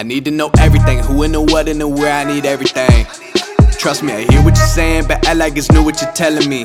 I need to know everything, who and the what and the where, I need everything. Trust me, I hear what you're saying, but I like it's new what you're telling me.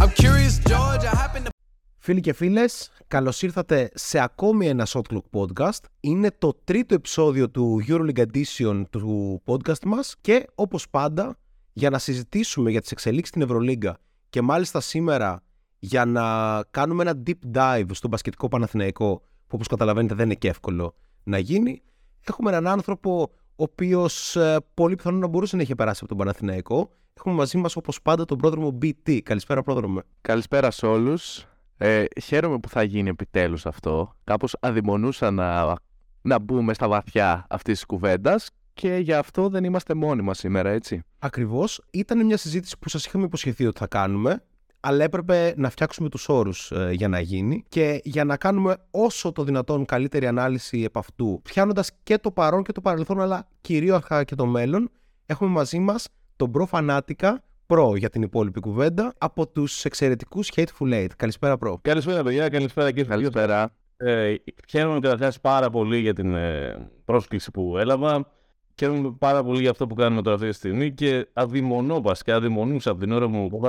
I'm curious, George, I happen to... Φίλοι και φίλες, καλώς ήρθατε σε ακόμη ένα Shot Clock podcast. Είναι το τρίτο επεισόδιο του EuroLeague Edition του podcast μας και όπως πάντα για να συζητήσουμε για τις εξελίξεις στην Ευρωλίγκα και μάλιστα σήμερα για να κάνουμε ένα deep dive στο μπασκετικό Παναθηναϊκό που όπως καταλαβαίνετε δεν είναι και εύκολο να γίνει έχουμε έναν άνθρωπο ο οποίος ε, πολύ πιθανόν να μπορούσε να είχε περάσει από τον Παναθηναϊκό. Έχουμε μαζί μας όπως πάντα τον πρόδρομο BT Καλησπέρα πρόδρομο Καλησπέρα σε όλους. Ε, Χαίρομαι που θα γίνει επιτέλους αυτό. Κάπως αδειμονούσα να, να μπούμε στα βαθιά αυτής της κουβέντας και γι' αυτό δεν είμαστε μόνοι μας σήμερα, έτσι. Ακριβώς. Ήταν μια συζήτηση που σας είχαμε υποσχεθεί ότι θα κάνουμε, αλλά έπρεπε να φτιάξουμε τους όρους ε, για να γίνει και για να κάνουμε όσο το δυνατόν καλύτερη ανάλυση επ' αυτού, πιάνοντας και το παρόν και το παρελθόν, αλλά κυρίως και το μέλλον, έχουμε μαζί μας τον Προ Φανάτικα, Προ για την υπόλοιπη κουβέντα, από τους εξαιρετικούς Hateful Eight. Καλησπέρα Προ. Καλησπέρα παιδιά, καλησπέρα και Καλησπέρα. Ε, χαίρομαι καταρχάς πάρα πολύ για την ε, πρόσκληση που έλαβα. Χαίρομαι πάρα πολύ για αυτό που κάνουμε τώρα αυτή τη στιγμή και αδειμονώ βασικά, αδειμονούσα από την ώρα μου που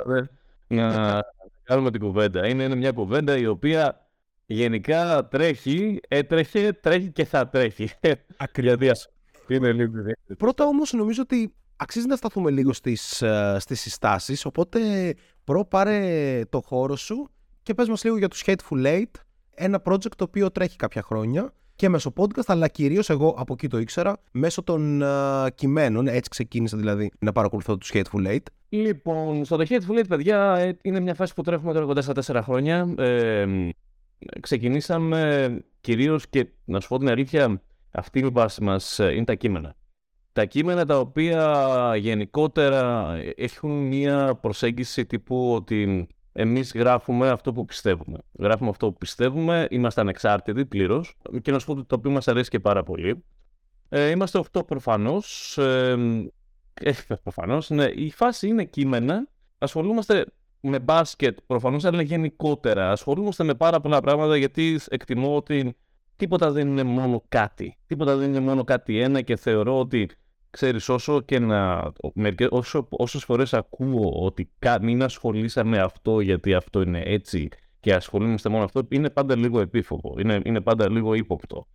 να κάνουμε την κουβέντα. Είναι, είναι μια κουβέντα η οποία γενικά τρέχει, έτρεχε, τρέχει και θα τρέχει. Ακριβώς. είναι λίγο Πρώτα όμως νομίζω ότι αξίζει να σταθούμε λίγο στις, ε, στις συστάσεις, οπότε προ πάρε το χώρο σου και πες μας λίγο για τους Hateful Eight, ένα project το οποίο τρέχει κάποια χρόνια και μέσω podcast, αλλά κυρίως εγώ από εκεί το ήξερα, μέσω των uh, κειμένων. Έτσι ξεκίνησα δηλαδή να παρακολουθώ τους Hateful Eight. Λοιπόν, στο The Hateful Eight, παιδιά, ε, είναι μια φάση που τρέχουμε τώρα κοντά στα τέσσερα χρόνια. Ε, ξεκινήσαμε κυρίως και να σου πω την αλήθεια, αυτή η βάση μας ε, είναι τα κείμενα. Τα κείμενα τα οποία γενικότερα έχουν μια προσέγγιση τύπου ότι εμείς γράφουμε αυτό που πιστεύουμε. Γράφουμε αυτό που πιστεύουμε, είμαστε ανεξάρτητοι πλήρως και να σου πω το οποίο μας αρέσει και πάρα πολύ. Ε, είμαστε αυτό προφανώς. Ε, ε, προφανώς, ναι. Η φάση είναι κείμενα. Ασχολούμαστε με μπάσκετ προφανώς, αλλά γενικότερα. Ασχολούμαστε με πάρα πολλά πράγματα γιατί εκτιμώ ότι τίποτα δεν είναι μόνο κάτι. Τίποτα δεν είναι μόνο κάτι ένα και θεωρώ ότι ξέρεις, όσο και να, όσο, όσες φορές ακούω ότι μην ασχολείσαι με αυτό γιατί αυτό είναι έτσι και ασχολούμαστε μόνο αυτό, είναι πάντα λίγο επίφοβο, είναι, είναι πάντα λίγο ύποπτο.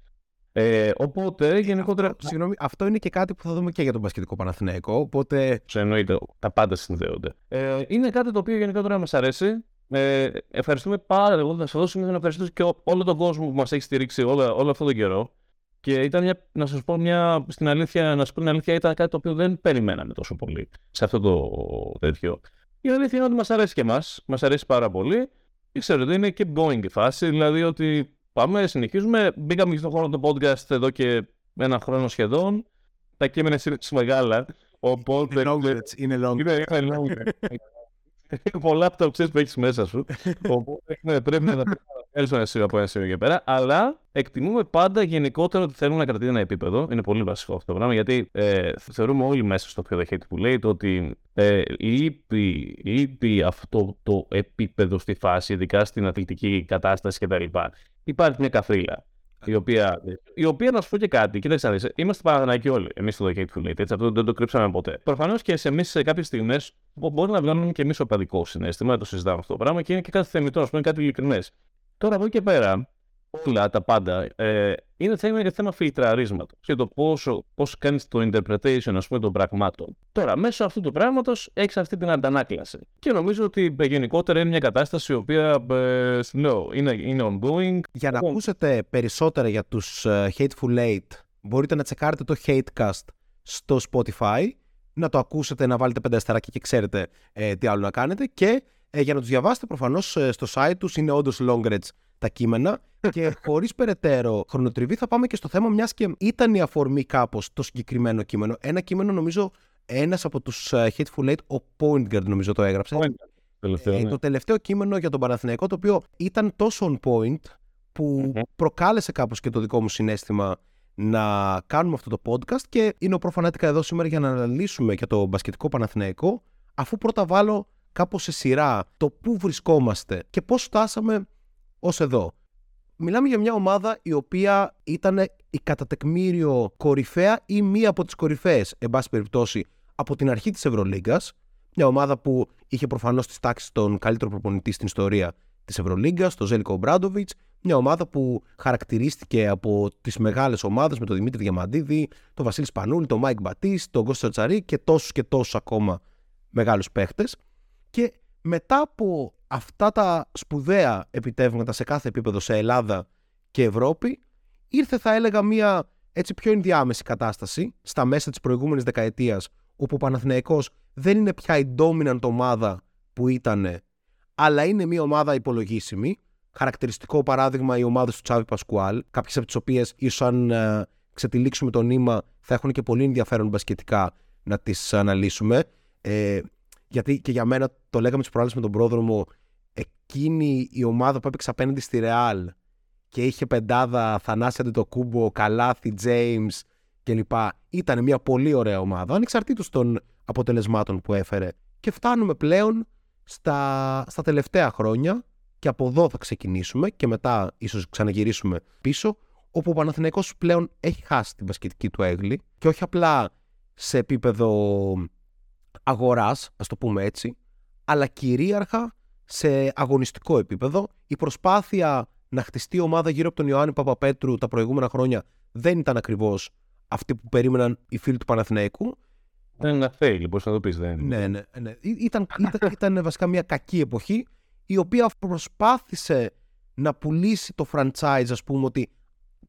Ε, οπότε γενικότερα. Συγγνώμη, αυτό είναι και κάτι που θα δούμε και για τον Πασχετικό Παναθηναϊκό. Οπότε. Σε εννοείται, τα πάντα συνδέονται. Ε, είναι κάτι το οποίο γενικότερα μας αρέσει. Ε, ευχαριστούμε πάρα πολύ. Θα σας δώσω να ευχαριστήσω και όλο τον κόσμο που μας έχει στηρίξει όλο, όλο αυτόν τον καιρό. Και ήταν μια, να σας πω μια, στην αλήθεια, να σας πω την αλήθεια, ήταν κάτι το οποίο δεν περιμέναμε τόσο πολύ σε αυτό το τέτοιο. Η αλήθεια είναι ότι μας αρέσει και εμάς, μας αρέσει πάρα πολύ. Και ξέρετε, είναι και going η φάση, δηλαδή ότι πάμε, συνεχίζουμε. Μπήκαμε και στον χώρο του podcast εδώ και ένα χρόνο σχεδόν. Τα κείμενα είναι μεγάλα. Οπότε. Είναι long, είναι long. Είναι, είναι long. Πολλά από τα που έχεις μέσα σου. Οπότε ναι, πρέπει να Έλειψα ένα από ένα σημείο και πέρα. Αλλά εκτιμούμε πάντα γενικότερα ότι θέλουμε να κρατήσει ένα επίπεδο. Είναι πολύ βασικό αυτό το πράγμα. Γιατί ε, θεωρούμε όλοι μέσα στο πιο δεχέτη που λέει το ότι ε, λείπει, λείπει αυτό το επίπεδο στη φάση, ειδικά στην αθλητική κατάσταση κτλ. Υπάρχει μια καθρίλα. Η οποία, η οποία να σου πω και κάτι, κοίταξε να δεις, είμαστε Παναθανάκοι όλοι. Εμείς στο The Hateful Eight, έτσι, αυτό δεν το κρύψαμε ποτέ. Προφανώς και σε εμείς σε κάποιες στιγμές μπορεί να βγάλουμε και εμείς οπαδικό συνέστημα, να το συζητάμε αυτό το πράγμα και είναι και κάτι θεμητό, ας πούμε, κάτι ειλικρινές. Τώρα από εκεί και πέρα, όλα τα πάντα ε, είναι θέμα για θέμα φιλτραρίσματος και το πόσο, πώς κάνεις το interpretation ας πούμε, των πραγμάτων. Τώρα, μέσω αυτού του πράγματος έχεις αυτή την αντανάκλαση. Και νομίζω ότι ε, γενικότερα είναι μια κατάσταση η οποία ε, λέω, είναι, είναι ongoing. Για να ακούσετε περισσότερα για τους uh, Hateful Eight, μπορείτε να τσεκάρετε το Hatecast στο Spotify, να το ακούσετε, να βάλετε πέντε αστεράκια και ξέρετε ε, τι άλλο να κάνετε και ε, για να τους διαβάσετε προφανώς ε, στο site τους είναι όντως long reads τα κείμενα. και χωρίς περαιτέρω χρονοτριβή θα πάμε και στο θέμα, μιας και ήταν η αφορμή κάπως το συγκεκριμένο κείμενο. Ένα κείμενο, νομίζω, ένας από τους uh, Hateful Eight, ο Pointguard, νομίζω το έγραψε. Τελευταίο, ε, ναι. Το τελευταίο κείμενο για τον Παναθηναϊκό, το οποίο ήταν τόσο on point που προκάλεσε κάπως και το δικό μου συνέστημα να κάνουμε αυτό το podcast και είναι ο προφανάτικα εδώ σήμερα για να αναλύσουμε και το μπασκετικό Παναθηναϊκό αφού πρώτα βάλω κάπως σε σειρά το πού βρισκόμαστε και πώς φτάσαμε ως εδώ. μιλάμε για μια ομάδα η οποία ήταν η κατά τεκμήριο κορυφαία ή μία από τις κορυφαίες, εν πάση περιπτώσει, από την αρχή της Ευρωλίγκας. Μια ομάδα που είχε προφανώς στις τάξεις της τον καλύτερο προπονητή στην ιστορία της Ευρωλίγκας, τον Ζέλικο Ομπράντοβιτς. Μια ομάδα που χαρακτηρίστηκε από τις μεγάλες ομάδες με τον Δημήτρη Διαμαντίδη, τον Βασίλη Σπανούλη, τον Μάικ Μπατίστ, τον Κώστα Τσαρτσαρή και τόσους και τόσους ακόμα μεγάλους παίχτες. Και μετά από αυτά τα σπουδαία επιτεύγματα σε κάθε επίπεδο σε Ελλάδα και Ευρώπη, ήρθε θα έλεγα μια έτσι πιο ενδιάμεση κατάσταση στα μέσα της προηγούμενης δεκαετίας όπου ο Παναθηναϊκός δεν είναι πια η dominant ομάδα που ήταν αλλά είναι μια ομάδα υπολογίσιμη. Χαρακτηριστικό παράδειγμα οι ομάδες του Τσάβη Πασκουάλ, κάποιες από τις οποίες ίσως αν ε, ξετυλίξουμε το νήμα θα έχουν και πολύ ενδιαφέρον μπασκετικά να τις αναλύσουμε. Ε, γιατί και για μένα το λέγαμε τις προάλλες με τον πρόδρομο, εκείνη η ομάδα που έπαιξε απέναντι στη Ρεάλ και είχε πεντάδα Θανάση κούμπο, Καλάθι, James κλπ. Ήταν μια πολύ ωραία ομάδα, ανεξαρτήτως των αποτελεσμάτων που έφερε. Και φτάνουμε πλέον στα, στα τελευταία χρόνια και από εδώ θα ξεκινήσουμε και μετά ίσως ξαναγυρίσουμε πίσω όπου ο Παναθηναϊκός πλέον έχει χάσει την μπασκετική του έγκλη και όχι απλά σε επίπεδο αγοράς, ας το πούμε έτσι, αλλά κυρίαρχα σε αγωνιστικό επίπεδο. Η προσπάθεια να χτιστεί ομάδα γύρω από τον Ιωάννη Παπαπέτρου τα προηγούμενα χρόνια δεν ήταν ακριβώς αυτή που περίμεναν οι φίλοι του Παναθηναϊκού ήταν ένα fail, μπορείς να το πεις. Δεν... Ναι, ναι, ναι. Ήταν, ήταν, ήταν βασικά μια κακή εποχή η οποία προσπάθησε να πουλήσει το franchise, ας πούμε, ότι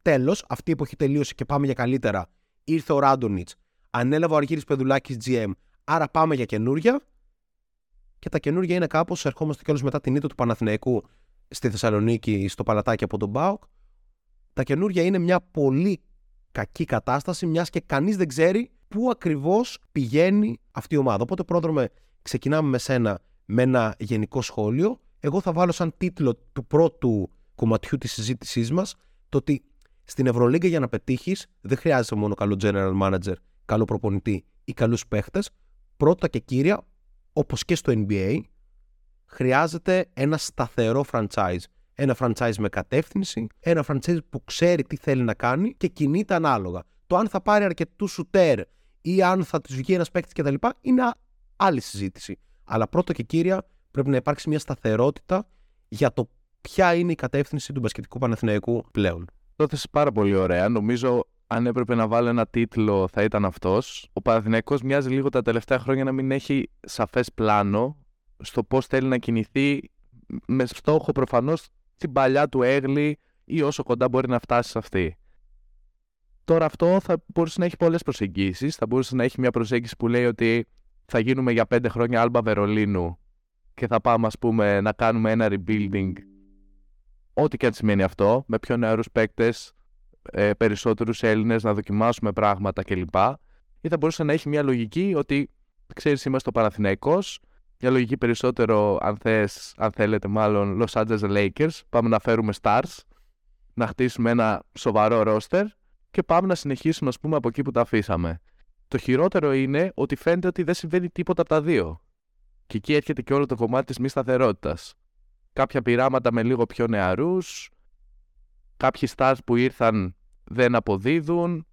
τέλος, αυτή η εποχή τελείωσε και πάμε για καλύτερα. Ήρθε ο Ράντονιτς, ανέλαβε ο Αργύρης Πεδουλάκης GM, άρα πάμε για καινούρια. Και τα καινούρια είναι κάπως, ερχόμαστε κιόλας μετά την ήττα του Παναθηναϊκού στη Θεσσαλονίκη, στο Παλατάκι από τον Μπάουκ. Τα καινούρια είναι μια πολύ κακή κατάσταση, μιας και κανείς δεν ξέρει πού ακριβώς πηγαίνει αυτή η ομάδα. Οπότε, πρόδρομε, ξεκινάμε με σένα με ένα γενικό σχόλιο. Εγώ θα βάλω σαν τίτλο του πρώτου κομματιού της συζήτησής μας το ότι στην Ευρωλίγκα για να πετύχεις δεν χρειάζεται μόνο καλό general manager, καλό προπονητή ή καλούς παίχτες. Πρώτα και κύρια, όπως και στο NBA, χρειάζεται ένα σταθερό franchise. Ένα franchise με κατεύθυνση, ένα franchise που ξέρει τι θέλει να κάνει και κινείται ανάλογα. Το αν θα πάρει αρκετούς σουτέρ ή αν θα τους βγει ένας παίκτης κτλ. είναι άλλη συζήτηση. Αλλά πρώτο και κύρια πρέπει να υπάρξει μια σταθερότητα για το ποια είναι η κατεύθυνση του μπασκετικού Παναθηναϊκού πλέον. Το έθεσε πάρα πολύ ωραία. Νομίζω αν έπρεπε να βάλω ένα τίτλο θα ήταν αυτός. Ο Παναθηναϊκός μοιάζει λίγο τα τελευταία χρόνια να μην έχει σαφές πλάνο στο πώς θέλει να κινηθεί με στόχο προφανώς την παλιά του έγλη ή όσο κοντά μπορεί να φτάσει σε αυτή. Τώρα αυτό θα μπορούσε να έχει πολλές προσεγγίσεις. Θα μπορούσε να έχει μια προσέγγιση που λέει ότι θα γίνουμε για πέντε χρόνια Άλμπα Βερολίνου και θα πάμε ας πούμε να κάνουμε ένα rebuilding ό,τι και αν σημαίνει αυτό, με πιο νεαρούς παίκτες, ε, περισσότερους Έλληνες να δοκιμάσουμε πράγματα κλπ. Ή θα μπορούσε να έχει μια λογική ότι ξέρεις είμαστε ο Παναθηναϊκός, μια λογική περισσότερο αν, θες, αν θέλετε μάλλον Los Angeles Lakers, πάμε να φέρουμε stars, να χτίσουμε ένα σοβαρό roster και πάμε να συνεχίσουμε, ας πούμε, από εκεί που τα αφήσαμε. Το χειρότερο είναι ότι φαίνεται ότι δεν συμβαίνει τίποτα από τα δύο. Και εκεί έρχεται και όλο το κομμάτι της μη σταθερότητας. Κάποια πειράματα με λίγο πιο νεαρούς, κάποιοι stars που ήρθαν δεν αποδίδουν.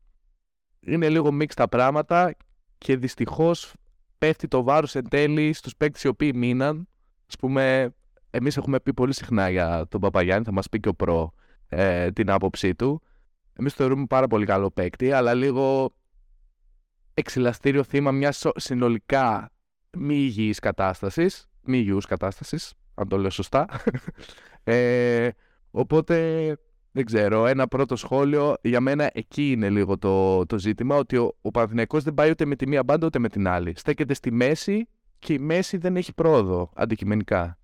Είναι λίγο mixed τα πράγματα και δυστυχώς πέφτει το βάρος εν τέλει στους παίκτες οι οποίοι μείναν. Α πούμε, εμείς έχουμε πει πολύ συχνά για τον Παπαγιάννη, θα μας πει και ο Προ ε, την άποψή του. Εμείς το θεωρούμε πάρα πολύ καλό παίκτη, αλλά λίγο εξυλαστήριο θύμα μιας συνολικά μη υγιής κατάστασης. Μη υγιούς κατάστασης, αν το λέω σωστά. ε, οπότε δεν ξέρω. Ένα πρώτο σχόλιο για μένα εκεί είναι λίγο το, το ζήτημα. Ότι ο, ο Παναθηναϊκός δεν πάει ούτε με τη μία μπάντα ούτε με την άλλη. Στέκεται στη μέση και η μέση δεν έχει πρόοδο αντικειμενικά.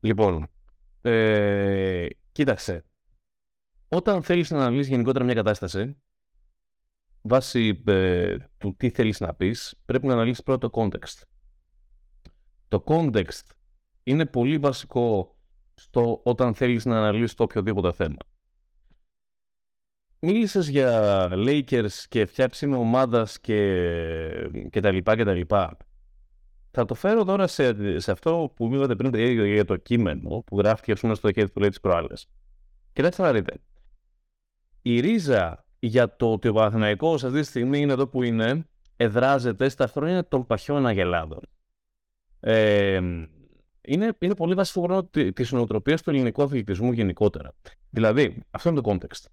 Λοιπόν, ε, κοίταξε όταν θέλεις να αναλύσεις γενικότερα μια κατάσταση, βάσει ε, του τι θέλεις να πεις, πρέπει να αναλύσεις πρώτα το context. Το context είναι πολύ βασικό στο όταν θέλεις να αναλύσεις το οποιοδήποτε θέμα. Μίλησες για Lakers και φτιάξιμο ομάδας και, και τα λοιπά και τα λοιπά. θα το φέρω τώρα σε, σε αυτό που είπατε πριν για, για το κείμενο που γράφτηκε ας πούμε, στο χέρι που λέει τις προάλλες. Κοιτάξτε να δείτε. Η ρίζα για το ότι ο Παναθηναϊκός αυτή τη στιγμή είναι εδώ που είναι, εδράζεται στα χρόνια των παχιών αγελάδων. Ε, είναι, είναι πολύ βασικό τη νοοτροπίας του ελληνικού αθλητισμού γενικότερα. Δηλαδή, αυτό είναι το context.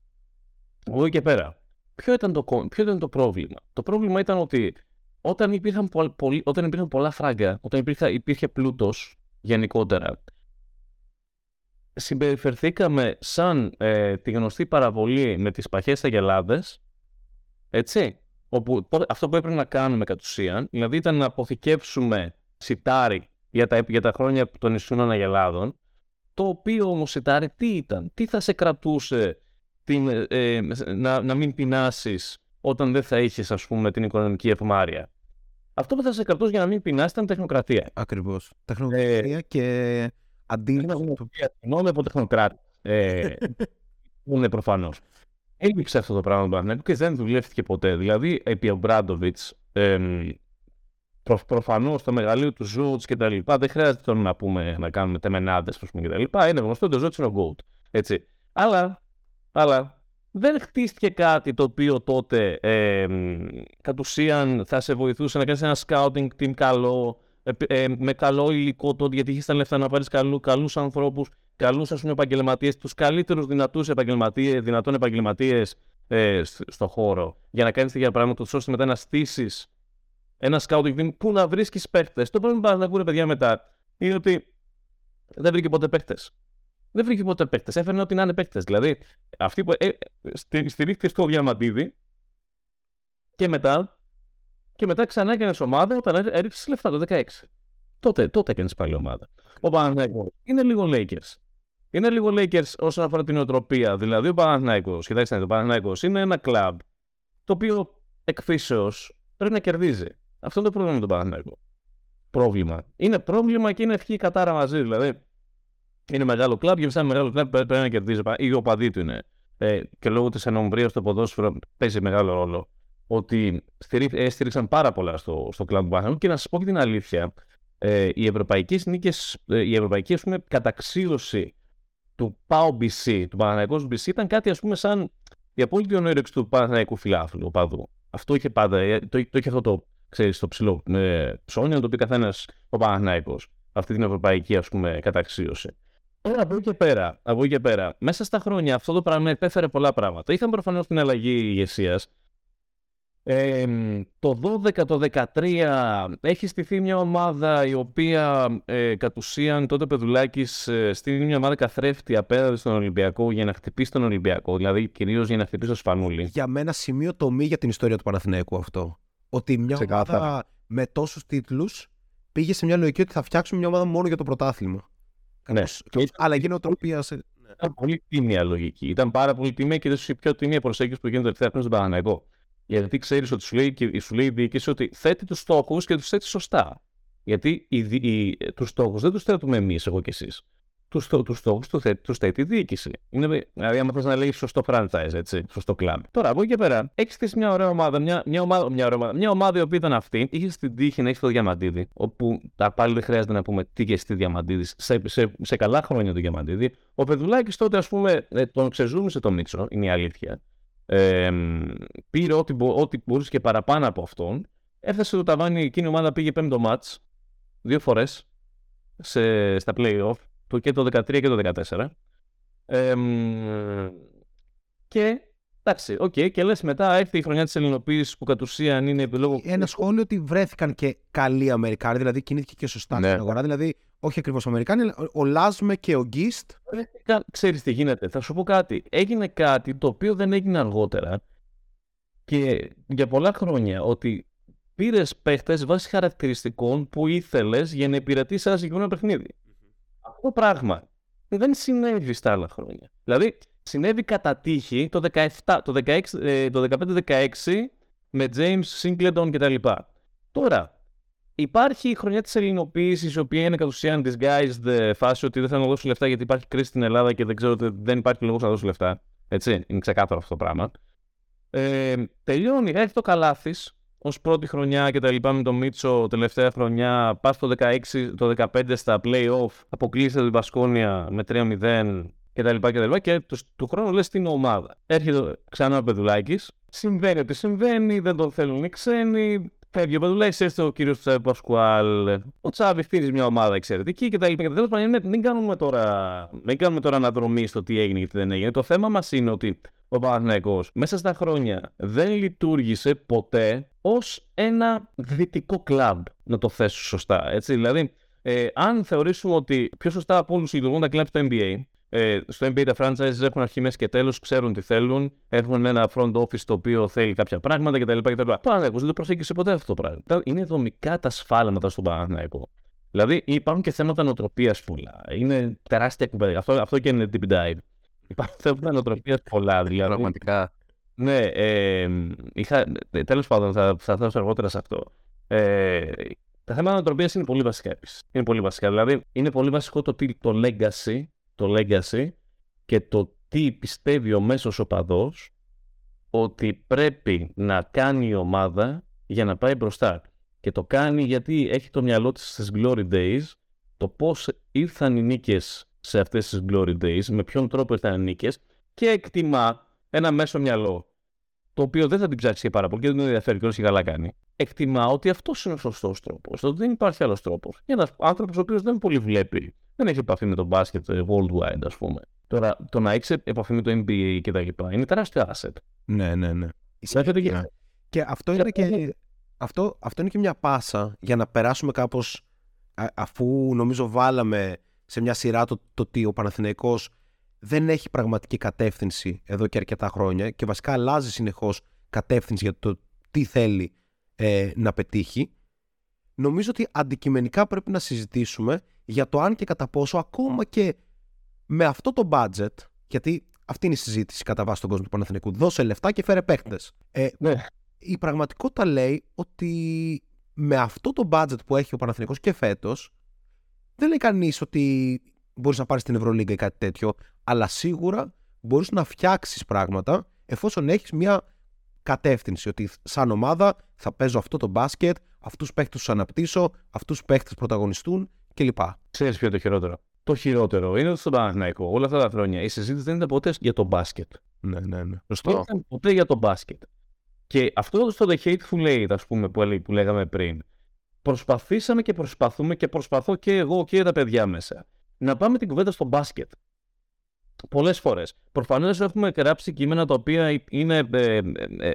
Από εκεί και πέρα, ποιο ήταν, το, ποιο ήταν το πρόβλημα; Το πρόβλημα ήταν ότι όταν υπήρχαν, πολλ, όταν υπήρχαν πολλά φράγκα, όταν υπήρχε, υπήρχε πλούτος γενικότερα, συμπεριφερθήκαμε σαν ε, τη γνωστή παραβολή με τις παχές αγελάδες, έτσι, όπου αυτό που έπρεπε να κάνουμε κατ' ουσίαν, δηλαδή ήταν να αποθηκεύσουμε σιτάρι για τα, για τα χρόνια των νησιών Αγελάδων, το οποίο όμως σιτάρι τι ήταν, τι θα σε κρατούσε την, ε, ε, να, να μην πεινάσεις όταν δεν θα είχες, ας πούμε, την οικονομική ευμάρεια; Αυτό που θα σε κρατούσε για να μην πεινάσεις ήταν τεχνοκρατία. Ακριβώς. Τεχνοκρατία ε, και αντίληψη. Συγγνώμη από τεχνοκράτη. Ε, είναι προφανώς. Έλειψε αυτό το πράγμα και δεν δουλεύτηκε ποτέ. Δηλαδή, επί Ομπράντοβιτς, ε, προ, προφανώς το μεγαλείο του Ζοτς και τα λοιπά, δεν χρειάζεται τώρα να, πούμε, να κάνουμε τεμενάδες και τα λοιπά. Είναι γνωστό ότι ο Ζοτς είναι ο GOAT. Έτσι. Αλλά αλλά δεν χτίστηκε κάτι το οποίο τότε ε, κατ' ουσίαν θα σε βοηθούσε να κάνεις ένα scouting team καλό, ε, με καλό υλικό τότε, γιατί είχες τα λεφτά να πάρεις καλού, καλούς ανθρώπους, καλούς ας πούμε επαγγελματίες, τους καλύτερους δυνατούς επαγγελματίες, δυνατών επαγγελματίες ε, στο χώρο, για να κάνεις τέτοια πράγματα, ώστε μετά να στήσεις ένα scouting team που να βρίσκεις παίχτες. Το πρόβλημα που να ακούνε παιδιά μετά είναι ότι δεν βρήκε ποτέ παίχτες δεν βρήκε ποτέ παίκτες. Έφερνε ό,τι να είναι παίκτες. Δηλαδή, αυτοί που ε, στηρίχθηκε στο διαμαντίδι και μετά, και μετά ξανά έκανε ομάδα όταν έριξε λεφτά το 16. Τότε, τότε έκανες πάλι ομάδα. Ο Παναθηναϊκός είναι λίγο Lakers. Είναι λίγο Lakers όσον αφορά την οτροπία. Δηλαδή, ο Παναθηναϊκός, κοιτάξτε, ο Παναθηναϊκός είναι ένα κλαμπ το οποίο εκφύσεως πρέπει να κερδίζει. Αυτό είναι το πρόβλημα με τον Παναθηναϊκό. Πρόβλημα. Είναι πρόβλημα και είναι ευχή κατάρα μαζί. Δηλαδή, είναι μεγάλο κλαμπ και σαν μεγάλο κλαμπ πρέπει να κερδίζει. Η οπαδή του είναι. Ε, και λόγω της ανομβρία στο ποδόσφαιρο παίζει μεγάλο ρόλο. Ότι έστηριξαν πάρα πολλά στο, στο κλαμπ του και να σας πω και την αλήθεια. Ε, η ευρωπαϊκή νίκες, ε, η ευρωπαϊκή ας πούμε, καταξίωση του ΠΑΟ BC, του Παναναϊκού BC, ήταν κάτι ας πούμε σαν η απόλυτη ονόρεξη του Παναναϊκού φιλάθλου, οπαδού. Αυτό είχε πάντα, ε, το, το είχε αυτό το, ξέρεις, το ψηλό ε, ψώνιο, να το πει καθένας ο Παναναϊκός. Αυτή την ευρωπαϊκή ας πούμε καταξίωση. Τώρα από εκεί και πέρα, από και πέρα, μέσα στα χρόνια αυτό το πράγμα επέφερε πολλά πράγματα. Είχαμε προφανώς την αλλαγή ηγεσίας. Ε, το 12, το 13 έχει στηθεί μια ομάδα η οποία ε, κατ' ουσίαν τότε Πεδουλάκης ε, στείλει μια ομάδα καθρέφτη απέναντι στον Ολυμπιακό για να χτυπήσει τον Ολυμπιακό, δηλαδή κυρίως για να χτυπήσει το Σφανούλη. Για μένα σημείο τομή για την ιστορία του Παναθηναίκου αυτό. Ότι μια ομάδα με τόσους τίτλους πήγε σε μια λογική ότι θα φτιάξουμε μια ομάδα μόνο για το πρωτάθλημα. Ναι. Αλλαγή νοοτροπία. Σε... Ήταν πολύ τίμια λογική. Ήταν πάρα πολύ τίμια και δεν σου πιο τίμια προσέγγιση που γίνεται τελευταία χρόνια στον Παναναναϊκό. Γιατί ξέρεις ότι σου λέει, και, σου λέει η διοίκηση ότι θέτει τους στόχους και τους θέτει σωστά. Γιατί τους στόχους δεν τους θέτουμε εμείς, εγώ και εσείς τους τους στόχου τους, τους θέτει η διοίκηση. Είναι, δηλαδή, άμα θες να λέει σωστό franchise, έτσι, σωστό κλαμπ. Τώρα, από εκεί και πέρα, έχεις στήσει μια ωραία ομάδα, μια, μια, ομάδα, μια, ωραία ομάδα, μια ομάδα η οποία ήταν αυτή, είχες στην τύχη να έχεις το διαμαντίδι, όπου τα πάλι δεν χρειάζεται να πούμε τι και στη διαμαντίδι, σε, σε, σε, καλά χρόνια το διαμαντίδι. Ο Πεδουλάκης τότε, ας πούμε, ε, τον ξεζούμισε το Μίτσο, είναι η αλήθεια. Ε, πήρε ό,τι, ό,τι μπορούσε και παραπάνω από αυτόν. Έφτασε το ταβάνι, εκείνη η ομάδα πήγε πέμπτο ματς, δύο φορές στα playoff και το 2013 και το 2014. Ε, και εντάξει, OK, okay, και λες μετά έρχεται η χρονιά της ελληνοποίησης που κατ' ουσίαν είναι Πεδουλάκης. Ένα σχόλιο ότι βρέθηκαν και καλοί Αμερικάνοι, δηλαδή κινήθηκε και σωστά ναι. στην αγορά. Δηλαδή, όχι ακριβώς Αμερικάνοι, αλλά ο Λάσμε και ο Γκίστ. Ξέρεις τι γίνεται. Θα σου πω κάτι. Έγινε κάτι το οποίο δεν έγινε αργότερα και για πολλά χρόνια ότι πήρες παίχτες βάσει χαρακτηριστικών που ήθελες για να υπηρετήσεις ένα συγκεκριμένο παιχνίδι. Αυτό πράγμα δεν συνέβη στα άλλα χρόνια. Δηλαδή, συνέβη κατά τύχη το, 17, το, 16, ε, το 15-16 με James Singleton κτλ. Τώρα, υπάρχει η χρονιά της ελληνοποίησης, η οποία είναι κατ' ουσίαν disguised φάση ότι δεν θα να δώσω λεφτά γιατί υπάρχει κρίση στην Ελλάδα και δεν ξέρω ότι δεν υπάρχει λόγος να δώσω λεφτά. Έτσι, είναι ξεκάθαρο αυτό το πράγμα. Ε, τελειώνει, έρχεται το καλάθι ως πρώτη χρονιά και τα λοιπά με τον Μίτσο τελευταία χρονιά, πας το 16, το 15 στα play-off, αποκλείσετε την Πασκόνια με 3-0 και τα λοιπά και τα λοιπά και τους, του χρόνου λες την ομάδα. Έρχεται ξανά ο Πεδουλάκης, συμβαίνει ό,τι συμβαίνει, δεν τον θέλουν οι ξένοι, Φεύγει ο Πεδουλάκη, έρθει ο κύριος Πασκουάλ. Ο Τσάβης φτύνει μια ομάδα εξαιρετική και τα λοιπά. Τέλο πάντων, μην κάνουμε τώρα, μην κάνουμε τώρα αναδρομή στο τι έγινε και τι δεν έγινε. Το θέμα μας είναι ότι ο Παναθηναϊκός μέσα στα χρόνια δεν λειτουργήσε ποτέ ως ένα δυτικό κλαμπ, να το θέσω σωστά. Έτσι. Δηλαδή, ε, αν θεωρήσουμε ότι πιο σωστά από όλους λειτουργούν τα κλαμπ στο NBA, ε, στο NBA τα franchises έχουν αρχή, μέση και τέλος, ξέρουν τι θέλουν, έχουν ένα front office το οποίο θέλει κάποια πράγματα κτλ. κτλ. Παναθηναϊκός δεν το προσέγγισε ποτέ αυτό το πράγμα. Είναι δομικά τα σφάλματα στον Παναθηναϊκό. Δηλαδή υπάρχουν και θέματα νοοτροπίας πολλά. Είναι τεράστια κουβέντα. Αυτό, αυτό και είναι deep dive. Υπάρχουν θέματα νοοτροπίας πολλά. Δηλαδή. Πραγματικά. Ναι, ε, είχα, τέλος πάντων θα, θα θέσω αργότερα σε αυτό. Ε, τα θέματα νοοτροπίας είναι πολύ βασικά επίσης. Είναι πολύ βασικά. Δηλαδή, είναι πολύ βασικό το, το legacy, το legacy και το τι πιστεύει ο μέσος οπαδός ότι πρέπει να κάνει η ομάδα για να πάει μπροστά. Και το κάνει γιατί έχει το μυαλό της στις Glory Days, το πώς ήρθαν οι νίκες σε αυτές τις Glory Days, με ποιον τρόπο ήρθαν οι νίκες και εκτιμά ένα μέσο μυαλό, το οποίο δεν θα την ψάξει πάρα πολύ και δεν τον ενδιαφέρει και όσο καλά κάνει. Εκτιμά ότι αυτός είναι ο σωστός τρόπος, ότι δεν υπάρχει άλλος τρόπος. Για ένας άνθρωπος ο οποίος δεν πολύ βλέπει, δεν έχει επαφή με τον μπάσκετ ε, worldwide, ας πούμε. Τώρα, το να έχεις επαφή με το NBA και τα λοιπά είναι τεράστιο asset. Ναι, ναι, ναι. Και... και αυτό είναι και, αυτό, αυτό είναι και μια πάσα για να περάσουμε κάπως αφού νομίζω βάλαμε σε μια σειρά το, το ότι ο Παναθηναϊκός δεν έχει πραγματική κατεύθυνση εδώ και αρκετά χρόνια και βασικά αλλάζει συνεχώς κατεύθυνση για το τι θέλει ε, να πετύχει. Νομίζω ότι αντικειμενικά πρέπει να συζητήσουμε για το αν και κατά πόσο ακόμα και με αυτό το budget, γιατί αυτή είναι η συζήτηση κατά βάση τον κόσμο του Παναθηναϊκού, δώσε λεφτά και φέρε παίχτες. Ε, ναι. Η πραγματικότητα λέει ότι με αυτό το budget που έχει ο Παναθηναϊκός και φέτος δεν λέει κανείς ότι μπορείς να πάρεις την Ευρωλίγκα ή κάτι τέτοιο, αλλά σίγουρα μπορείς να φτιάξεις πράγματα εφόσον έχεις μια κατεύθυνση. Ότι σαν ομάδα θα παίζω αυτό το μπάσκετ, αυτούς τους παίχτες τους αναπτύσσω, αυτούς τους παίχτες πρωταγωνιστούν κλπ. Ξέρεις ποιο είναι το χειρότερο; Το χειρότερο είναι ότι στον Παναθηναϊκό όλα αυτά τα χρόνια η συζήτηση δεν ήταν ποτέ για το μπάσκετ. Ναι, ναι, ναι. Δεν ήταν ποτέ για το μπάσκετ. Και αυτό στο The Hateful Eight, ας πούμε, που, που λέγαμε πριν, προσπαθήσαμε και προσπαθούμε και προσπαθώ και εγώ και τα παιδιά μέσα να πάμε την κουβέντα στο μπάσκετ. Πολλές φορές. Προφανώς έχουμε γράψει κείμενα τα οποία είναι, ε, ε, ε,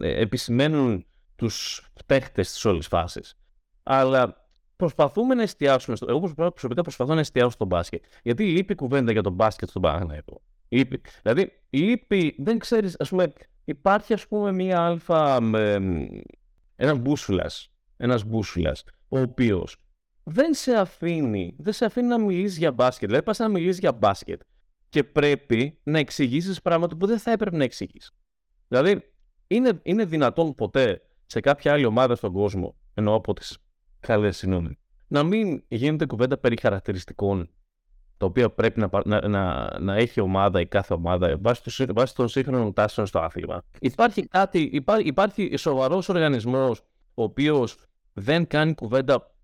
ε επισημαίνουν τους παίχτες της όλης φάσης. Αλλά προσπαθούμε να εστιάσουμε, στο, εγώ προσωπικά προσπαθώ να εστιάσω στο μπάσκετ. Γιατί λείπει κουβέντα για το μπάσκετ στον Παναγενικό. Δηλαδή, λείπει, δεν ξέρεις, ας πούμε, υπάρχει ας πούμε μία αλφα, ένας μπούσουλας ένας μπούσουλας, ο οποίος δεν σε αφήνει, δεν σε αφήνει να μιλήσει για μπάσκετ. Δηλαδή, πας να μιλήσει για μπάσκετ και πρέπει να εξηγήσεις πράγματα που δεν θα έπρεπε να εξηγήσεις. Δηλαδή, είναι, είναι δυνατόν ποτέ σε κάποια άλλη ομάδα στον κόσμο, εννοώ από τις καλέ συγγνώμη, να μην γίνεται κουβέντα περί χαρακτηριστικών τα οποία πρέπει να, να, να, να έχει ομάδα ή κάθε ομάδα βάσει των σύγχρονων τάσεων στο άθλημα. Υπάρχει κάτι, υπάρχει, υπάρχει σοβαρός οργανισμός ο οποίος δεν κάνει κουβέντα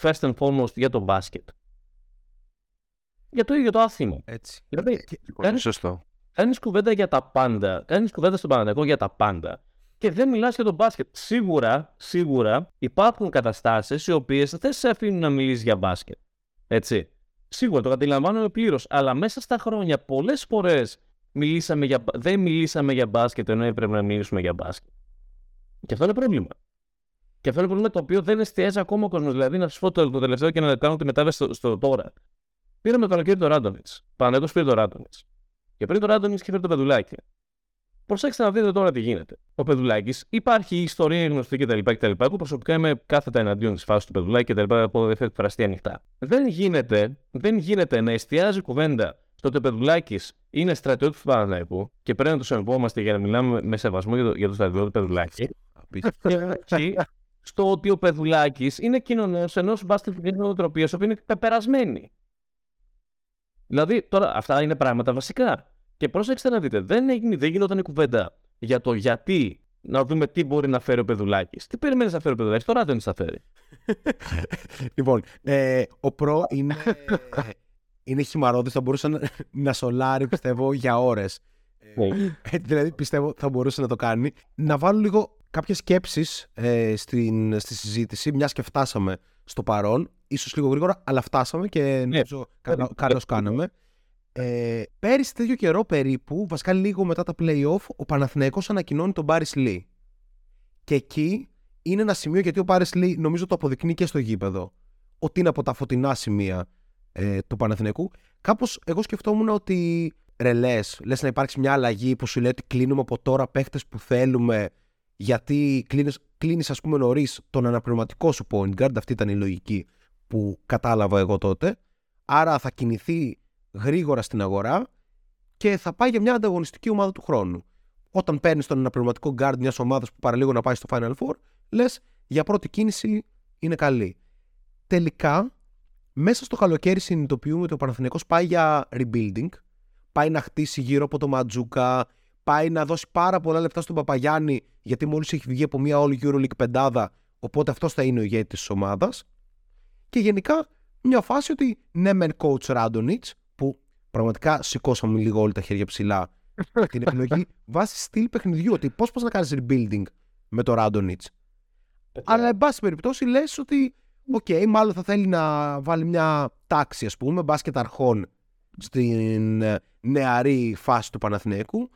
first and foremost για το μπάσκετ. Για το ίδιο το άθλημα. Έτσι. Δηλαδή, κάνεις, σωστό. Κάνεις κουβέντα για τα πάντα. Κάνεις κουβέντα στον Παναγενικό για τα πάντα. Και δεν μιλάς για το μπάσκετ. Σίγουρα, σίγουρα υπάρχουν καταστάσεις οι οποίες δεν σε αφήνουν να μιλήσεις για μπάσκετ. Έτσι. Σίγουρα το καταλαμβάνομαι πλήρως. Αλλά μέσα στα χρόνια πολλές φορές για... δεν μιλήσαμε για μπάσκετ ενώ έπρεπε να μιλήσουμε για μπάσκετ. Και αυτό είναι πρόβλημα. Και αυτό είναι πρόβλημα το οποίο δεν εστιάζει ακόμα ο κόσμος. Δηλαδή, να σας πω το, το τελευταίο και να κάνω τη μετάβαση στο, στο τώρα. Πήραμε το καλοκαίρι το Ράντονιτς. Πανέτος πήρε το Ράντονιτς. Και πριν το Ράντονιτς και φέρει το Πεδουλάκι. Προσέξτε να δείτε τώρα τι γίνεται. Ο Πεδουλάκης υπάρχει η ιστορία γνωστή κτλ. κτλ. Εγώ προσωπικά είμαι κάθετα εναντίον της φάσης του Πεδουλάκη κτλ. Από δεν θέλω εκφραστεί ανοιχτά. Δεν γίνεται, δεν γίνεται να εστιάζει κουβέντα στο ότι ο Πεδουλάκης είναι στρατιώτης του Παναναϊκού και πρέπει να το σεβόμαστε για να μιλάμε με σεβασμό για το, για το στρατιώτη του Πεδουλάκη στο ότι ο Πεδουλάκης είναι κοινωνό ενός μπάσκετ νοοτροπίας, που είναι πεπερασμένη. Δηλαδή, τώρα αυτά είναι πράγματα βασικά. Και πρόσεξτε να δείτε, δεν, έγινε, δεν γινόταν κουβέντα για το γιατί να δούμε τι μπορεί να φέρει ο Πεδουλάκης. Τι περιμένεις να φέρει ο Πεδουλάκης, τώρα δεν θα φέρει. λοιπόν, ε, ο Προ είναι, είναι χυμαρόδης, θα μπορούσε να, να σολάρει πιστεύω για ώρες. Ε, δηλαδή πιστεύω θα μπορούσε να το κάνει. Να βάλω λίγο κάποιες σκέψεις ε, στην, στη συζήτηση, μιας και φτάσαμε στο παρόν, ίσως λίγο γρήγορα, αλλά φτάσαμε και νομίζω καλά, καλώς κάναμε. Ε, πέρυσι τέτοιο καιρό περίπου, βασικά λίγο μετά τα play-off, ο Παναθηναϊκός ανακοινώνει τον Μπάρις Λί. Και εκεί είναι ένα σημείο γιατί ο Μπάρις Λί νομίζω το αποδεικνύει και στο γήπεδο ότι είναι από τα φωτεινά σημεία ε, του Παναθηναϊκού. Κάπως εγώ σκεφτόμουν ότι ρε λες, λες να υπάρξει μια αλλαγή που σου λέει ότι κλείνουμε από τώρα παίχτες που θέλουμε γιατί κλείνεις, κλείνεις ας πούμε νωρίς τον αναπληρωματικό σου point guard, αυτή ήταν η λογική που κατάλαβα εγώ τότε. Άρα θα κινηθεί γρήγορα στην αγορά και θα πάει για μια ανταγωνιστική ομάδα του χρόνου. Όταν παίρνεις τον αναπληρωματικό guard μιας ομάδας που παραλίγο να πάει στο Final Four, λες για πρώτη κίνηση είναι καλή. Τελικά, μέσα στο καλοκαίρι συνειδητοποιούμε ότι ο Παναθηναϊκός πάει για rebuilding, πάει να χτίσει γύρω από το Ματζούκα, πάει να δώσει πάρα πολλά λεπτά στον Παπαγιάννη, γιατί μόλις έχει βγει από μια όλη EuroLeague πεντάδα, οπότε αυτός θα είναι ο ηγέτης της ομάδας. Και γενικά μια φάση ότι ναι, μεν coach Ράντονιτ, που πραγματικά σηκώσαμε λίγο όλοι τα χέρια ψηλά την επιλογή βάσει στυλ παιχνιδιού. Ότι πώς πα να κάνεις rebuilding με το Ράντονιτς. Αλλά, εν πάση περιπτώσει, λες ότι, OK, okay, μάλλον θα θέλει να βάλει μια τάξη, ας πούμε, μπάσκετ αρχών στην ε, νεαρή φάση του Παναθηναϊκού.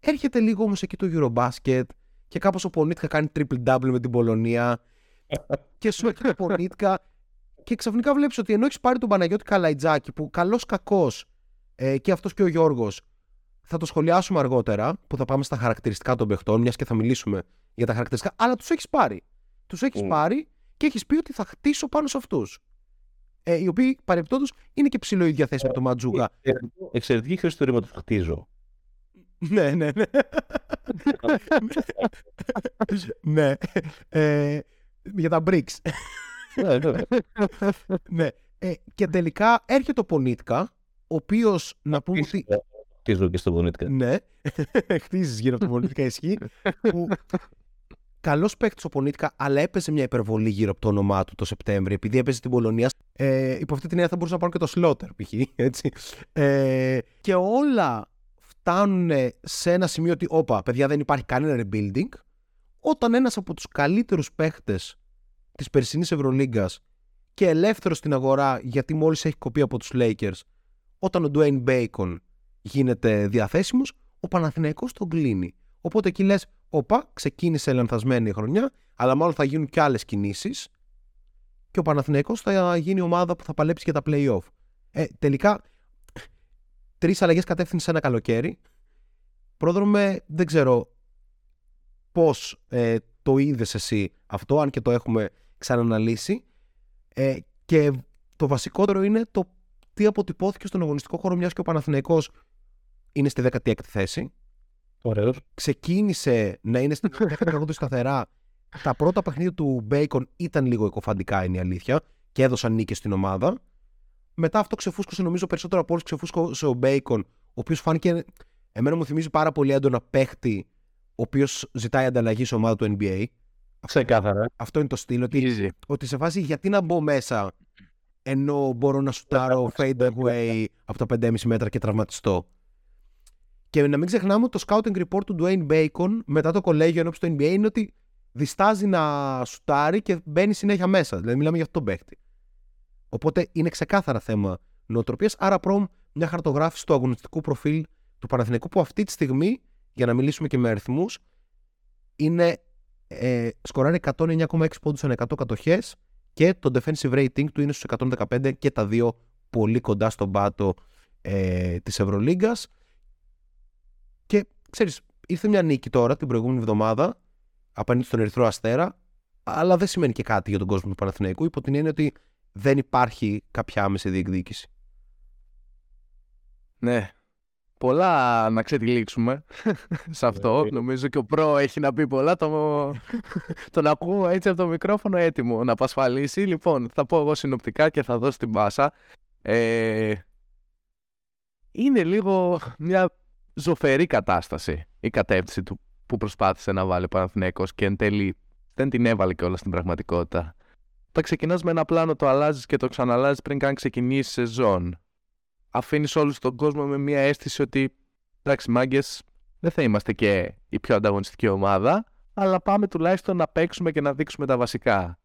Έρχεται λίγο όμως εκεί το Eurobasket και κάπως ο Πονίτκα κάνει triple-double με την Πολωνία. και σου έρχεται ο Πονίτκα και ξαφνικά βλέπεις ότι ενώ έχεις πάρει τον Παναγιώτη Καλαϊτζάκη, που καλός κακός ε, και αυτός και ο Γιώργος, θα το σχολιάσουμε αργότερα, που θα πάμε στα χαρακτηριστικά των παιχτών, μιας και θα μιλήσουμε για τα χαρακτηριστικά, αλλά τους έχεις πάρει. Τους έχεις πάρει και έχεις πει ότι θα χτίσω πάνω σε αυτούς. Ε, οι οποίοι παρεμπιπτόντως είναι και ψηλό ίδια θέση με τον Ματζούγα. Εξαιρετική χρήση του ρήματος χτίζω. ναι, ναι, ναι. ναι. Ε, για τα bricks. ναι, ναι. ναι. Ε, και τελικά έρχεται ο Πονίτκα, ο οποίος να πούμε ότι. Χτίζω και στο Πονίτκα. Ναι, χτίζεις γύρω από τον Πονίτκα, ισχύει. που καλός παίκτης ο Πονίτκα, αλλά έπαιζε μια υπερβολή γύρω από το όνομά του το Σεπτέμβριο, επειδή έπαιζε στην Πολωνία. Ε, υπό αυτή την έννοια θα μπορούσαν να πάρουν και το Σλότερ, π.χ. Έτσι. Ε, και όλα φτάνουν σε ένα σημείο ότι, όπα, παιδιά, δεν υπάρχει κανένα rebuilding. Όταν ένας από τους καλύτερους παίχτε της περσινής Ευρωλίγκας και ελεύθερος στην αγορά, γιατί μόλις έχει κοπεί από τους Lakers, όταν ο Dwayne Bacon γίνεται διαθέσιμος, ο Παναθηναϊκός τον κλείνει. Οπότε εκεί λες, όπα, ξεκίνησε λανθασμένη η χρονιά, αλλά μάλλον θα γίνουν και άλλες κινήσεις και ο Παναθηναϊκός θα γίνει ομάδα που θα παλέψει για τα play-off. Ε, τελικά, τρεις αλλαγές κατεύθυνση σε ένα καλοκαίρι. Πρόδρομε, δεν ξέρω πώς ε, το είδες εσύ αυτό, αν και το έχουμε ξαναναλύσει. Ε, και το βασικότερο είναι το τι αποτυπώθηκε στον αγωνιστικό χώρο, μιας και ο Παναθηναϊκός είναι στη 16η θέση. Ωραίος. Ξεκίνησε να είναι στην 18η σταθερά. Τα πρώτα παιχνίδια του Bacon ήταν λίγο εκοφαντικά, είναι η αλήθεια, και έδωσαν νίκες στην ομάδα. Μετά αυτό ξεφούσκωσε, νομίζω, περισσότερο από όλους ξεφούσκωσε ο Bacon, ο οποίος φάνηκε. Εμένα μου θυμίζει πάρα πολύ έντονα παίχτη, ο οποίος ζητάει ανταλλαγή σε ομάδα του NBA. Ξεκάθαρα. Αυτό είναι το στυλ. Ότι, ότι σε φάση γιατί να μπω μέσα ενώ μπορώ να σουτάρω fade away από τα 5,5 μέτρα και τραυματιστώ. Και να μην ξεχνάμε ότι το scouting report του Dwayne Bacon μετά το κολέγιο ενώ στο NBA είναι ότι διστάζει να σουτάρει και μπαίνει συνέχεια μέσα. Δηλαδή μιλάμε για αυτό το παίχτη. Οπότε είναι ξεκάθαρα θέμα νοοτροπίας. Άρα, προμ μια χαρτογράφηση του αγωνιστικού προφίλ του Παναθηναϊκού που αυτή τη στιγμή, για να μιλήσουμε και με αριθμούς, είναι ε, σκοράρει 109,6 πόντους σε 100 κατοχές και το defensive rating του είναι στους 115 και τα δύο πολύ κοντά στον πάτο ε, της Ευρωλίγκας και ξέρεις ήρθε μια νίκη τώρα την προηγούμενη εβδομάδα απέναντι στον Ερυθρό Αστέρα αλλά δεν σημαίνει και κάτι για τον κόσμο του Παναθηναϊκού υπό την έννοια ότι δεν υπάρχει κάποια άμεση διεκδίκηση. Ναι, πολλά να ξετυλίξουμε σε αυτό. Νομίζω και ο Προ έχει να πει πολλά. Το, τον ακούω έτσι από το μικρόφωνο έτοιμο να απασφαλίσει. Λοιπόν, θα πω εγώ συνοπτικά και θα δώσω την πάσα. Ε, είναι λίγο μια ζωφερή κατάσταση η κατεύθυνση του που προσπάθησε να βάλει ο Παναθηναίκος και εν τέλει δεν την έβαλε και όλα στην πραγματικότητα. Τα ξεκινάς με ένα πλάνο, το αλλάζεις και το ξαναλάζεις πριν καν ξεκινήσει σεζόν. Αφήνεις όλους τον κόσμο με μια αίσθηση ότι εντάξει μάγκες δεν θα είμαστε και η πιο ανταγωνιστική ομάδα, αλλά πάμε τουλάχιστον να παίξουμε και να δείξουμε τα βασικά.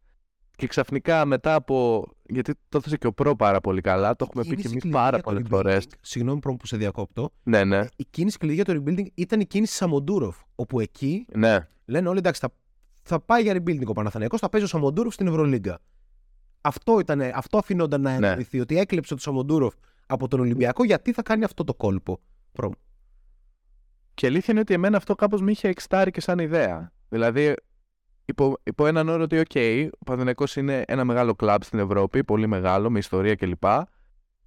Και ξαφνικά μετά από. Γιατί το έθεσε και ο Προ πάρα πολύ καλά, το έχουμε πει και κίνηση εμείς κλειδί πάρα για το πολλές rebuilding, φορές. Συγγνώμη πρώτα που σε διακόπτω. Ναι, ναι. Η κίνηση κλειδί για το rebuilding ήταν η κίνηση Σαμοντούροφ. Όπου εκεί ναι. λένε όλοι εντάξει, θα, θα πάει για rebuilding ο Παναθηναϊκός, θα παίζει ο Σαμοντούροφ στην Ευρωλίγκα. Αυτό, ήτανε, αυτό αφήνονταν να Ναι. εννοηθεί, ότι έκλεψε το Σαμοντούροφ από τον Ολυμπιακό, γιατί θα κάνει αυτό το κόλπο. Προ. Και η αλήθεια είναι ότι εμένα αυτό κάπως με είχε εξιτάρει και σαν ιδέα. Δηλαδή, υπό, υπό έναν όρο ότι, οκ, ο Παναθηναϊκός είναι ένα μεγάλο κλαμπ στην Ευρώπη, πολύ μεγάλο, με ιστορία κλπ.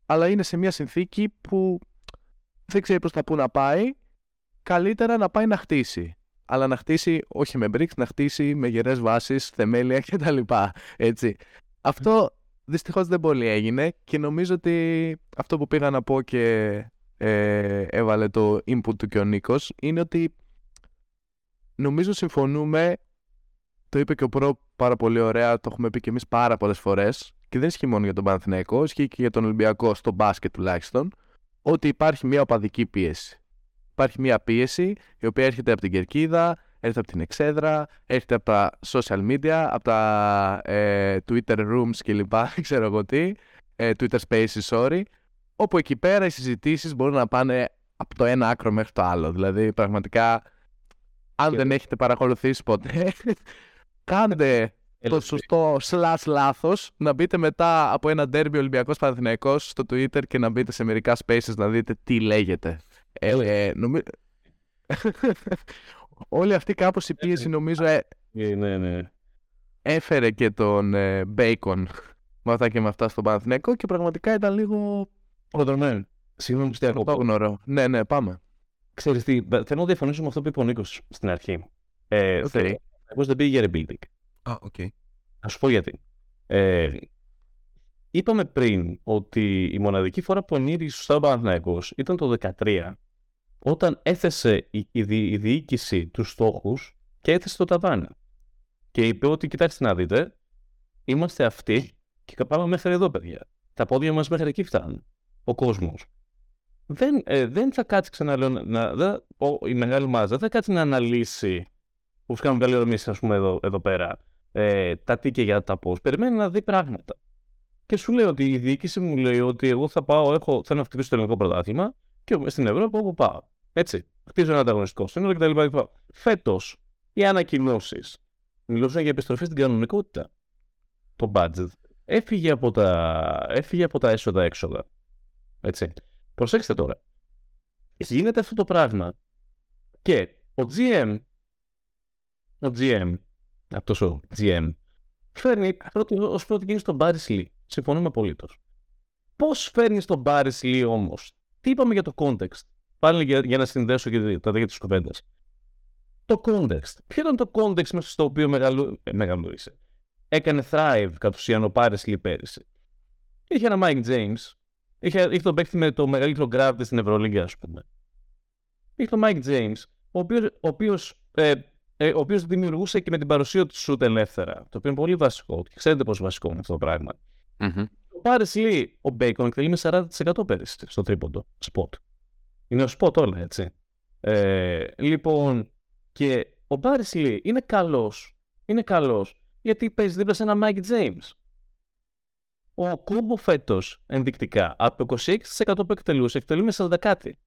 Αλλά είναι σε μια συνθήκη που δεν ξέρει προς τα πού να πάει. Καλύτερα να πάει να χτίσει. Αλλά να χτίσει όχι με bricks, να χτίσει με γερές βάσεις, θεμέλια κτλ. Έτσι. Αυτό δυστυχώς δεν πολύ έγινε και νομίζω ότι αυτό που πήγα να πω και ε, έβαλε το input του και ο Νίκος είναι ότι νομίζω συμφωνούμε το είπε και ο Προ πάρα πολύ ωραία, το έχουμε πει και εμείς πάρα πολλές φορές και δεν ισχύει μόνο για τον Παναθηναϊκό, ισχύει και για τον Ολυμπιακό στο μπάσκετ τουλάχιστον ότι υπάρχει μια οπαδική πίεση. Υπάρχει μια πίεση η οποία έρχεται από την κερκίδα, έρχεται από την εξέδρα, έρχεται από τα social media, από τα ε, Twitter rooms κλπ. ξέρω εγώ τι, ε, Twitter spaces, sorry, όπου εκεί πέρα οι συζητήσεις μπορούν να πάνε από το ένα άκρο μέχρι το άλλο. Δηλαδή, πραγματικά, αν Και- δεν έχετε παρακολουθήσει ποτέ, κάντε το σωστό slash λάθος να μπείτε μετά από ένα derby Ολυμπιακός Παναθηναϊκός στο Twitter και να μπείτε σε μερικά spaces να δείτε τι λέγεται. Ε, ε, νομι- Όλη αυτή κάπως η πίεση νομίζω ε, Ε, Ναι, ναι. έφερε και τον ε, Bacon με αυτά και με αυτά στον Παναθηναϊκό και πραγματικά ήταν λίγο Προδρομένο. Συγγνώμη που σε κόβω. πρωτόγνωρο. Ναι, ναι, πάμε. Ξέρεις τι, θέλω να διαφωνήσω με αυτό που είπε ο Νίκος στην αρχή. Ε, Οκ. θέλω- Εγώ δεν πήγε για rebuilding. Α, οκ. Θα σου πω γιατί. Ε, είπαμε πριν ότι η μοναδική φορά που ενήργησε σωστά ο Παναθηναϊκός ήταν το 2013 όταν έθεσε η, η, δι- η διοίκηση τους στόχους και έθεσε το ταβάνι. Και είπε ότι κοιτάξτε να δείτε, είμαστε αυτοί και πάμε μέχρι εδώ παιδιά. Τα πόδια μας μέχρι εκεί φτάνουν. Ο κόσμος. Δεν, ε, δεν θα κάτσει ξαναλέω να, να- δεν- ο- η μεγάλη μάζα δεν θα κάτσει να αναλύσει όπως κάνουμε καλή ώρα εμείς, ας πούμε εδώ, εδώ πέρα ε, τα τι και για τα πώς. Περιμένει να δει πράγματα. Και σου λέει ότι η διοίκηση μου λέει ότι εγώ θα πάω, έχω, θέλω να χτυπήσω το ελληνικό πρωτάθλημα και στην Ευρώπη όπου πάω. Έτσι. Χτίζω ένα ανταγωνιστικό σύνολο κτλ. Φέτος οι ανακοινώσεις μιλούσαν για επιστροφή στην κανονικότητα. Το budget έφυγε από τα, έφυγε από τα έσοδα-έξοδα. Έτσι. Προσέξτε τώρα. Γίνεται αυτό το πράγμα και ο GM, ο GM, αυτός ο GM, φέρνει πρώτη, ως πρώτη κίνηση τον Barry Lee. Συμφωνούμε απολύτως. Πώς φέρνεις τον Barry Lee όμως; Τι είπαμε για το context; Πάλι για, για να συνδέσω και δι- τα δύο της κουβέντας. Το context. Ποιο ήταν το context μέσα στο οποίο μεγαλού, ε, μεγαλούρισε; Έκανε thrive κατ' ουσίαν ο Barry Lee πέρυσι. Είχε ένα Mike James. Είχε, είχε τον παίκτη με το μεγαλύτερο gravity στην Ευρωλίγκα, ας πούμε. Είχε τον Mike James, ο οποίος, ο οποίος, ε, ε, ο οποίος δημιουργούσε και με την παρουσία του σουτ ελεύθερα. Το οποίο είναι πολύ βασικό. Και ξέρετε πόσο βασικό είναι αυτό το πράγμα. Ο Πάρης Λί, ο Μπέικον εκτελεί με 40% πέρυσι στο τρίποντο. Spot-up. Είναι spot-up όλα, έτσι. Ε, λοιπόν, και ο Πάρης Λί είναι καλός. Είναι καλός γιατί παίζει δίπλα σε ένα Mike James. Οκόμπο φέτος ενδεικτικά από το 26% που εκτελούσε, εκτελεί με 40 κάτι.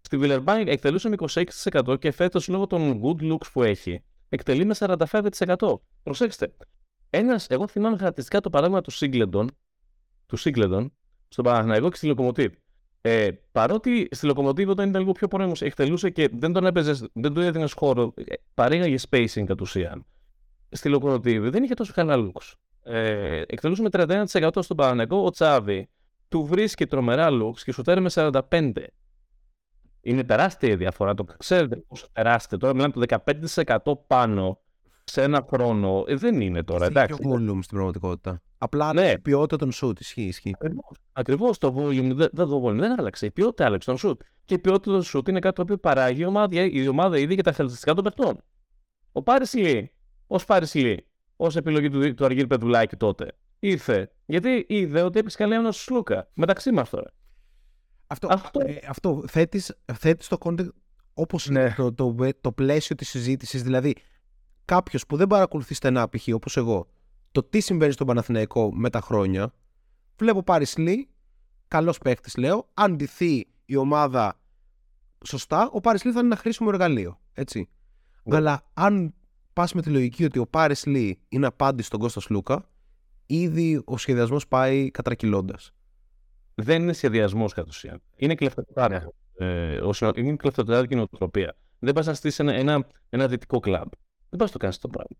Στη Βιλερμπάν εκτελούσε με 26% και φέτος λόγω των good looks που έχει, εκτελεί με 45%. Προσέξτε, ένας, εγώ θυμάμαι χαρακτηριστικά το παράδειγμα του Σίγκλεντον, του Σίγκλεντον, στον Παναθηναϊκό και στη Λοκομοτίβ. Ε, παρότι στη Λοκομοτίβ όταν ήταν λίγο πιο πόρεμος εκτελούσε και δεν τον έπαιζες, δεν του έδινες χώρο, ε, παρήγαγε spacing κατ' ουσίαν. Στη Λοκομοτίβ δεν είχε τόσο καλά looks. Ε, εκτελούσε με 31% στον Παναθηναϊκό, ο Τσάβη του βρίσκει τρομερά looks και σουτάρει με 45%. Είναι τεράστια η διαφορά, το ξέρετε πόσο τεράστια. Τώρα μιλάμε το 15% πάνω σε ένα χρόνο ε, δεν είναι τώρα. Έχει Εντάξει. πιο volume στην πραγματικότητα. Απλά Ναι. η ποιότητα των shoot ισχύει. ισχύει. Ακριβώς το volume δεν, δεν, το volume δεν άλλαξε. Η ποιότητα άλλαξε τον shoot. Και η ποιότητα του shoot είναι κάτι το οποίο παράγει η ομάδα, η ομάδα ήδη και τα χαρακτηριστικά των παιχτών. Ο Πάρης Λί, ως Πάρης Λί, ως επιλογή του, του Αργύρι Πεδουλάκη τότε, ήρθε γιατί είδε ότι έπεισε καλή ένας Σλούκα. Μεταξύ μας τώρα. Αυτό, Αυτό- ε, αυτό θέτεις, θέτεις το content όπως Ναι. είναι το, το, το πλαίσιο της συζήτησης. Δηλαδή, κάποιος που δεν παρακολουθεί στενά π.χ. όπως εγώ, το τι συμβαίνει στον Παναθηναϊκό με τα χρόνια, βλέπω πάρει Λί, καλός παίχτης λέω, αν ντυθεί η ομάδα σωστά, ο Πάρης Λί θα είναι ένα χρήσιμο εργαλείο. Έτσι. Ναι. Αλλά αν πας με τη λογική ότι ο Πάρης Λί είναι απάντη στον Κώστας Σλούκα, ήδη ο σχεδιασμός πάει κατρακυλώντας. Δεν είναι σχεδιασμός κατ' ουσίαν. Είναι κλεφτοκάρδια. Ε, ο συνο- είναι κλεφτοκάρδια νοοτροπία. Δεν πας να στήσεις ένα, ένα, ένα δυτικό κλαμπ. Δεν πας να το κάνει το πράγμα.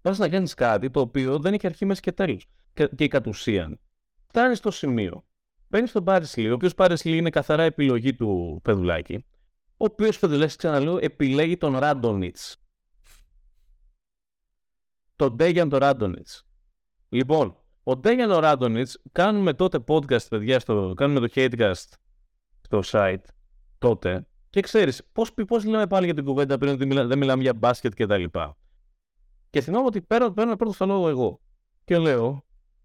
Πας να κάνεις κάτι το οποίο δεν έχει αρχή, μέση και τέλος. Και, και κατ' ουσίαν φτάνεις στο σημείο. Παίρνει τον Πάρη ο οποίος Πάρη είναι καθαρά επιλογή του Πεδουλάκη. Ο οποίος Πεδουλάκη, ξαναλέω, επιλέγει τον Ράντονιτς. Τον Ντέγιαν τον Ράντονιτς. Λοιπόν, ο Ντέγιαν ο Ράντονιτς, κάνουμε τότε podcast, παιδιά, στο, κάνουμε το Hatecast στο site τότε. Και ξέρεις, πώς πώς λέμε πάλι για την κουβέντα πριν ότι μιλά- δεν μιλάμε για μπάσκετ και τα λοιπά. Και θυμάμαι ότι παίρνω, παίρνω πρώτο στο λόγο εγώ. Και λέω,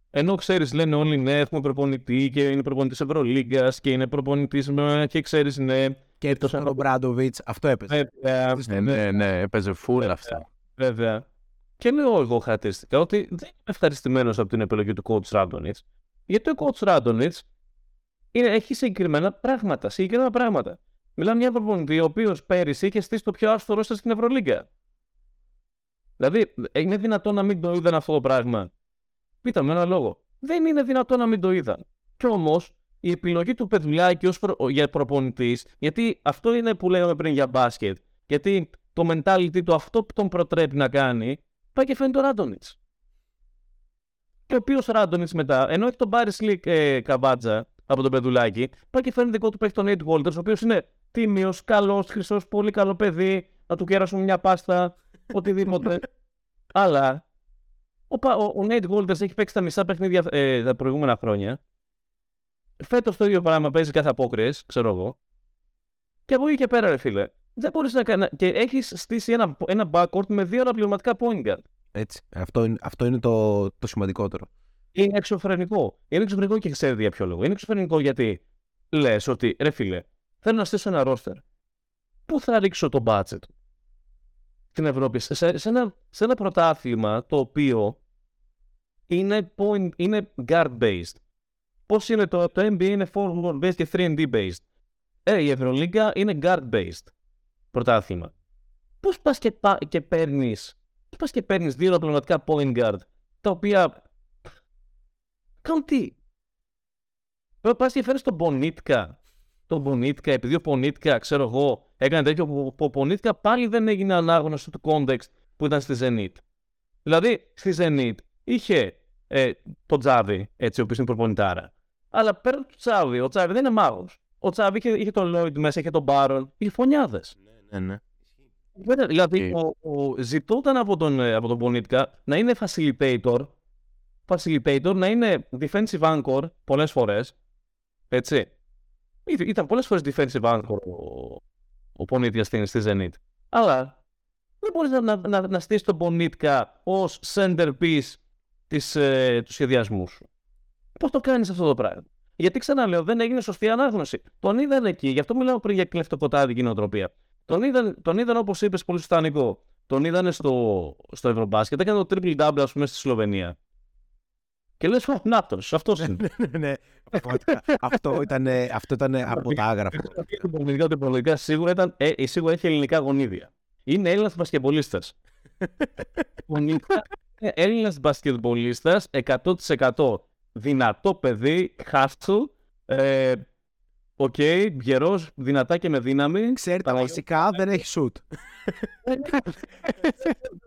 ενώ ξέρεις, λένε όλοι ναι, έχουμε προπονητή και είναι προπονητής Ευρωλίγκας και είναι προπονητής και ξέρεις, ναι. Και έπειτα Τόσο τον Μπράντοβιτς, αυτό έπαιζε. Βέβαια, Ναι, ναι, ναι, έπαιζε full αυτά. βέβαια. Και λέω εγώ χαρακτηριστικά ότι δεν είμαι ευχαριστημένος από την επιλογή του coach Randonitz. Γιατί ο coach Randonitz είναι, έχει συγκεκριμένα πράγματα. Συγκεκριμένα πράγματα. Μιλάμε για ένα προπονητή ο οποίο πέρυσι είχε στήσει το πιο άστο ρόστερ στην Ευρωλίγκα. Δηλαδή, είναι δυνατόν να μην το είδαν αυτό το πράγμα; Πείτε με ένα λόγο. Δεν είναι δυνατόν να μην το είδαν. Κι όμως, η επιλογή του Πεδουλάκη ως προ... για προπονητής, γιατί αυτό είναι που λέγαμε πριν για μπάσκετ. Γιατί το mentality του αυτό που τον προτρέπει να κάνει, πάει και φέρνει τον Ράντονιτς. Και ο οποίος Ράντονιτς μετά, ενώ έχει τον Μπάρι Σλικ ε, καμπάτζα από τον Πεδουλάκη, πάει και φέρνει δικό του παίχτη τον Nate Walters, ο οποίος είναι τίμιος, καλός, χρυσός, πολύ καλό παιδί, να του κέρασουν μια πάστα, οτιδήποτε. Αλλά ο, Πα- ο, ο Nate Walters έχει παίξει τα μισά παιχνίδια ε, τα προηγούμενα χρόνια. Φέτος το ίδιο πράγμα παίζει κάθε απόκριες, ξέρω εγώ. Και από εκεί και πέρα, ρε φίλε, δεν μπορείς να κάνει. Και έχεις στήσει ένα, ένα backcourt με δύο αναπληρωματικά point guard. Έτσι. Αυτό είναι, αυτό είναι το, το σημαντικότερο. Είναι εξωφρενικό. Είναι εξωφρενικό και ξέρετε για ποιο λόγο. Είναι εξωφρενικό γιατί λες ότι ρε φίλε, θέλω να στήσω ένα roster. Πού θα ρίξω το budget στην Ευρώπη, σε, σε, ένα, σε ένα πρωτάθλημα το οποίο είναι, point, είναι guard based. Πώς είναι το, το NBA είναι forward based και 3D based; Ε, η Ευρωλίγκα είναι guard based πρωτάθλημα. Πώς πας και, πα, και παίρνεις πας και παίρνεις δύο αναπληρωματικά point guard τα οποία κάνουν τι; Πρέπει πας και φέρεις τον Μπονίτκα. Τον Μπονίτκα, επειδή ο Μπονίτκα, ξέρω εγώ, έκανε τέτοιο που ο Μπονίτκα πάλι δεν έγινε ανάγνωση του context που ήταν στη Zenit. Δηλαδή, στη Zenit είχε ε, τον Τζάβι, έτσι, ο οποίος είναι προπονητάρα. Αλλά πέρα του Τζάβι, ο Τζάβι δεν είναι μάγος. Ο Τζάβι είχε, είχε τον Lloyd μέσα, είχε τον Μπάρον, είχε φωνιάδες. Ναι, ναι. Βέβαια, Δηλαδή, Και- ο, ο, ζητούταν από τον, ε, από τον Πονίτκα να είναι facilitator, facilitator, να είναι defensive anchor πολλές φορές, έτσι. Ή- Ήταν πολλές φορές defensive anchor ο, ο Πονίτκα στην, στη Zenit. Αλλά δεν μπορείς να, να, να, να στήσεις τον Πονίτκα ως centerpiece της, ε, του σχεδιασμού σου. Πώς το κάνεις αυτό το πράγμα; Γιατί ξαναλέω, δεν έγινε σωστή ανάγνωση. Τον είδαν εκεί, γι' αυτό μιλάω πριν για κλεφτοκοτάδικη νοοτροπία. Τον είδαν, τον είδαν όπως είπες, πολύ σωστά Νικό. Τον είδαν στο, στο Ευρωμπάσκετ, έκανε το triple double, ας πούμε, στη Σλοβενία. Και λες, νάτο, αυτό είναι. ναι, ναι. Πραγματικά. αυτό ήταν, αυτό ήταν από τα άγραφα. Υπολογικά του υπολογικά σίγουρα, ήταν, ε, σίγουρα έχει ελληνικά γονίδια. Είναι Έλληνας μπασκετμπολίστας. Έλληνας μπασκετμπολίστας, 100% δυνατό παιδί, hustle, ε, οκ, γερός, δυνατά και με δύναμη. Ξέρετε, Παναγιώτη. βασικά δεν έχει σουτ.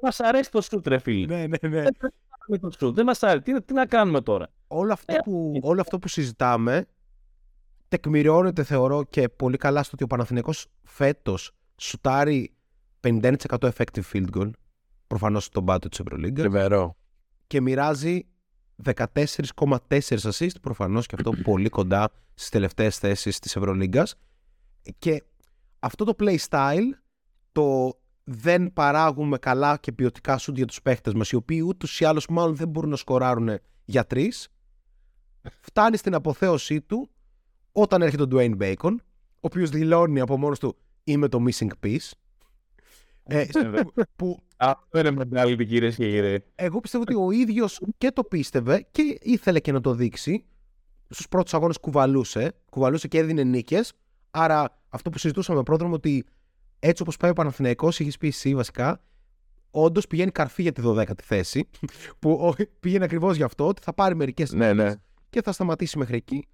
Μας αρέσει το σουτ, ρε φίλε. ναι, ναι, ναι. Με το σουτ. Δεν μας αρέσει. Τι, τι να κάνουμε τώρα; όλο, αυτό Ε, που, όλο αυτό που συζητάμε τεκμηριώνεται θεωρώ και πολύ καλά στο ότι ο Παναθηναϊκός φέτος σουτάρει 51% effective field goal προφανώς στον πάτο της Ευρωλίγκα. Τρεβερό. Και μοιράζει 14,4 assist, προφανώς και αυτό πολύ κοντά στις τελευταίες θέσεις της Ευρωλίγκας. Και αυτό το play style, το δεν παράγουμε καλά και ποιοτικά σουτ για τους παίχτες μας, οι οποίοι ούτως ή άλλως μάλλον δεν μπορούν να σκοράρουν για τρεις, φτάνει στην αποθέωσή του όταν έρχεται ο Dwayne Bacon, ο οποίος δηλώνει από μόνος του Είμαι το missing piece. Ε, που Αυτό είναι mentality, κυρίες και κύριοι. εγώ πιστεύω ότι ο ίδιος και το πίστευε και ήθελε και να το δείξει. Στους πρώτους αγώνες κουβαλούσε. Κουβαλούσε και έδινε νίκες. Άρα αυτό που συζητούσαμε πρόδρομο ότι έτσι όπως πάει ο Παναθηναϊκός, έχεις πει εσύ βασικά, όντως πηγαίνει καρφί για τη 12η θέση. Που ο- πήγαινε ακριβώς γι' αυτό, ότι θα πάρει μερικές Ναι, ναι. και θα σταματήσει μέχρι εκεί.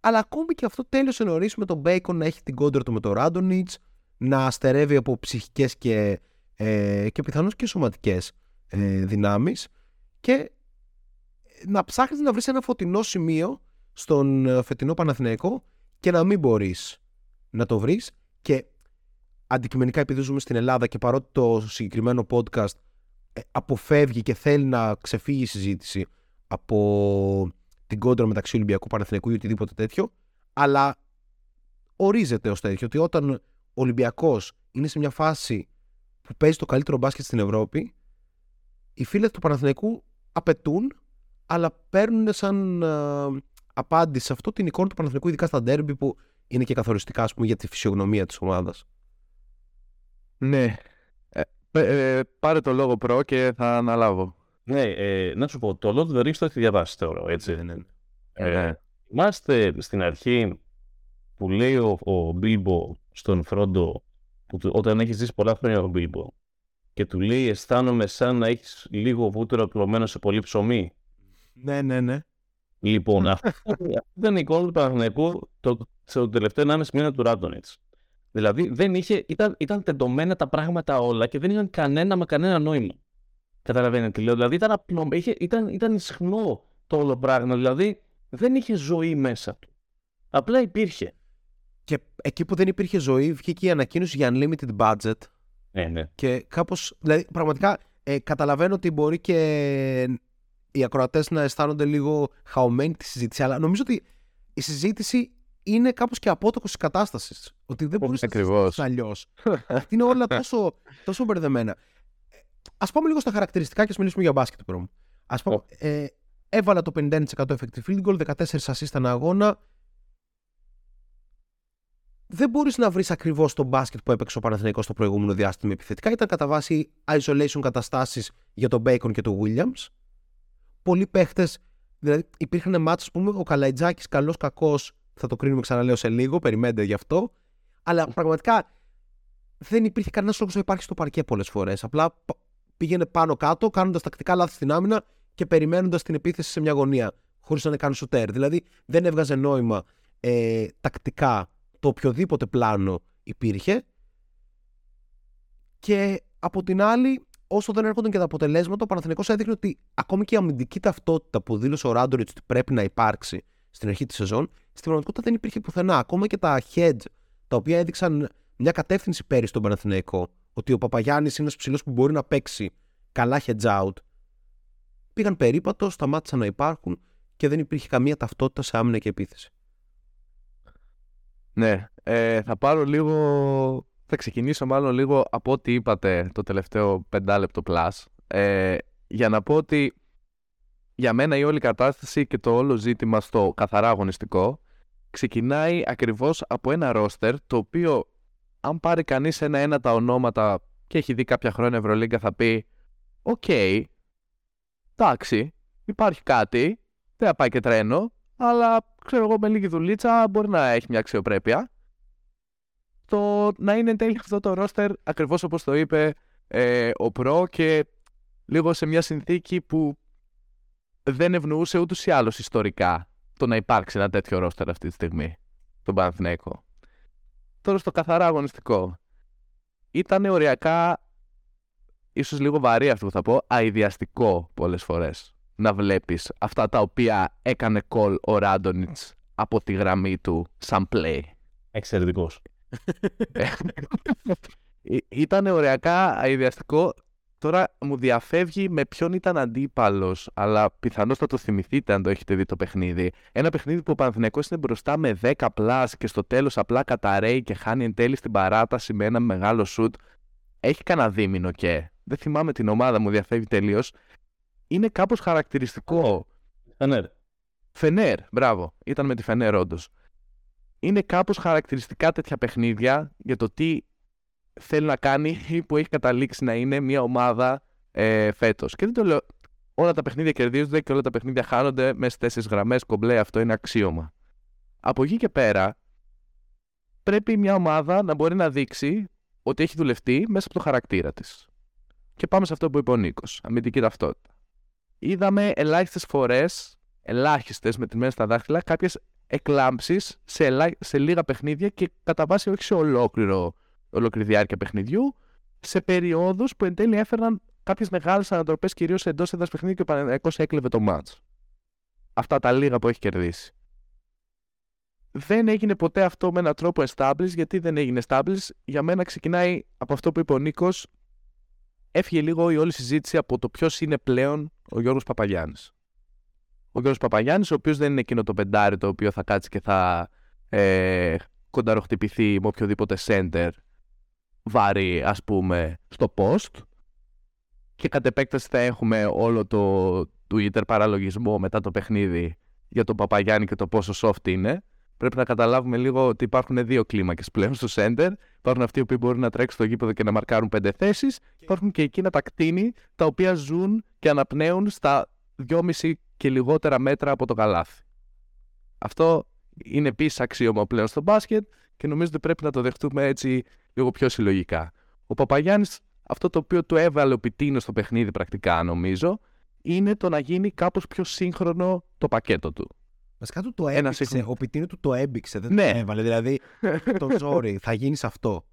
Αλλά ακόμη και αυτό τέλειωσε νωρίς με τον Bacon να έχει την κόντρα του με τον Ράντονιτς, να στερεύει από ψυχικές και, ε, και πιθανώς και σωματικές ε, δυνάμεις και να ψάχνεις να βρεις ένα φωτεινό σημείο στον ε, φετινό Παναθηναϊκό και να μην μπορείς να το βρεις. Και αντικειμενικά, επειδή ζούμε στην Ελλάδα και παρότι το συγκεκριμένο podcast ε, αποφεύγει και θέλει να ξεφύγει η συζήτηση από την κόντρα μεταξύ Ολυμπιακού Παναθηναϊκού ή οτιδήποτε τέτοιο, αλλά ορίζεται ως τέτοιο ότι όταν ο Ολυμπιακός είναι σε μια φάση που παίζει το καλύτερο μπάσκετ στην Ευρώπη, οι φίλοι του Παναθηναϊκού απαιτούν, αλλά παίρνουν σαν ε, απάντηση σε αυτό την εικόνα του Παναθηναϊκού, ειδικά στα ντέρμπι που είναι και καθοριστικά ας πούμε, για τη φυσιογνωμία της ομάδας. Ναι. Ε, ε, πάρε το λόγο προ και θα αναλάβω. Ναι, ε, να σου πω, το Lord of the Rings το έχεις διαβάσει θεωρώ, έτσι. ναι. Ε, Ναι. Θυμάστε στην αρχή που λέει ο, ο Μπίλμπο στον Φρόντο, που του- όταν έχεις ζήσει πολλά χρόνια ο Μπίλμπο, και του λέει αισθάνομαι σαν να έχεις λίγο βούτυρο κλωμένο σε πολύ ψωμί. ναι, ναι, ναι. Λοιπόν, αυτό αυτή ήταν η εικόνα του Παναθηναϊκού το, στο τελευταίο 1,5 μήνα του Ράντονιτς. Δηλαδή δεν είχε, ήταν, ήταν τεντωμένα τα πράγματα όλα και δεν είχαν κανένα με κανένα νόημα. Καταλαβαίνετε τι λέω. Δηλαδή ήταν απλό, είχε, ήταν, ήταν ισχνό το όλο πράγμα. Δηλαδή δεν είχε ζωή μέσα του. Απλά υπήρχε. Και εκεί που δεν υπήρχε ζωή, βγήκε η ανακοίνωση για unlimited budget. Ναι, ναι. Και κάπως. Δηλαδή, πραγματικά ε, καταλαβαίνω ότι μπορεί και οι ακροατές να αισθάνονται λίγο χαωμένοι τη συζήτηση, αλλά νομίζω ότι η συζήτηση είναι κάπως και απότοκος της κατάστασης. Ότι δεν μπορείς να Ακριβώς. συζητήσεις αλλιώς. είναι όλα τόσο, τόσο μπερδεμένα. Α πάμε λίγο στα χαρακτηριστικά και ας μιλήσουμε για μπάσκετ πρώτα. Α πούμε, ε, έβαλα το 51% effective field goal, 14 assist ανά αγώνα. Δεν μπορείς να βρεις ακριβώς το μπάσκετ που έπαιξε ο Παναθηναϊκός στο προηγούμενο διάστημα επιθετικά. Ήταν κατά βάση isolation καταστάσεις για τον Bacon και τον Williams. Πολλοί παίχτες, δηλαδή υπήρχαν μάτς, ας πούμε, ο Καλαϊτζάκης, καλός κακός, θα το κρίνουμε ξαναλέω σε λίγο, περιμένετε γι' αυτό. Αλλά πραγματικά δεν υπήρχε κανένας λόγος να υπάρχει στο παρκέ πολλές φορές. Απλά π- πήγαινε πάνω κάτω, κάνοντας τακτικά λάθη στην άμυνα και περιμένοντας την επίθεση σε μια γωνία, χωρίς να είναι καν σουτέρ. Δηλαδή δεν έβγαζε νόημα ε, τακτικά το οποιοδήποτε πλάνο υπήρχε. Και από την άλλη, όσο δεν έρχονταν και τα αποτελέσματα, ο Παναθηναϊκός έδειχνε ότι ακόμη και η αμυντική ταυτότητα που δήλωσε ο Ράντοριτς ότι πρέπει να υπάρξει στην αρχή της σεζόν, στην πραγματικότητα δεν υπήρχε πουθενά. Ακόμα και τα hedge, τα οποία έδειξαν μια κατεύθυνση πέρυσι στον Παναθηναϊκό, ότι ο Παπαγιάννης είναι ένας ψηλός που μπορεί να παίξει καλά hedge out, πήγαν περίπατο, σταμάτησαν να υπάρχουν και δεν υπήρχε καμία ταυτότητα σε άμυνα και επίθεση. Ναι, ε, θα πάρω λίγο. Θα ξεκινήσω μάλλον λίγο από ό,τι είπατε το τελευταίο πεντάλεπτο plus. Ε, για να πω ότι για μένα η όλη κατάσταση και το όλο ζήτημα στο καθαρά αγωνιστικό ξεκινάει ακριβώς από ένα ρόστερ το οποίο αν πάρει κανείς ένα-ένα τα ονόματα και έχει δει κάποια χρόνια Ευρωλίγκα θα πει «OK, εντάξει, υπάρχει κάτι, δεν θα πάει και τρένο, αλλά ξέρω εγώ με λίγη δουλίτσα μπορεί να έχει μια αξιοπρέπεια. Το να είναι εν τέλει αυτό το ρόστερ ακριβώς όπως το είπε ε, ο Προ και λίγο σε μια συνθήκη που δεν ευνοούσε ούτως ή άλλως ιστορικά το να υπάρξει ένα τέτοιο ρόστερ αυτή τη στιγμή, τον Παναθηναϊκό. Τώρα στο καθαρά αγωνιστικό. Ήταν οριακά, ίσως λίγο βαρύ αυτό που θα πω, αειδιαστικό πολλές φορές να βλέπεις αυτά τα οποία έκανε call ο Ράντονιτς από τη γραμμή του σαν play. Εξαιρετικός. Ήταν οριακά αειδιαστικό Τώρα μου διαφεύγει με ποιον ήταν αντίπαλος, αλλά πιθανώς θα το θυμηθείτε αν το έχετε δει το παιχνίδι. Ένα παιχνίδι που ο Παναθηναϊκός είναι μπροστά με 10 πλάς και στο τέλος απλά καταραίει και χάνει εν τέλει στην παράταση με ένα μεγάλο σουτ. Έχει κανένα δίμηνο και. Δεν θυμάμαι την ομάδα, μου διαφεύγει τελείως. Είναι κάπως χαρακτηριστικό. Φενέρ. Φενέρ, μπράβο. Ήταν με τη Φενέρ, όντως. Είναι κάπως χαρακτηριστικά τέτοια παιχνίδια για το τι θέλει να κάνει ή που έχει καταλήξει να είναι μια ομάδα ε, φέτος. Και δεν το λέω. Όλα τα παιχνίδια κερδίζονται και όλα τα παιχνίδια χάνονται μέσα στι τέσσερις γραμμές κομπλέ. Αυτό είναι αξίωμα. Από εκεί και πέρα, πρέπει μια ομάδα να μπορεί να δείξει ότι έχει δουλευτεί μέσα από το χαρακτήρα της. Και πάμε σε αυτό που είπε ο Νίκος. Αμυντική ταυτότητα. Είδαμε ελάχιστες φορές, ελάχιστες με τη μέση στα δάχτυλα, κάποιες εκλάμψεις σε, σε λίγα παιχνίδια και κατά βάση όχι σε ολόκληρο ολόκληρη διάρκεια παιχνιδιού, σε περιόδους που εν τέλει έφεραν κάποιες μεγάλες ανατροπές, κυρίως εντός έδρας παιχνιδιού και ο Παναγιακό έκλεβε το μάτς. Αυτά τα λίγα που έχει κερδίσει. Δεν έγινε ποτέ αυτό με έναν τρόπο establish. Γιατί δεν έγινε establish, για μένα ξεκινάει από αυτό που είπε ο Νίκος. Έφυγε λίγο η όλη συζήτηση από το ποιος είναι πλέον ο Γιώργος Παπαγιάννης. Ο Γιώργος Παπαγιάννης, ο οποίος δεν είναι εκείνο το πεντάρι το οποίο θα κάτσει και θα ε, κονταροχτυπηθεί με οποιοδήποτε center βάρη ας πούμε στο post και κατ' επέκταση θα έχουμε όλο το Twitter παραλογισμό μετά το παιχνίδι για τον Παπαγιάννη και το πόσο soft είναι. Πρέπει να καταλάβουμε λίγο ότι υπάρχουν δύο κλίμακες πλέον στο center. Υπάρχουν αυτοί που μπορούν να τρέξουν στο γήπεδο και να μαρκάρουν πέντε θέσεις. Υπάρχουν και εκείνα τα κτίνη τα οποία ζουν και αναπνέουν στα 2,5 και λιγότερα μέτρα από το καλάθι. Αυτό είναι επίσης αξίωμα πλέον στο μπάσκετ και νομίζω ότι πρέπει να το δεχτούμε έτσι λίγο πιο συλλογικά. Ο Παπαγιάννης, αυτό το οποίο του έβαλε ο Πιτίνος στο παιχνίδι πρακτικά νομίζω, είναι το να γίνει κάπως πιο σύγχρονο το πακέτο του. Βασικά του το έμπηξε. Ο Πιτίνο του το έμπηξε. Δεν ναι. το έβαλε. Δηλαδή, το ζόρι, θα γίνεις αυτό.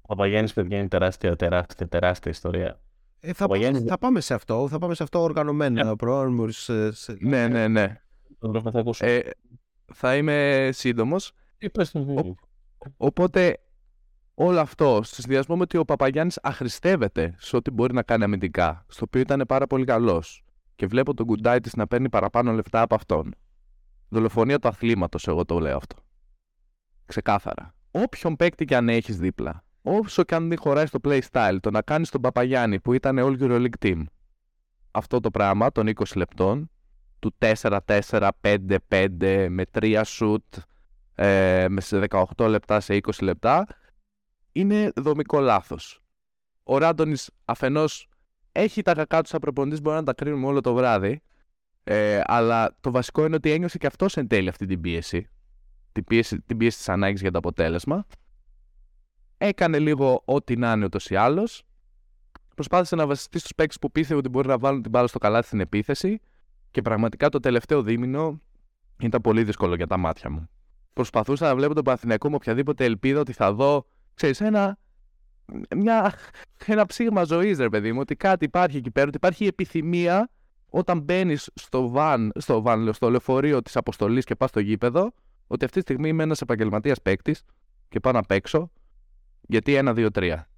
Ο Παπαγιάννης, παιδιά, είναι τεράστια, τεράστια, τεράστια ιστορία. Ε, θα, θα πάμε σε αυτό. Θα πάμε σε αυτό οργανωμένα. Yeah. Σε, σε... Ναι, ναι, ναι. Ε, θα είμαι σύντομος. Οπότε όλο αυτό, στο συνδυασμό με ότι ο Παπαγιάννης αχρηστεύεται σε ό,τι μπορεί να κάνει αμυντικά, στο οποίο ήταν πάρα πολύ καλός, και βλέπω τον Γκουντάιτη να παίρνει παραπάνω λεφτά από αυτόν. Δολοφονία του αθλήματος, εγώ το λέω αυτό. Ξεκάθαρα. Όποιον παίκτη και αν έχεις δίπλα, όσο και αν δεν χωράει στο playstyle, το να κάνεις τον Παπαγιάννη που ήταν All League Team, αυτό το πράγμα των 20 λεπτών, του 4-4-5-5 με 3 shoot, ε, σε 18 λεπτά, σε 20 λεπτά, είναι δομικό λάθος. Ο Ράντονης αφενός έχει τα κακά του σαν προπονητής, μπορεί να τα κρίνουμε όλο το βράδυ. Ε, αλλά το βασικό είναι ότι ένιωσε και αυτός εν τέλει αυτή την πίεση. Την πίεση, την πίεση της ανάγκης για το αποτέλεσμα. Έκανε λίγο ό,τι να είναι ούτως ή άλλως. Προσπάθησε να βασιστεί στους παίκτες που πίστευε ότι μπορεί να βάλουν την μπάλα στο καλάθι στην επίθεση. Και πραγματικά το τελευταίο δίμηνο ήταν πολύ δύσκολο για τα μάτια μου. Προσπαθούσα να βλέπω τον Παναθηναϊκό με οποιαδήποτε ελπίδα ότι θα δω ξέρεις, ένα, μια, ένα ψήγμα ζωής, ρε παιδί μου, ότι κάτι υπάρχει εκεί πέρα, ότι υπάρχει επιθυμία όταν μπαίνεις στο βαν, στο, βαν, στο λεωφορείο της αποστολής και πας στο γήπεδο, ότι αυτή τη στιγμή είμαι ένας επαγγελματίας παίκτης και πάω να παίξω, γιατί ένα, δύο, τρία.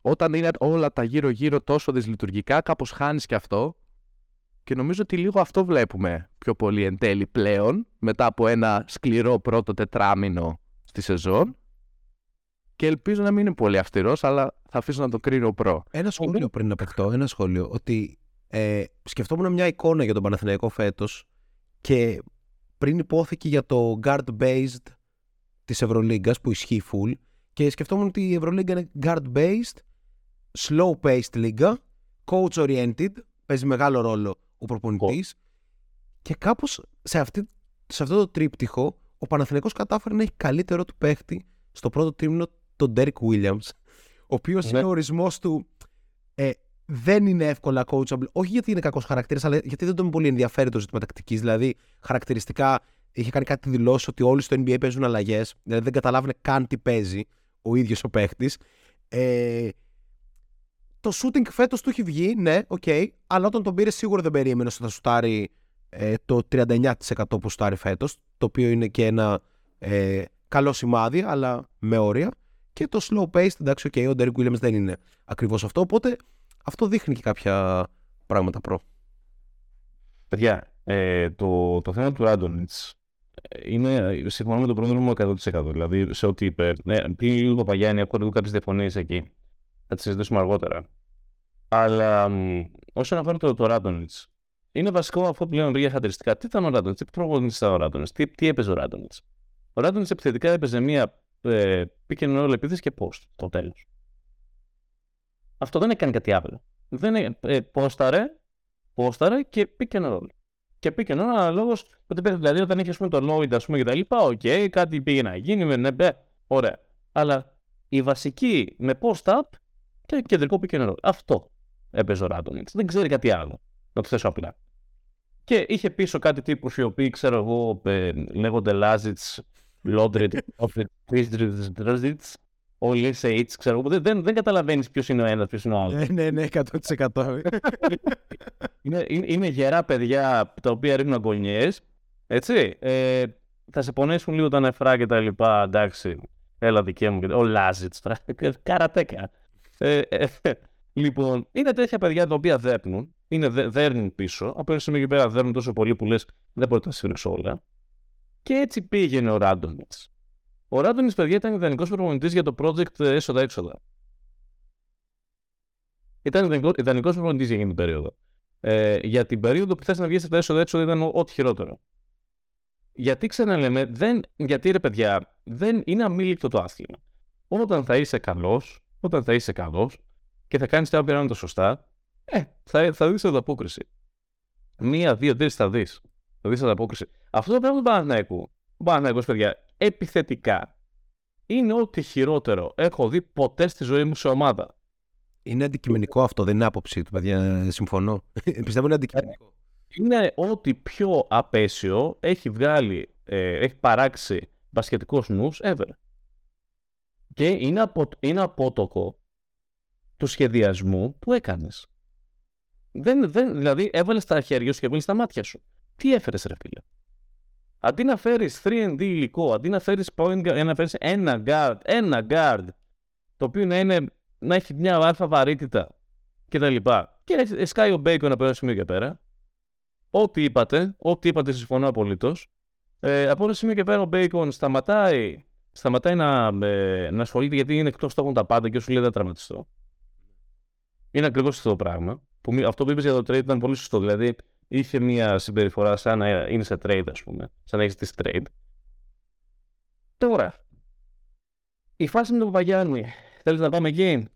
Όταν είναι όλα τα γύρω-γύρω τόσο δυσλειτουργικά, κάπως χάνεις και αυτό. Και νομίζω ότι λίγο αυτό βλέπουμε πιο πολύ εν τέλει πλέον, μετά από ένα σκληρό πρώτο τετράμινο στη σεζόν και ελπίζω να μην είναι πολύ αυστηρός, αλλά θα αφήσω να το κρίνω προ. Ένα σχόλιο πριν να παιχτώ, ένα σχόλιο. Ότι ε, σκεφτόμουν μια εικόνα για τον Παναθηναϊκό φέτος και πριν υπόθηκε για το guard-based της Ευρωλίγκας που ισχύει full και σκεφτόμουν ότι η Ευρωλίγκα είναι guard-based, slow-paced λίγα, coach-oriented, παίζει μεγάλο ρόλο ο προπονητής. Και κάπως σε, σε αυτό το τρίπτυχο ο Παναθηναϊκός κατάφερε να έχει καλύτερο του παίχτη στο πρώτο τρίμηνο τον Derek Williams, ο οποίος ναι. είναι ο ορισμός του. Ε, δεν είναι εύκολα coachable. Όχι γιατί είναι κακός χαρακτήρας, αλλά γιατί δεν τον πολύ ενδιαφέρει το ζήτημα τακτικής. Δηλαδή, χαρακτηριστικά είχε κάνει κάτι δηλώσεις ότι όλοι στο NBA παίζουν αλλαγές. Δηλαδή, δεν καταλάβαινε καν τι παίζει ο ίδιος ο παίχτης. Ε, το shooting φέτος του έχει βγει, ναι, OK, okay, αλλά όταν τον πήρε σίγουρα δεν περίμενε ότι θα σουτάρει ε, το 39% που σουτάρει φέτος, το οποίο είναι και ένα ε, καλό σημάδι, αλλά με όρια. Και το slow pace, εντάξει, okay, ο Derek Williams δεν είναι ακριβώς αυτό. Οπότε αυτό δείχνει και κάποια πράγματα προ. Παιδιά, ε, το, το θέμα του Ράντονιτς είναι, συμφωνώ με τον πρόεδρο μου 100%. Δηλαδή, σε ό,τι είπε. Ναι, πει λίγο Παγιάννη, έχω λίγο κάποιες διαφωνίες εκεί. Θα τις συζητήσουμε αργότερα. Αλλά μ, όσον αφορά το, το Ράντονιτ, είναι βασικό αυτό που λέμε για χαρακτηριστικά. Τι ήταν ο Ράντονιτ, τι προπονητής ήταν ο Ράντονιτ, τι, τι έπαιζε ο Ράντονιτ. Ο Ράντονιτς επιθετικά έπαιζε μία ε, pick and roll επίθεση και post το τέλος. Αυτό δεν έκανε κάτι άλλο. Δεν ε, ε, πόσταρε, πόσταρε και pick and roll. Και pick and roll αναλόγως. Δηλαδή, όταν είχε το Lloyd, ας πούμε, και τα λοιπά, OK, okay, κάτι πήγε να γίνει, με ναι, μπε, ωραία. Αλλά η βασική με post-up και κεντρικό pick and roll. Αυτό έπαιζε ο Ράντονιτς. Δεν ξέρει κάτι άλλο. Να το θέσω απλά. Και είχε πίσω κάτι τύπου οι οποίοι, ξέρω εγώ, ε, λέγονται Λάζιτ, Λόντριτ, Τρίζιτ, όλοι σε H, ξέρω εγώ. Δεν, δεν καταλαβαίνεις ποιος είναι ο ένας, ποιος είναι ο άλλος. Ναι, ναι, ναι, 100%. είναι, είναι, είναι γερά παιδιά τα οποία ρίχνουν αγκονιέ έτσι. Ε, θα σε πονέσουν λίγο τα νεφρά και τα λοιπά. Εντάξει. Έλα δικέ μου. Ο Λάζιτς. Καρατέκα. Ε, ε, λοιπόν, είναι τέτοια παιδιά τα οποία δέρνουν. Είναι δέρνουν πίσω. Από ένα σημείο και πέρα δέρνουν τόσο πολύ που λες δεν μπορεί να τα σύρει όλα. Και έτσι πήγαινε ο Ράντονιτς. Ο Ράντονιτς, παιδιά, ήταν ιδανικός προπονητής για το project έσοδα-έξοδα. Ήταν ιδανικό προπονητής για εκείνη την περίοδο. Ε, για την περίοδο που θες να βγεις στα έσοδα-έξοδα ήταν ό,τι χειρότερο. Γιατί ξαναλέμε, δεν, γιατί ρε παιδιά, δεν είναι αμήλικτο το άθλημα. Όταν θα είσαι καλός, όταν θα είσαι καλός και θα κάνεις τα πράγματα σωστά, ε, θα, θα δεις ανταπόκριση. Μία, δύο, τρεις θα δεις. Θα δει ανταπόκριση. Αυτό το πράγμα του Παναθηναϊκού, ο Παναθηναϊκός, παιδιά, επιθετικά είναι ό,τι χειρότερο έχω δει ποτέ στη ζωή μου σε ομάδα. Είναι αντικειμενικό αυτό, δεν είναι άποψη του, παιδιά. Συμφωνώ. Πιστεύω είναι αντικειμενικό είναι ό,τι πιο απέσιο έχει βγάλει, ε, έχει παράξει μπασκετικός νους ever. Και είναι, απο, είναι απότοκο του σχεδιασμού που έκανες. Δεν, δεν, δηλαδή έβαλες τα χέρια σου και έβαλες τα μάτια σου. Τι έφερες ρε φίλε; Αντί να φέρεις 3D υλικό, αντί να φέρεις, point, να φέρεις ένα guard, ένα guard, το οποίο να, είναι, να έχει μια αλφα βαρύτητα και τα λοιπά. Και σκάει ο Bacon από ένα σημείο και πέρα ό,τι είπατε, ό,τι είπατε συμφωνώ απολύτως. Ε, από ένα σημείο και πέρα ο Bacon σταματάει, σταματάει να, ε, να ασχολείται γιατί είναι εκτός στόχων τα πάντα και σου λέει δεν τραυματιστώ. Είναι ακριβώς αυτό το πράγμα. Που, αυτό που είπες για το trade ήταν πολύ σωστό. Δηλαδή είχε μια συμπεριφορά σαν να είναι σε trade, ας πούμε. Σαν να έχεις τη trade. Τώρα, η φάση με τον Παπαγιάννη. Θέλεις να πάμε εκεί.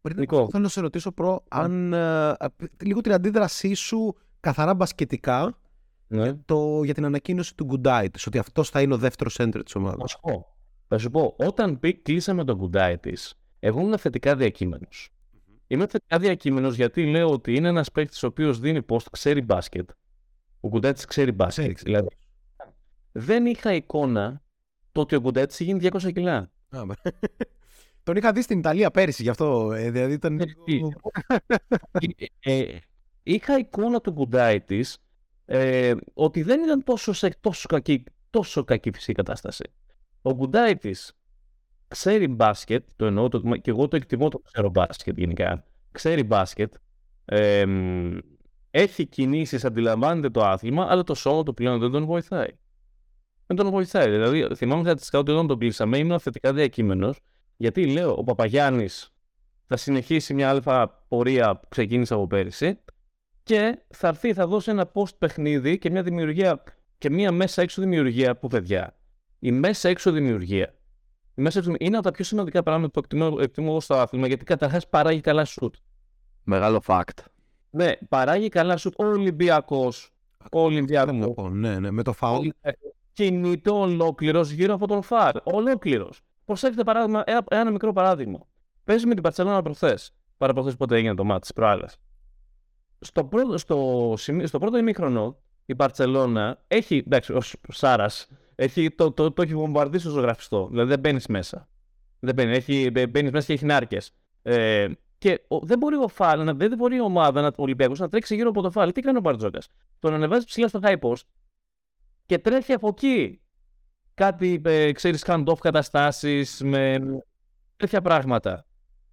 Πριν, θέλω να σε ρωτήσω προ, αν ε, λίγο την αντίδρασή σου καθαρά μπασκετικά ναι. το, για την ανακοίνωση του Γκουντάιτ, ότι αυτός θα είναι ο δεύτερος σέντερ της ομάδας. Θα σου πω. Θα σου πω, όταν πει, κλείσαμε τον Γκουντάιτ, εγώ ήμουν θετικά διακείμενος. Mm-hmm. Είμαι θετικά διακείμενος γιατί λέω ότι είναι ένας παίκτης ο οποίος δίνει post, ξέρει μπάσκετ. Ο Γκουντάιτ ξέρει μπάσκετ. Ξέρει, δηλαδή, δεν είχα εικόνα το ότι ο Γκουντάιτ είχε γίνει 200 κιλά. Τον είχα δει στην Ιταλία πέρυσι, γι' αυτό. Ε, δηλαδή ήταν... ε, ε, ε είχα εικόνα του Γκουντάιτη ε, ότι δεν ήταν τόσο, σε, τόσο, κακή, τόσο κακή φυσική κατάσταση. Ο Γκουντάιτη ξέρει μπάσκετ, το εννοώ, το, και εγώ το εκτιμώ το ξέρω μπάσκετ γενικά. Ξέρει μπάσκετ, ε, έχει κινήσεις, αντιλαμβάνεται το άθλημα, αλλά το σώμα του πλέον δεν τον βοηθάει. Δεν τον βοηθάει. Δηλαδή, θυμάμαι θετικά ότι όταν τον κλείσαμε, ήμουν θετικά διακείμενος, γιατί λέω, ο Παπαγιάννης θα συνεχίσει μια αλφα πορεία που ξεκίνησε από πέρυσι και θα έρθει, θα δώσει ένα post παιχνίδι και μια δημιουργία και μια μέσα έξω δημιουργία που παιδιά. Η μέσα έξω δημιουργία η μέσα έξω, είναι από τα πιο σημαντικά πράγματα που εκτιμώ, εκτιμώ εγώ στο άθλημα γιατί καταρχάς παράγει καλά σουτ. Μεγάλο fact. Ναι, παράγει καλά σουτ ο Ολυμπιακός. Ο Ολυμπιακός. Ναι, ναι, με το φάουλ. Κινείται ολόκληρος γύρω από τον φάρ. Ολόκληρος. Προσέξτε παράδειγμα, ένα μικρό παράδειγμα. Παίζεις με την Παρσελόνα προχθές. Παραπροχθές πότε έγινε το μάτι τη προάλλες στο πρώτο, στο, στο πρώτο ημίχρονο η Παρσελώνα έχει, εντάξει, ο Σάρας έχει, το, το, το, έχει βομβαρδίσει στο ζωγραφιστό. Δηλαδή δεν μπαίνεις μέσα. Δεν μπαίνει, έχει, μπαίνεις μέσα και έχει νάρκες. Ε, και ο, δεν μπορεί ο Φάλ, δεν μπορεί η ομάδα, ο Ολυμπιακός να τρέξει γύρω από το Φάλ. Τι κάνει ο Μπαρτζόκας; Τον ανεβάζει ψηλά στο high post και τρέχει από εκεί. Κάτι, ε, ξέρεις, hand-off καταστάσεις με τέτοια πράγματα.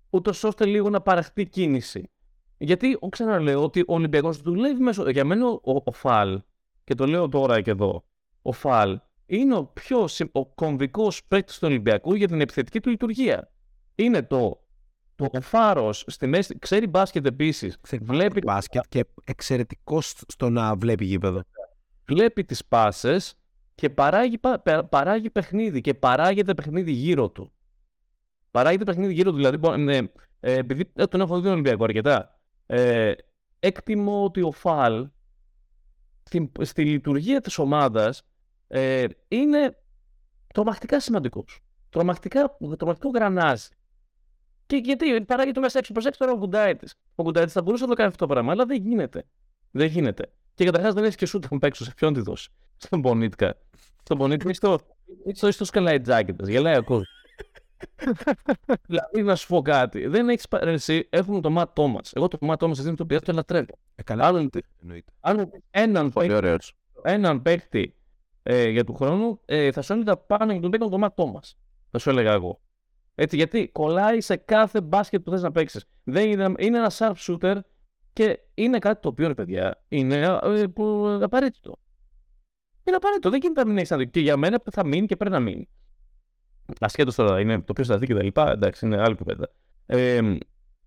Ούτως ώστε λίγο να παραχθεί κίνηση. Γιατί ξαναλέω ότι ο Ολυμπιακός δουλεύει μέσω. Για μένα ο, ο Φαλ, και το λέω τώρα και εδώ, ο Φαλ είναι ο πιο ο κομβικός παίκτης του Ολυμπιακού για την επιθετική του λειτουργία. Είναι το, το φάρος στη μέση. Ξέρει μπάσκετ επίσης. Βλέπει μπάσκετ και εξαιρετικός στο να βλέπει γήπεδο. Βλέπει τις πάσες και παράγει, παράγει παιχνίδι και παράγεται παιχνίδι γύρω του. Παράγεται παιχνίδι γύρω του. Δηλαδή, ε, ε, επειδή τον έχω δει τον Ολυμπιακό αρκετά, ε, εκτιμώ ότι ο Φαλ στη, στη λειτουργία της ομάδας ε, είναι τρομακτικά σημαντικός. Τρομακτικά, τρομακτικό γρανάζι. Και γιατί παράγει το μέσα έξω. Προσέξτε τώρα ο Γκουντάιτη. Ο Γκουντάιτη θα μπορούσε να το κάνει αυτό το πράγμα, αλλά δεν γίνεται. Δεν γίνεται. Και καταρχάς δεν έχεις και σούτ να παίξει. Σε ποιον τη δώσει. Στον Πονίτκα. Στον Πονίτκα ή στο, στο, στο σκαλαϊτζάκι Γελάει ο δηλαδή να σου πω κάτι. Δεν έχεις παρέσει. Έχουμε το Ματ Τόμα. Εγώ το Ματ Τόμα δεν το οποίο το λατρεύω. Ε, καλά. Αν, αν έναν, παίκτη, έναν παίκτη ε, για του χρόνου ε, θα σου έλεγα πάνω για τον παίκτη το Ματ Τόμα. Θα σου έλεγα εγώ. Έτσι, γιατί κολλάει σε κάθε μπάσκετ που θες να παίξεις. Είναι, είναι ένα sharp shooter και είναι κάτι το οποίο, παιδιά, είναι ε, που, απαραίτητο. Είναι απαραίτητο. Δεν γίνεται να μην έχεις Και για μένα θα μείνει και πρέπει να μείνει. Ασχέτω τώρα είναι το ποιο θα δει και τα λοιπά, εντάξει, είναι άλλη κουβέντα. Ε,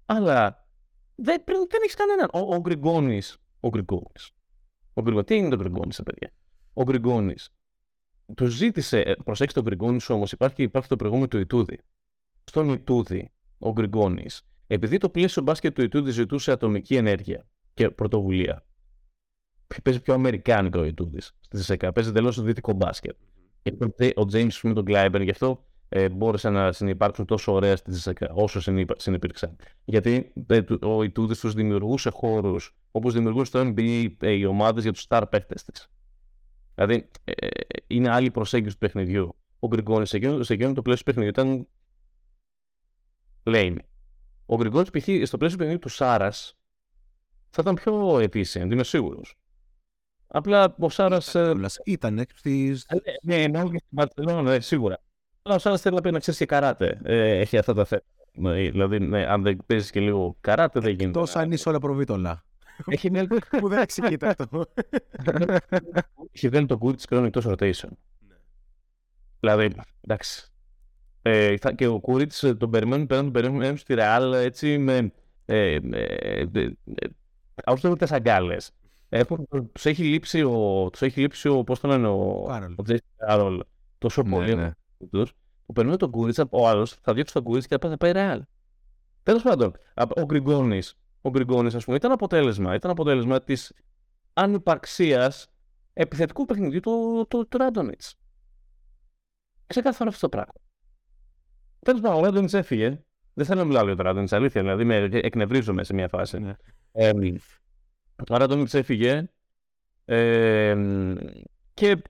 αλλά δεν, δεν έχεις κανέναν. Ο, ο Γκριγκόνης. Ο Γκριγκόνης. Ο Γκριγκόνης. Τι είναι το Γκριγκόνης, παιδιά; Ο Γκριγκόνης. Του ζήτησε, ε, προσέξτε τον Γκριγκόνης όμως, υπάρχει, υπάρχει το προηγούμενο του Ιτούδη. Στον Ιτούδη, ο Γκριγκόνης, επειδή το πλαίσιο μπάσκετ του Ιτούδη ζητούσε ατομική ενέργεια και πρωτοβουλία. Παίζει πιο αμερικάνικο ο Ιτούδης στη ΣΕΚΑ. Παίζει εντελώς δυτικό μπάσκετ. Και ο Τζέιμς με τον Κλάιμπερ, γι' αυτό ε, μπόρεσαν να συνεπάρξουν τόσο ωραία στη ΣΕΚΑ όσο συνεπήρξαν. Γιατί ε, ο Ιτούδης τους δημιουργούσε χώρους όπως δημιουργούσε το NBA ε, οι ομάδες για τους star παίχτε της. Δηλαδή ε, είναι άλλη προσέγγιση του παιχνιδιού. Ο Γκριγκόνη σε εκείνο, σε εκείνο το πλαίσιο του παιχνιδιού ήταν lame. Ο Γκριγκόνη π.χ. στο πλαίσιο του παιχνιδιού του Σάρας θα ήταν πιο επίσημο, είμαι σίγουρος. Απλά ο Σάρας. Ήταν στη. Ναι, ναι, ναι, ναι, σίγουρα. Αλλά ο Σάρας θέλει να ξέρει και καράτε. Ε, έχει αυτά τα θέματα. Δηλαδή, ναι, αν δεν παίζεις και λίγο καράτε, δεν γίνεται. Τόσο αν είσαι όλα προβίτολα. Έχει μια που δεν εξηγείται αυτό. Έχει βγάλει το κούρι τη κρόνου εκτός rotation. Δηλαδή, εντάξει. Ε, και ο Κούριτς τον περιμένουν πέραν τον περιμένουν στη Ρεάλ έτσι με. Ε, ε, ε, τι αγκάλες. Τους έχει λείψει ο. Τους έχει λείψει ο. Πώς το λένε, ο. Κάρολ. Τόσο ναι, πολύ. Ναι τους, που περνούν τον Κούριτσα, ο άλλος θα διώξει τον Κούριτσα και θα πάει ρεάλ. Τέλος πάντων, ο Γκριγκόνης, ο Γκριγκόνης, ας πούμε, ήταν αποτέλεσμα, ήταν αποτέλεσμα της ανυπαρξίας επιθετικού παιχνιδιού του, του, του Ράντονιτς. Ξεκάθαρο αυτό το πράγμα. Τέλος πάντων, ο Ράντονιτς έφυγε. Δεν θέλω να μιλάω για το Ράντονιτς, αλήθεια, δηλαδή με εκνευρίζομαι σε μια φάση. Ναι. Ε, ο Ράντονιτς έφυγε. Ε, και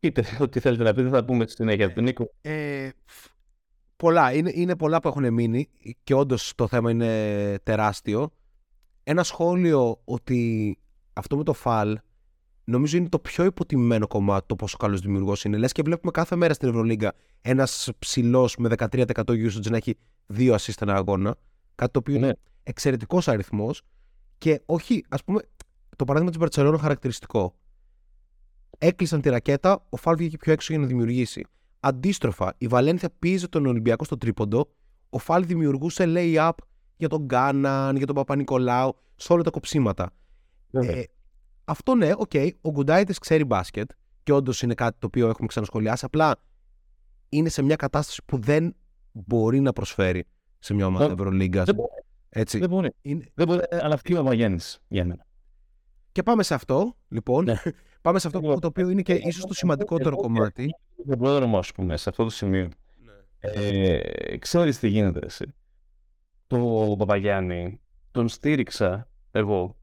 Πείτε ό,τι θέλετε να πείτε, θα πούμε στη συνέχεια του Νίκο. Ε, πολλά. Είναι, είναι πολλά που έχουν μείνει και όντως το θέμα είναι τεράστιο. Ένα σχόλιο ότι αυτό με το φαλ νομίζω είναι το πιο υποτιμημένο κομμάτι το πόσο καλός δημιουργός είναι. Λες και βλέπουμε κάθε μέρα στην Ευρωλίγκα ένας ψηλός με 13% usage να έχει δύο assist ένα αγώνα. Κάτι το οποίο είναι ναι. εξαιρετικός αριθμός. Και όχι, ας πούμε, το παράδειγμα της Μπαρσελόνα χαρακτηριστικό έκλεισαν τη ρακέτα, ο Φαλ βγήκε πιο έξω για να δημιουργήσει. Αντίστροφα, η Βαλένθια πίεζε τον Ολυμπιακό στο τρίποντο, ο Φαλ δημιουργούσε lay-up για τον Κάναν, για τον Παπανικολάου, σε όλα τα κοψίματα. Ε, αυτό ναι, OK, okay, ο Γκουντάιτις ξέρει μπάσκετ και όντως είναι κάτι το οποίο έχουμε ξανασχολιάσει. Απλά είναι σε μια κατάσταση που δεν μπορεί να προσφέρει σε μια ομάδα Ευρωλίγκας. Έτσι. Δεν μπορεί. Είναι... Δεν μπορεί, αλλά αυτή είναι ο για μένα. Και πάμε σε αυτό, λοιπόν. Ναι. Πάμε σε αυτό που, το οποίο είναι και ίσως το σημαντικότερο κομμάτι. Δεν μπορώ να πούμε σε αυτό το σημείο. Ναι. Ε, ξέρεις τι γίνεται εσύ. Το Παπαγιάννη τον στήριξα εγώ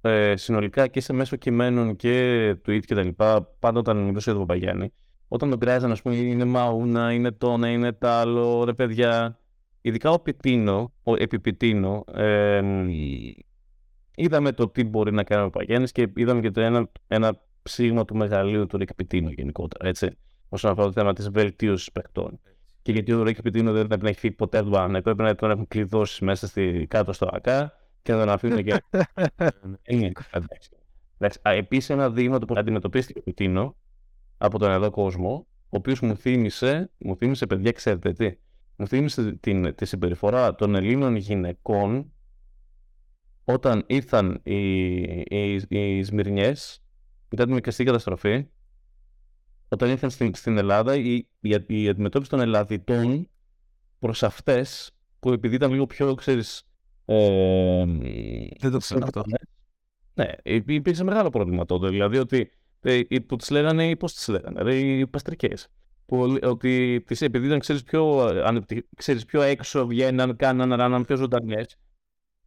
ε, συνολικά και σε μέσο κειμένων και tweet και τα λοιπά, πάντα όταν μιλούσα για τον Παπαγιάννη, όταν τον κράζαν, ας πούμε, είναι μαούνα, είναι τόνα, είναι τ' άλλο, ρε παιδιά. Ειδικά ο Πιτίνο, ο Επιπιτίνο, ε, είδαμε το τι μπορεί να κάνει ο Παπαγιάννης και είδαμε και το ένα, ένα ψήγμα του μεγαλείου του Ρικ Πιτίνο γενικότερα, έτσι, όσον αφορά το θέμα της βελτίωσης παιχτών. και γιατί ο Ρίκη Πιτίνο δεν πρέπει να έχει φύγει ποτέ από το Παναθηναϊκό, έπρεπε να τον έχουν κλειδώσει μέσα στη, κάτω στο ΑΚΑ και να τον αφήνουν και. Είναι εντάξει. Επίσης, ένα δείγμα του πώ αντιμετωπίστηκε ο Πιτίνο από τον εδώ κόσμο, ο οποίος μου θύμισε, μου θύμισε, παιδιά, ξέρετε τι, μου θύμισε την, τη συμπεριφορά των Ελλήνων γυναικών όταν ήρθαν οι, οι, οι Σμυρνιές μετά την μικρή καταστροφή όταν ήρθαν στην, στην Ελλάδα η, η, η αντιμετώπιση των Ελλαδιτών προς αυτές που επειδή ήταν λίγο πιο, ξέρεις... Ε, Δεν το ξέρω αυτό. Ναι, υπήρξε μεγάλο πρόβλημα τότε. Δηλαδή ότι ε, που τις λέγανε, πώς τις λέγανε, οι παστρικές. Που, ότι τις, επειδή ήταν, ξέρεις, πιο, ξέρεις, πιο έξω βγαίναν, κάναν, ράναν πιο ζωντανές,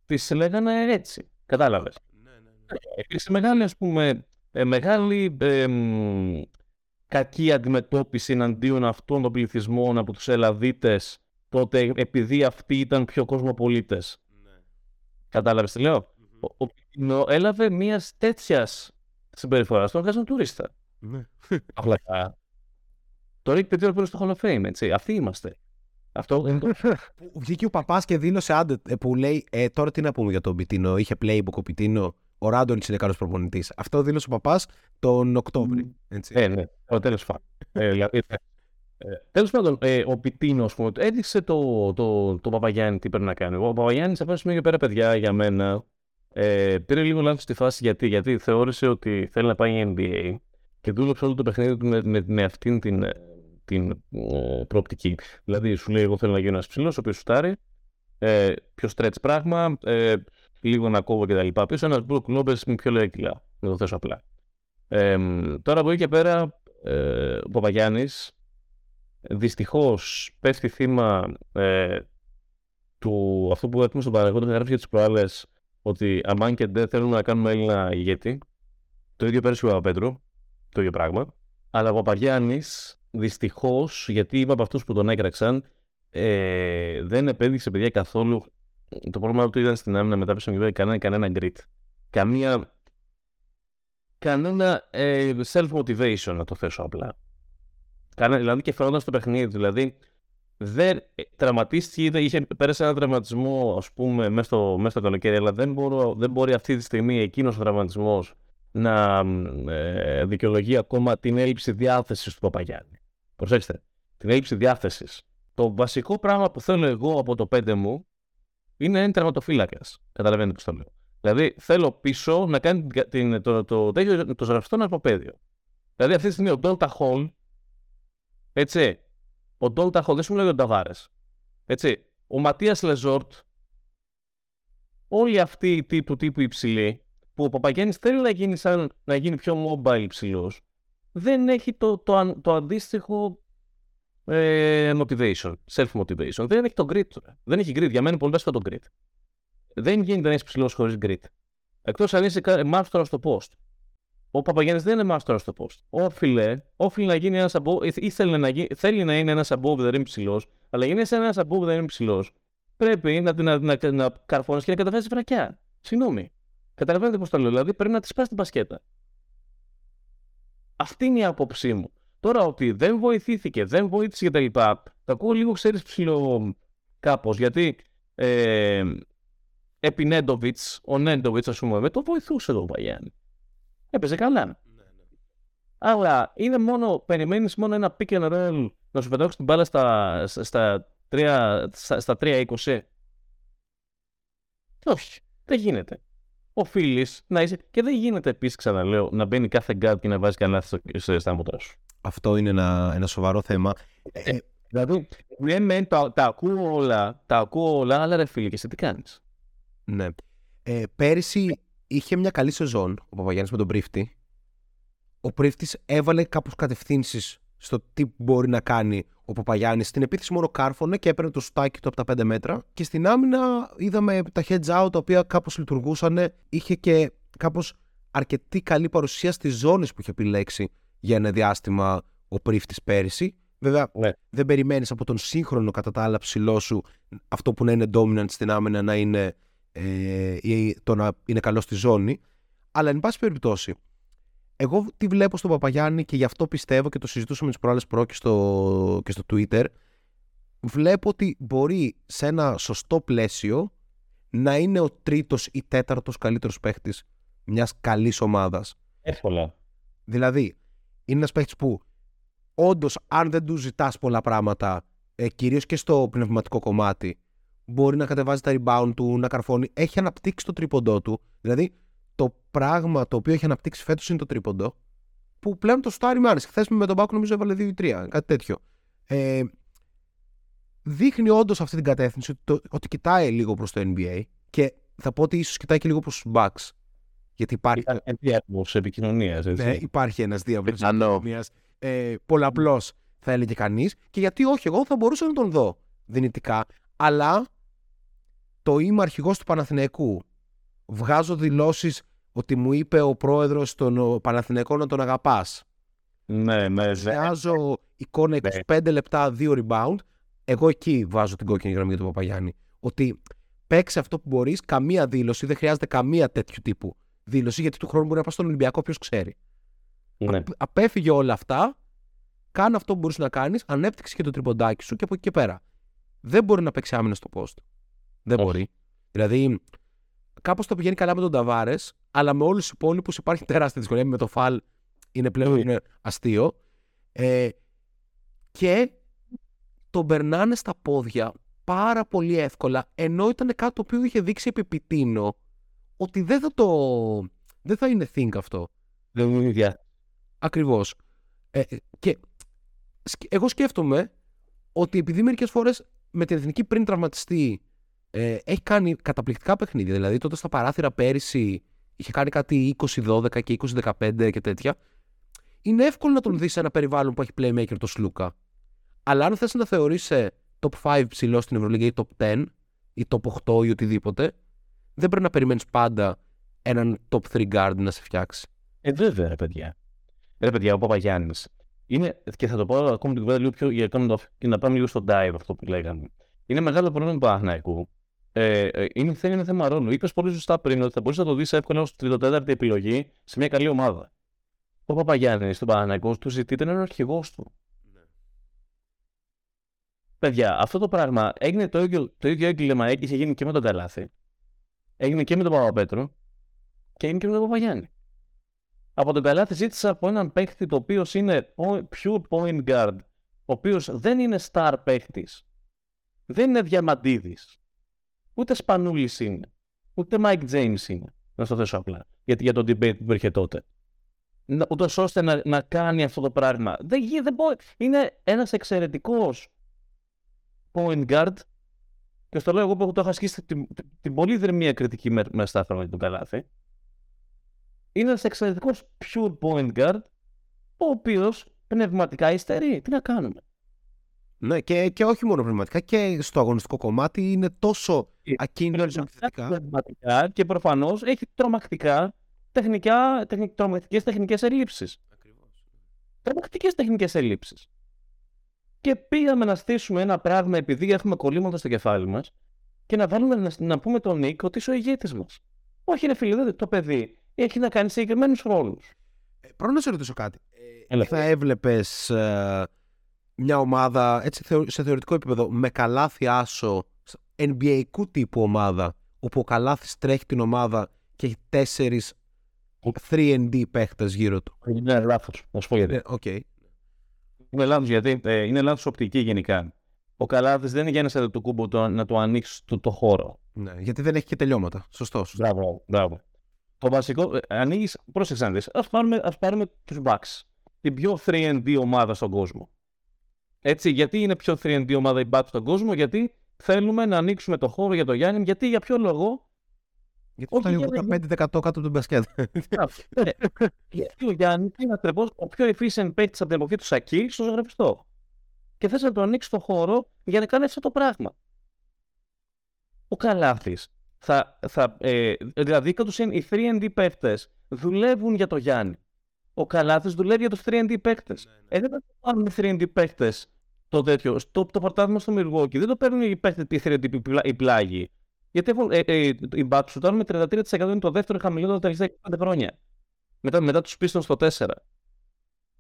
τις λέγανε έτσι. Κατάλαβες. Ναι, ναι, ναι. Υπήρξε μεγάλη, ας πούμε, ε, μεγάλη ε, κακή αντιμετώπιση εναντίον αυτών των πληθυσμών από τους Ελλαδίτες τότε επειδή αυτοί ήταν πιο κοσμοπολίτες. Ναι. Κατάλαβες τι λέω; Ο, ο έλαβε μια τέτοιας συμπεριφοράς στον εργαζόμενο τουρίστα. Ναι. Απλά. Τώρα έχει παιδί στο Hall of Fame, έτσι. Αυτοί είμαστε. Αυτό είναι το... Βγήκε ο παπάς και δήλωσε άντε ε, που λέει ε, τώρα τι να πούμε για τον Πιτίνο. Είχε playbook ο Πιτίνο. Ο Ράντολ είναι καλός προπονητής. Αυτό δήλωσε ο παπάς τον Οκτώβρη. Έτσι. Ε, ναι, ο τέλος πάντων. ε, ε, ε Τέλος πάντων, ε, ο Πιτίνο έδειξε το, το, το Παπαγιάννη τι πρέπει να κάνει. Ο Παπαγιάννης, σε αυτό σημείο πέρα, παιδιά, για μένα, ε, πήρε λίγο λάθος στη φάση γιατί, γιατί θεώρησε ότι θέλει να πάει NBA και δούλεψε όλο το παιχνίδι του με, με, με αυτήν την, την ε, προοπτική. Δηλαδή, σου λέει: Εγώ θέλω να γίνω ένας ψηλός, ο οποίος σουτάρει, ε, πιο stretch πράγμα, ε, λίγο να κόβω κτλ. Πίσω ένας Brook Lopez με πιο λίγα κιλά. Να το θέσω απλά. Ε, τώρα από εκεί και πέρα, ε, ο Παπαγιάννης δυστυχώς πέφτει θύμα ε, του αυτού που έχουμε στον παραγωγό του γράφει για τις προάλλες ότι αμάν και ντε θέλουμε να κάνουμε Έλληνα ηγέτη. Το ίδιο πέρασε ο Παπαπέτρου, το ίδιο πράγμα. Αλλά ο Παπαγιάννης δυστυχώς, γιατί είπα από αυτούς που τον έκραξαν, ε, δεν επέδειξε παιδιά καθόλου. Το πρόβλημα του ήταν στην άμυνα μετά από τον κανένα, κανένα grit. Καμία. Κανένα ε, self-motivation, να το θέσω απλά. Κανένα, δηλαδή και φαινόταν στο παιχνίδι. Δηλαδή, δεν ε, τραυματίστηκε, είχε πέρασε ένα τραυματισμό, ας πούμε, μέσα στο, μέσα στο καλοκαίρι, αλλά δεν, μπορώ, δεν μπορεί αυτή τη στιγμή εκείνος ο τραυματισμός να ε, δικαιολογεί ακόμα την έλλειψη διάθεσης του Παπαγιάννη. Προσέξτε, την έλλειψη διάθεσης. Το βασικό πράγμα που θέλω εγώ από το πέντε μου είναι ένας τερματοφύλακας. Καταλαβαίνετε πώς το λέω. Δηλαδή, θέλω πίσω να κάνει την, το, το, το, το, το ζραφιστό αρποπέδιο. Δηλαδή, αυτή τη στιγμή ο Ντόλτα Χολ, έτσι, ο Ντόλτα Χολ δεν σου μιλάει για τον Ταβάρες. Έτσι, ο Ματίας Λεζόρτ, όλοι αυτοί του τύπου υψηλοί, που ο Παπαγέννη θέλει να γίνει, σαν, να γίνει πιο mobile υψηλός, δεν έχει το, το, το αντίστοιχο ε, motivation, self-motivation. Δεν έχει το grit. Δεν έχει grit. Για μένα πολύ βασικό το grit. Δεν γίνεται να είσαι ψηλός χωρίς grit. Εκτός αν είσαι master στο post. Ο Παπαγιάννης δεν είναι master στο post. Όφιλε, όφιλε να γίνει ένας above, ή θέλει να, γίνει, θέλει να είναι ένας above δεν είναι ψηλός, αλλά γίνει ένας above δεν είναι ψηλός. Πρέπει να, να, να, να καρφώνεις και να καταφέρεις βρακιά. Συγγνώμη. Καταλαβαίνετε πώς το λέω. Δηλαδή πρέπει να τη σπάσει την πασκέτα. Αυτή είναι η άποψή μου. Τώρα ότι δεν βοηθήθηκε, δεν βοήθησε κτλ. Τα ακούω λίγο, ξέρεις, ψηλό κάπως. Γιατί ε, επί Νέντοβιτς, ο Νέντοβιτς, ας πούμε, με το βοηθούσε το Παγιάννη. Έπαιζε καλά. Ναι, ναι. Αλλά είναι μόνο, περιμένεις μόνο ένα pick and roll να σου πετάξει την μπάλα στα, στα, 3, στα, στα 3-20. Όχι, δεν γίνεται οφείλεις να είσαι. Και δεν γίνεται επίσης, ξαναλέω, να μπαίνει κάθε γκάτ και να βάζει κανένα στο, στα μούτρα σου. Αυτό είναι ένα, ένα σοβαρό θέμα. Ε, ε δηλαδή, ναι, μεν, τα, τα ακούω όλα, τα ακούω όλα, αλλά ρε φίλε, και εσύ τι κάνεις; Ναι. Ε, πέρυσι είχε μια καλή σεζόν ο Παπαγιάννης με τον Πρίφτη. Ο Πρίφτης έβαλε κάπως κατευθύνσεις στο τι μπορεί να κάνει ο Παπαγιάννης. Στην επίθεση μόνο κάρφωνε και έπαιρνε το στάκι του από τα 5 μέτρα. Και στην άμυνα είδαμε τα heads out τα οποία κάπως λειτουργούσαν. Είχε και κάπως αρκετή καλή παρουσία στις ζώνες που είχε επιλέξει για ένα διάστημα ο πρίφτης πέρυσι. Βέβαια, ναι. δεν περιμένεις από τον σύγχρονο κατά τα άλλα ψηλό σου αυτό που να είναι dominant στην άμυνα να είναι ε, ή το να είναι καλό στη ζώνη. Αλλά, εν πάση περιπτώσει, εγώ τι βλέπω στον Παπαγιάννη και γι' αυτό πιστεύω και το συζητούσαμε τις προάλλες προ και στο, και στο Twitter βλέπω ότι μπορεί σε ένα σωστό πλαίσιο να είναι ο τρίτος ή τέταρτος καλύτερος παίχτης μιας καλής ομάδας. Εύκολα. Δηλαδή, είναι ένας παίχτης που όντως, αν δεν του ζητάς πολλά πράγματα, ε, κυρίως και στο πνευματικό κομμάτι, μπορεί να κατεβάζει τα rebound του, να καρφώνει. Έχει αναπτύξει το τρίποντό του. Δηλαδή, το πράγμα το οποίο έχει αναπτύξει φέτος είναι το τρίποντο, που πλέον το στάρι με Χθες με τον Πάκο νομίζω έβαλε 2-3, κάτι τέτοιο. Ε, δείχνει όντως αυτή την κατεύθυνση ότι, το, ότι κοιτάει λίγο προς το NBA και θα πω ότι ίσως κοιτάει και λίγο προς τους Bucks. Γιατί υπάρχει. Ένα διάβολο επικοινωνίας. Ναι, υπάρχει ένας διάβολο επικοινωνίας. Ε, Πολλαπλώ θα έλεγε κανείς. Και γιατί όχι, εγώ θα μπορούσα να τον δω δυνητικά. Αλλά το είμαι αρχηγός του Παναθηναϊκού. Βγάζω δηλώσεις ότι μου είπε ο πρόεδρος των Παναθηναϊκών να τον αγαπάς. Ναι, ναι, Βγάζω εικόνα 25 ναι. λεπτά, 2 rebound. Εγώ εκεί βάζω την κόκκινη γραμμή για τον Παπαγιάννη. Ότι παίξει αυτό που μπορείς, καμία δήλωση, δεν χρειάζεται καμία τέτοιου τύπου δήλωση, γιατί του χρόνου μπορεί να πάει στον Ολυμπιακό, ποιος ξέρει. Ναι. Απέφυγε όλα αυτά, κάνε αυτό που μπορούσε να κάνεις, ανέπτυξε και το τριποντάκι σου και από εκεί και πέρα. Δεν μπορεί να παίξει άμυνα στο post. Δεν μπορεί. Δηλαδή, κάπως το πηγαίνει καλά με τον Ταβάρες, αλλά με όλους τους υπόλοιπους υπάρχει τεράστια δυσκολία. Με το φαλ είναι πλέον είναι αστείο. Ε, και τον περνάνε στα πόδια πάρα πολύ εύκολα, ενώ ήταν κάτι το οποίο είχε δείξει επί ότι δεν θα το. δεν θα είναι think αυτό. Δεν είναι ίδια. Ακριβώς. Ε, και εγώ σκέφτομαι ότι επειδή μερικές φορές με την εθνική πριν τραυματιστεί ε, έχει κάνει καταπληκτικά παιχνίδια. Δηλαδή τότε στα παράθυρα πέρυσι είχε κάνει κάτι 20-12 και 20-15 και τέτοια. Είναι εύκολο να τον δεις σε ένα περιβάλλον που έχει playmaker το Σλούκα. Αλλά αν θες να θεωρήσει top 5 ψηλό στην Ευρωλίγα ή top 10 ή top 8 ή οτιδήποτε, δεν πρέπει να περιμένεις πάντα έναν top 3 guard να σε φτιάξει. Ε, βέβαια, ρε παιδιά. Ρε παιδιά, ο Παπαγιάννης. Είναι, και θα το πω ακόμα την κουβέντα λίγο πιο για το, και να πάμε λίγο στο dive αυτό που λέγαμε. Είναι μεγάλο πρόβλημα του Παναγναϊκού. Ε, ε, είναι, θέλει ένα θέμα ρόλου. Είπες πολύ σωστά πριν ότι θα μπορούσε να το δεις εύκολα ως 34η επιλογή σε μια καλή ομάδα. Ο Παπαγιάννης στον Παναγναϊκό του ζητείται να είναι ο αρχηγός του. Ναι. Παιδιά, αυτό το πράγμα έγινε το ίδιο, το ίδιο έγκλημα είχε γίνει και με τον Καλάθι. Έγινε και με τον Παπαπέτρο και έγινε και με τον Παπαγιάννη. Από τον Καλάθι ζήτησα από έναν παίχτη το οποίος είναι pure point guard, ο οποίος δεν είναι star παίχτης, δεν είναι διαμαντίδης, ούτε σπανούλης είναι, ούτε Mike James είναι. Να το θέσω απλά. Γιατί για τον debate που υπήρχε τότε. Ούτως ώστε να, να κάνει αυτό το πράγμα. Δεν, δεν μπορεί. Είναι ένας εξαιρετικός point guard και στο λέω εγώ που το έχω ασκήσει την, την, πολύ δρυμία κριτική μέσα στα χρόνια του Καλάθι. Είναι ένας εξαιρετικός pure point guard, ο οποίος πνευματικά υστερεί. Τι να κάνουμε; Ναι, και, και όχι μόνο πνευματικά, και στο αγωνιστικό κομμάτι είναι τόσο ε, ακίνητο Πνευματικά και προφανώς έχει τρομακτικά τεχνικά, τρομακτικές τεχνικές ελλείψεις. Ακριβώς. Τρομακτικές τεχνικές ελλείψεις και πήγαμε να στήσουμε ένα πράγμα επειδή έχουμε κολλήματα στο κεφάλι μας και να βάλουμε να, να πούμε τον Νίκ ότι είσαι ο ηγέτης μας. Όχι, είναι φίλε, το παιδί έχει να κάνει συγκεκριμένους ρόλους. Ε, Πρώτα να σε ρωτήσω κάτι. Ε, θα έβλεπες ε, μια ομάδα έτσι, σε θεωρητικό επίπεδο με καλάθι άσο, NBA τύπου ομάδα, όπου ο καλάθις τρέχει την ομάδα και έχει τέσσερις 3D παίχτες γύρω του. Είναι λάθος. Να σου πω γιατί. Okay. Είναι λάθος γιατί ε, είναι λάθος οπτική γενικά. Ο Καλάθις δεν είναι για ένα το κούμπο το, να του ανοίξεις το, το, χώρο. Ναι, γιατί δεν έχει και τελειώματα. Σωστό. Μπράβο, μπράβο. Το βασικό, ε, ανοίγεις, πρόσεξε να Α πάρουμε, ας πάρουμε τους Bucks. Την πιο 3D ομάδα στον κόσμο. Έτσι, γιατί είναι πιο 3D ομάδα η Bucks στον κόσμο, γιατί θέλουμε να ανοίξουμε το χώρο για το Γιάννη, γιατί για ποιο λόγο; Γιατί φτάνει 85% κάτω από τον μπασκέτ. Ναι. Γιατί ο Γιάννη είναι ακριβώς ο πιο efficient παίκτης από την εποχή του Σακί στο ζωγραφιστό. Και θες να του ανοίξεις το χώρο για να κάνει αυτό το πράγμα. Ο Καλάθης. Θα, θα, ε, δηλαδή, κατ' είναι οι 3D παίκτες δουλεύουν για το Γιάννη. Ο Καλάθης δουλεύει για τους 3D παίκτες. Ναι, ναι. Ε, δεν θα πάρουν 3D παίκτες το τέτοιο. Το, το πρωτάθλημα στο Μιλγόκι δεν το παίρνουν οι παίκτες οι 3D οι πλάγοι. Γιατί έχουν, ε, ε, οι Bucks σουτάρουν με 33% είναι το δεύτερο χαμηλότερο τα τελευταία 5 χρόνια. Μετά, μετά τους πίστων στο 4.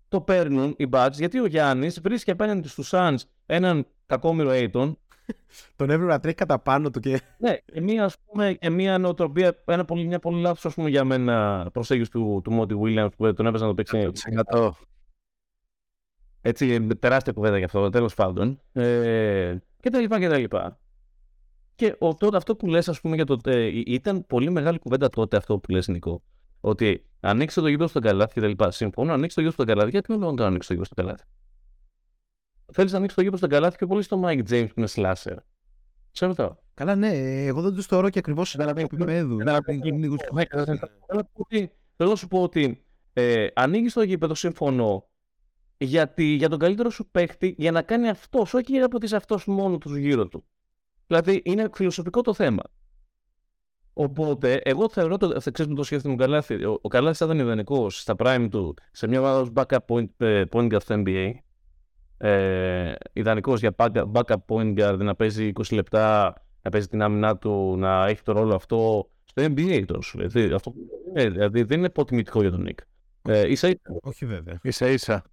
το παίρνουν οι Bucks γιατί ο Γιάννης βρίσκει απέναντι στους Suns έναν κακόμοιρο Aiton. Τον έπρεπε να τρέχει κατά πάνω του και. Ναι, και μία, ας πούμε, και μία νοοτροπία, ένα πολύ, μια πολύ λάθος για μένα προσέγγιση του, του Μόντι Williams που τον έπαιζε να το παίξει. 100. Έτσι, τεράστια κουβέντα γι' αυτό, τέλο πάντων. Ε, και τα λοιπά και τα λοιπά. Και ο, τότε, αυτό που λες, ας πούμε, για το, ε, ήταν πολύ μεγάλη κουβέντα τότε αυτό που λες, Νικό. Ότι ανοίξει το γήπεδο στον καλάθι και τα λοιπά. Συμφωνώ, ανοίξει το γήπεδο στον καλάθι. Γιατί δεν να ανοίξει το γήπεδο στον καλάθι. Θέλει να ανοίξει το γήπεδο στον καλάθι και πολύ στο Mike James που είναι slasher. Σε ρωτάω. Καλά, ναι, εγώ δεν του θεωρώ και ακριβώ επίπεδου. Θέλω να σου πω ότι ε, ανοίγει το γήπεδο, συμφωνώ, γιατί, για τον καλύτερο σου παίχτη για να κάνει αυτός, όχι για να αποτίσει αυτός μόνο τους γύρω του. Δηλαδή είναι φιλοσοφικό το θέμα. Οπότε, εγώ θεωρώ το. Θα ξέρετε το σκέφτομαι ο Καλάθι. Ο, ο Καλάθι θα ήταν ιδανικός στα prime του σε μια ομάδα backup point, ε, point guard στο NBA. Ε, ιδανικός για backup point guard να παίζει 20 λεπτά, να παίζει την άμυνά του, να έχει το ρόλο αυτό στο NBA τώρα σου λέει. Αυτό, ε, δηλαδή δεν είναι υποτιμητικό για τον Νίκ. Ε, ίσα ίσα. Όχι βέβαια. Ίσα ίσα.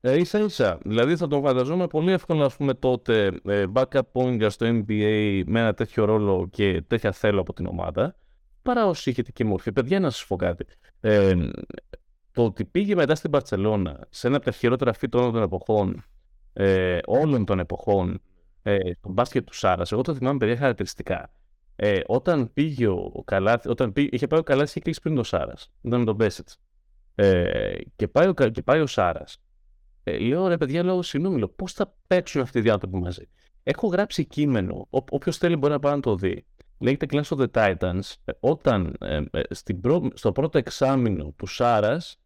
Ε, ίσα ίσα. Δηλαδή θα τον φανταζόμαι πολύ εύκολα ας πούμε τότε ε, backup point στο NBA με ένα τέτοιο ρόλο και τέτοια θέλω από την ομάδα παρά όσοι είχε και μορφή. Παιδιά να σας πω κάτι. Ε, το ότι πήγε μετά στην Παρσελώνα σε ένα από τα χειρότερα φύτ όλων των εποχών ε, όλων των εποχών ε, το μπάσκετ του Σάρας, εγώ το θυμάμαι παιδιά χαρακτηριστικά. Ε, όταν πήγε ο Καλάθι, όταν πήγε, είχε πάει ο Καλάθι και κλείσει πριν το Σάρας, ήταν με τον Μπέσετς. Ε, και, πάει ο, και πάει ο Σάρας ε, λέω ρε παιδιά, λέω συγγνώμη, πώς θα παίξουν αυτοί οι δύο άνθρωποι μαζί; Έχω γράψει κείμενο, όποιος θέλει μπορεί να πάει να το δει. Λέγεται Clash of the Titans, ε, όταν ε, ε, στην στο πρώτο εξάμεινο του Σάρας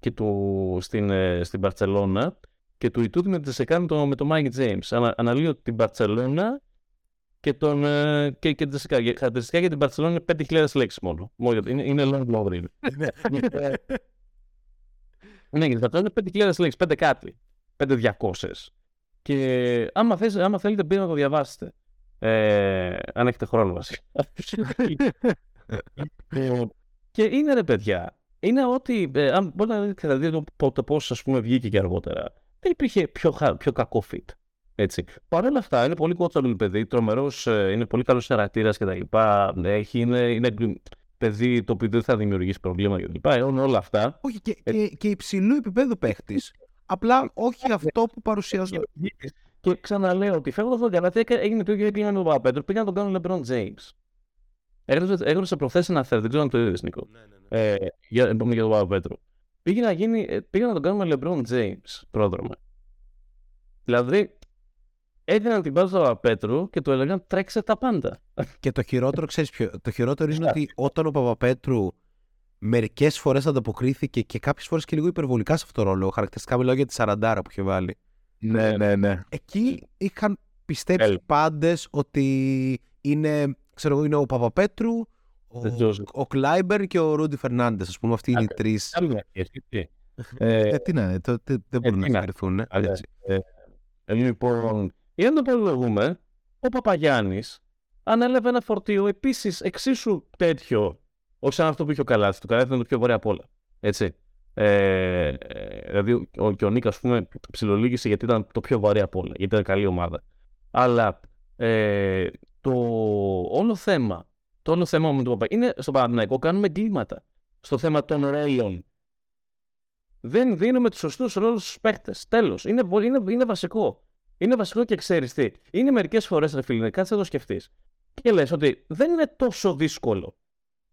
και του, στην, ε, στην Παρσελώνα και του Ιτούδη με, με, το, με τον Mike James. Ανα, αναλύω την Παρσελώνα και, τον, και, και την Χαρακτηριστικά για την Παρσελώνα είναι 5.000 λέξεις μόνο. Είναι, είναι long long Ναι, γιατί θα είναι 5.000 λέξει, 5 κάτι. 5.200. Και άμα, θες, άμα θέλετε πείτε να το διαβάσετε. Ε, αν έχετε χρόνο βασικά. και είναι ρε παιδιά. Είναι ότι, ε, αν μπορείτε να δείτε δηλαδή, το, το πώς ας πούμε βγήκε και αργότερα, δεν υπήρχε πιο, πιο κακό fit. Έτσι. Παρ' όλα αυτά, είναι πολύ κότσαλο παιδί, τρομερός, ε, είναι πολύ καλός χαρακτήρας κτλ. Έχει, είναι, είναι παιδί το οποίο δεν θα δημιουργήσει προβλήμα κλπ. Είναι όλα αυτά. Όχι, και, ε... και, και υψηλού επίπεδου παίχτης. Απλά όχι αυτό που παρουσιάζω. Και ξαναλέω ότι φεύγοντα από τον Καλάθι έγινε το ίδιο πήγαν τον Παπαπέτρο, πήγαν να τον κάνουν LeBron James. Έγραψε προχθές ένα θέρ, δεν ξέρω αν το είδες Νίκο. Ναι, ναι, ναι. Ε, για, για τον Παπαπέτρο. Πήγε να, γίνει, ε, πήγε να τον κάνουμε LeBron James πρόδρομα. Δηλαδή, έδιναν την μπάλα στον Παπαπέτρου και του έλεγαν τρέξε τα πάντα. Και το χειρότερο, ξέρεις ποιο. Το χειρότερο είναι ότι όταν ο Παπαπέτρου μερικές φορές ανταποκρίθηκε και κάποιες φορές και λίγο υπερβολικά σε αυτό το ρόλο. Χαρακτηριστικά μιλάω για τη Σαραντάρα που είχε βάλει. Ναι, ναι, ναι. Εκεί είχαν πιστέψει Έλ. πάντες ότι είναι, ξέρω εγώ, είναι ο Παπαπέτρου, ο, ο Κλάιμπερ και ο Ρούντι Φερνάντες. Α πούμε, αυτοί είναι οι τρεις. Ε, τι να είναι, δεν μπορούν να συγκριθούν. Λοιπόν, για να το προλογούμε, ο Παπαγιάννης ανέλαβε ένα φορτίο επίσης εξίσου τέτοιο, όχι σαν αυτό που είχε ο Καλάθι. Το Καλάθι ήταν το πιο βαρύ απ' όλα. Έτσι. Ε, δηλαδή, ο, και ο Νίκα, ας πούμε, ψιλολίγησε γιατί ήταν το πιο βαρύ απ' όλα, γιατί ήταν καλή ομάδα. Αλλά ε, το όλο θέμα, το όλο θέμα με τον Παπαγιάννη είναι στο Παναθηναϊκό κάνουμε εγκλήματα. Στο θέμα των ρέιλων. Δεν δίνουμε τους σωστούς ρόλους στους παίχτε. Τέλος. Είναι, είναι, είναι βασικό. Είναι βασικό και ξέρεις τι. Είναι μερικές φορές, ρε φίλε, κάτσε να το σκεφτείς. Και λες ότι δεν είναι τόσο δύσκολο.